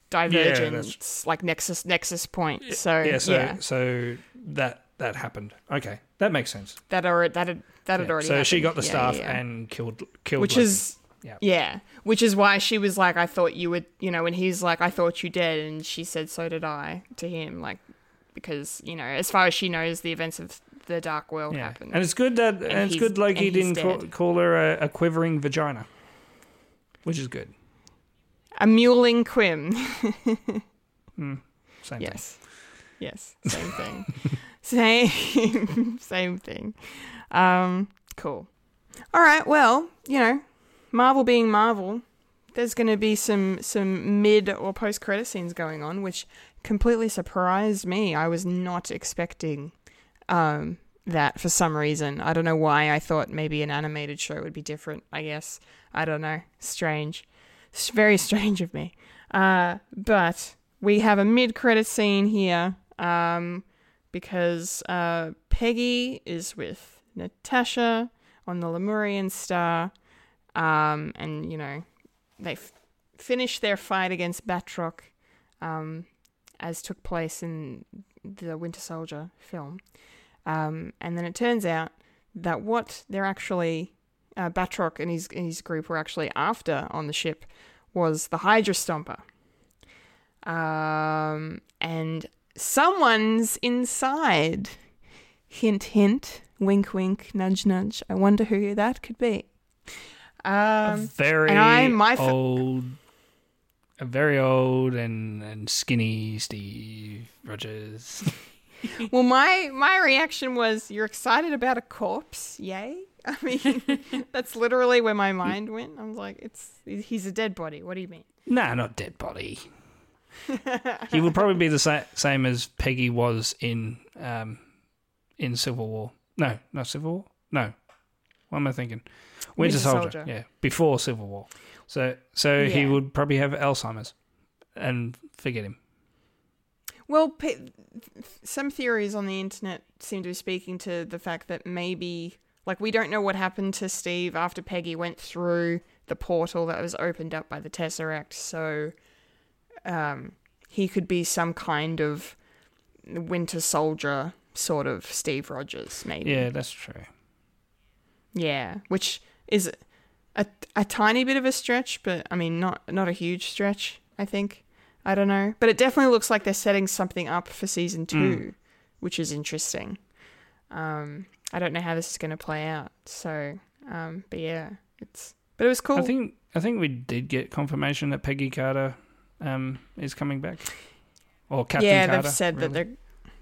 divergence, like Nexus Nexus point. So yeah, yeah, so so that that happened. Okay, that makes sense. that or that had that had already. so she got the Yeah, staff yeah, yeah. and killed killed. which Loki. is Yeah. yeah, which is why she was like, "I thought you would," you know, and he's like, "I thought you did," and she said, "So did I," to him, like because you know, as far as she knows, the events of the Dark World yeah, happened. and it's good that and, it's good Loki and didn't call, call her a, a quivering vagina, which is good. A mewling Quim. Same thing. Yes. Yes. Same thing. same same thing. Um, cool. All right, well, you know, Marvel being Marvel, there's going to be some some mid or post credit scenes going on, which completely surprised me. I was not expecting um that for some reason. I don't know why. I thought maybe an animated show would be different. I guess I don't know. Strange. It's very strange of me. Uh, but we have a mid credit scene here um, because uh, Peggy is with Natasha on the Lemurian Star, um, and you know they f- finish their fight against Batroc, um, as took place in the Winter Soldier film, um, and then it turns out that what they're actually uh, Batroc and his and his group were actually after on the ship was the Hydra Stomper. Um, and someone's inside. Hint, hint. Wink, wink. Nudge, nudge. I wonder who that could be. a Um, very and I- my f- old, a very old and and skinny Steve Rogers. well, my my reaction was, "You're excited about a corpse? Yay!" I mean, that's literally where my mind went. I was like, "It's he's a dead body. What do you mean?" nah, not dead body. he would probably be the sa- same as Peggy was in um in Civil War. No, not Civil War. No, what am I thinking? Winter, Winter Soldier. Soldier. Yeah, before Civil War. So so he would probably have Alzheimer's, and forget him. Well, pe- some theories on the internet seem to be speaking to the fact that maybe, like, we don't know what happened to Steve after Peggy went through the portal that was opened up by the Tesseract. So, um, he could be some kind of Winter Soldier sort of Steve Rogers, maybe. Yeah, that's true. Yeah, which is a a tiny bit of a stretch, but I mean not not a huge stretch, I think. I don't know, but it definitely looks like they're setting something up for season 2, which is interesting. Um I don't know how this is going to play out. So, um but yeah, it's but it was cool. I think I think we did get confirmation that Peggy Carter um is coming back, or Captain yeah, Carter. they've said that really. they're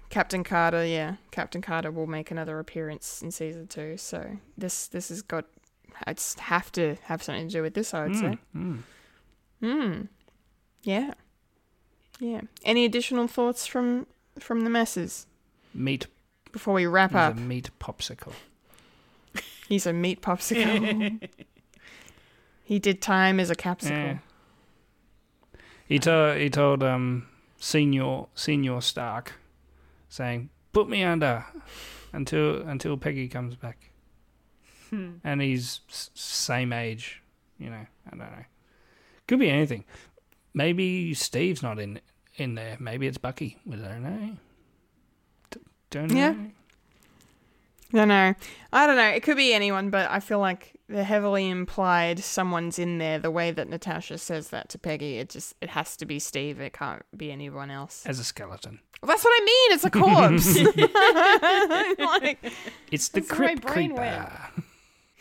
Captain Carter, yeah. Captain Carter will make another appearance in season 2. So, this this has got it's have to have something to do with this, I would say. Mm, mm. Hmm. Yeah. Yeah. Any additional thoughts from from the masses meat. before we wrap He's up? a meat popsicle. He's a meat popsicle. he did time as a capsicle. Yeah. He told he told um senior senior Stark, saying, "Put me under until until Peggy comes back." and he's s- same age, you know. I don't know. Could be anything. Maybe Steve's not in in there. Maybe it's Bucky. We don't know. D- don't know. Yeah. I don't know. I don't know. It could be anyone, but I feel like they're heavily implied someone's in there. The way that Natasha says that to Peggy, it just it has to be Steve. It can't be anyone else. As a skeleton. Well, that's what I mean. It's a corpse. like, It's the That's where my Crypt went.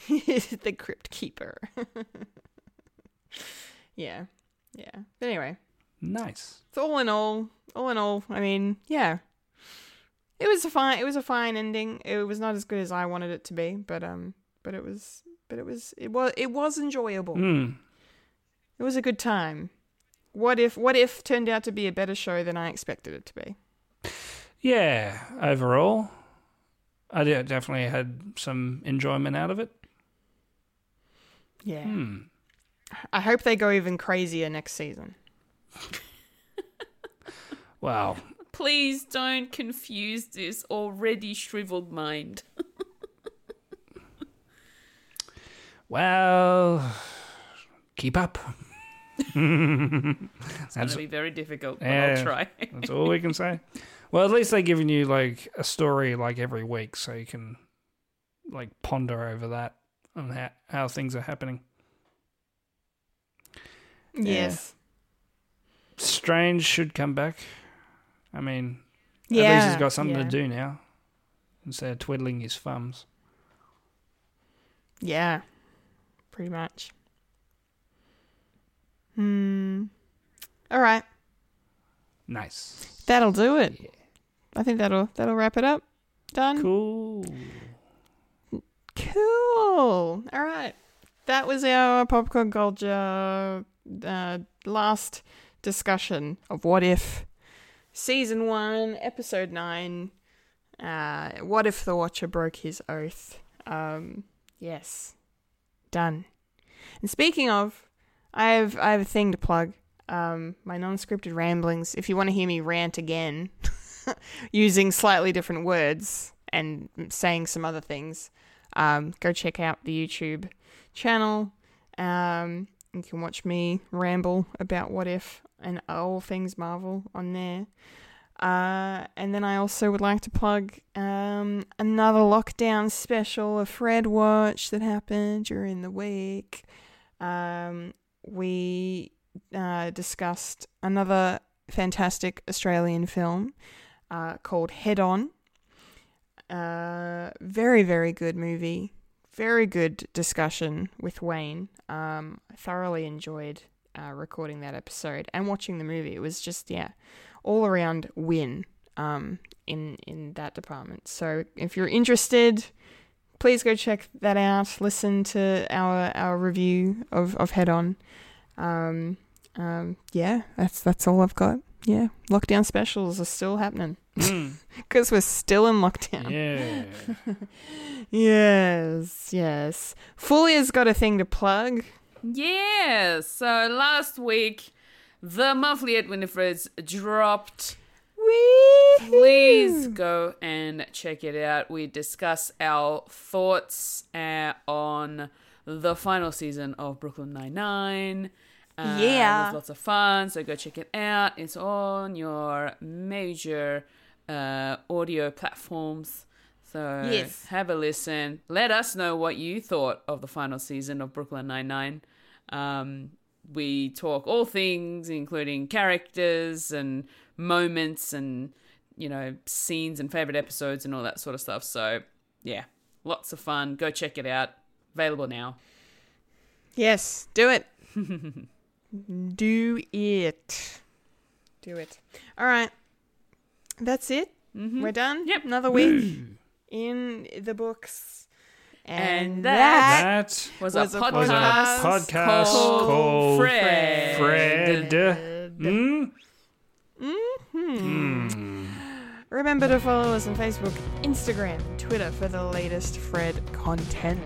the crypt keeper. yeah, yeah. But anyway, Nice. so all in all, all in all, I mean, yeah, it was a fine. It was a fine ending. It was not as good as I wanted it to be, but um, but it was, but it was, it was, it was enjoyable. Mm. It was a good time. what if what if turned out to be a better show than I expected it to be. Yeah, overall, I definitely had some enjoyment out of it. Yeah. Hmm. I hope they go even crazier next season. Wow. Please don't confuse this already shriveled mind. Well, keep up. It's going to be very difficult, but Yeah. I'll try. that's all we can say. Well, at least they're giving you like a story like every week, so you can like ponder over that and how, how things are happening. Yes. Strange should come back. I mean, Yeah. at least he's got something yeah. to do now instead of twiddling his thumbs. Yeah. Pretty much. Hmm. All right. Nice. That'll do it. I think that'll that'll wrap it up. Done. Cool. Cool. All right. That was our popcorn culture uh, last discussion of what if season one, episode nine. Uh, what if the Watcher broke his oath? Um, yes, done. And speaking of, I have I have a thing to plug. Um, my non-scripted ramblings. If you want to hear me rant again, using slightly different words and saying some other things, um, go check out the YouTube channel. Um, you can watch me ramble about what if and all things Marvel on there. Uh, and then I also would like to plug um, another lockdown special, a Fred watch that happened during the week. Um, we uh, discussed another fantastic Australian film uh, called Head On. Uh, very, very good movie. Very good discussion with Wayne. Um, I thoroughly enjoyed uh, recording that episode and watching the movie. It was just, yeah, all around win um, in in that department. So if you're interested, please go check that out. Listen to our our review of of Head On. Um, um, yeah, that's that's all I've got. Yeah, lockdown specials are still happening Mm. because we're still in lockdown. Yeah. Yes, yes. Fulia's got a thing to plug. Yeah, so last week, the monthly at Winifred's dropped. Please go and check it out. We discuss our thoughts uh, on the final season of Brooklyn Nine-Nine. Uh, Yeah. It was lots of fun, so go check it out. It's on your major uh, audio platforms. So Yes. have a listen. Let us know what you thought of the final season of Brooklyn Nine-Nine. Um, we talk all things, including characters and moments and, you know, scenes and favorite episodes and all that sort of stuff. So, yeah, lots of fun. Go check it out. Available now. Yes, do it. do it. Do it. All right. That's it. Mm-hmm. We're done. Yep. Another week in the books. And, And that, That Was, Was a a podcast, was a podcast called, called Fred. Fred. Hmm? Remember to follow us on Facebook, Instagram, and Twitter for the latest Fred content.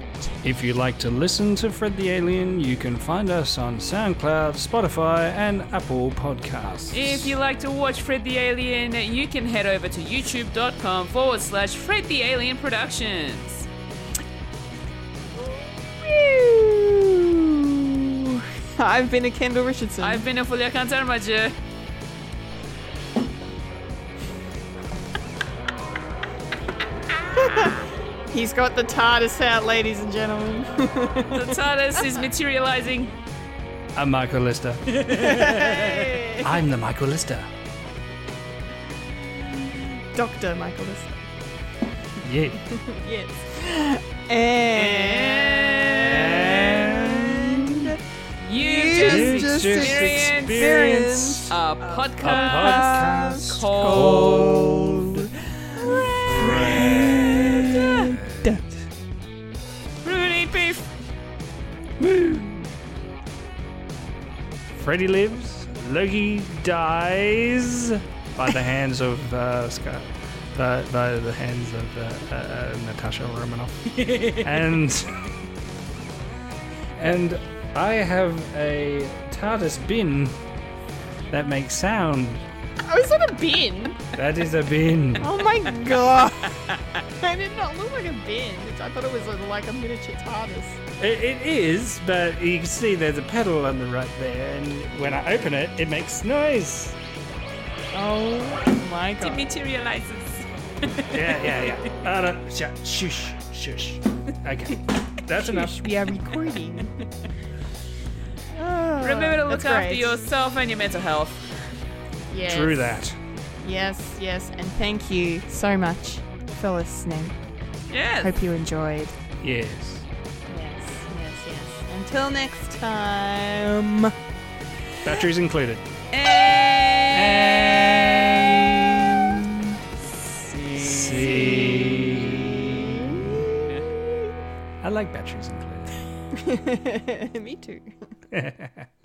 If you'd like to listen to Fred the Alien, you can find us on SoundCloud, Spotify, and Apple Podcasts. If you like to watch Fred the Alien, you can head over to youtube.com forward slash Fred the Alien Productions. I've been a Kendall Richardson. I've been a Fulia Kantarmaja. He's got the TARDIS out, ladies and gentlemen. The TARDIS is materializing. I'm Michael Lister. I'm the Michael Lister. Dr. Michael Lister. Yeah. Yes. And You, You just, just experienced, experienced a a podcast, podcast called Freddy lives, Loki dies by the hands of uh, Scott. By, by the hands of uh, uh, uh, Natasha Romanoff, and and I have a TARDIS bin that makes sound. Oh, is that a bin? That is a bin. Oh my god! I did not look like a bin. It's- I thought it was like a miniature TARDIS. It, it is, but you can see there's a pedal on the right there, and when I open it, it makes noise. Oh my god. It god! materializes. Yeah, yeah, yeah. Uh, no, sh- shush, shush. Okay, that's enough. We are recording. Remember to look that's after great. yourself and your mental health. Yes. True that. Yes, yes, and thank you so much for listening. Yes. Hope you enjoyed. Yes. Yes, yes, yes. Until next time. Batteries included. And See. I like batteries included. Me too.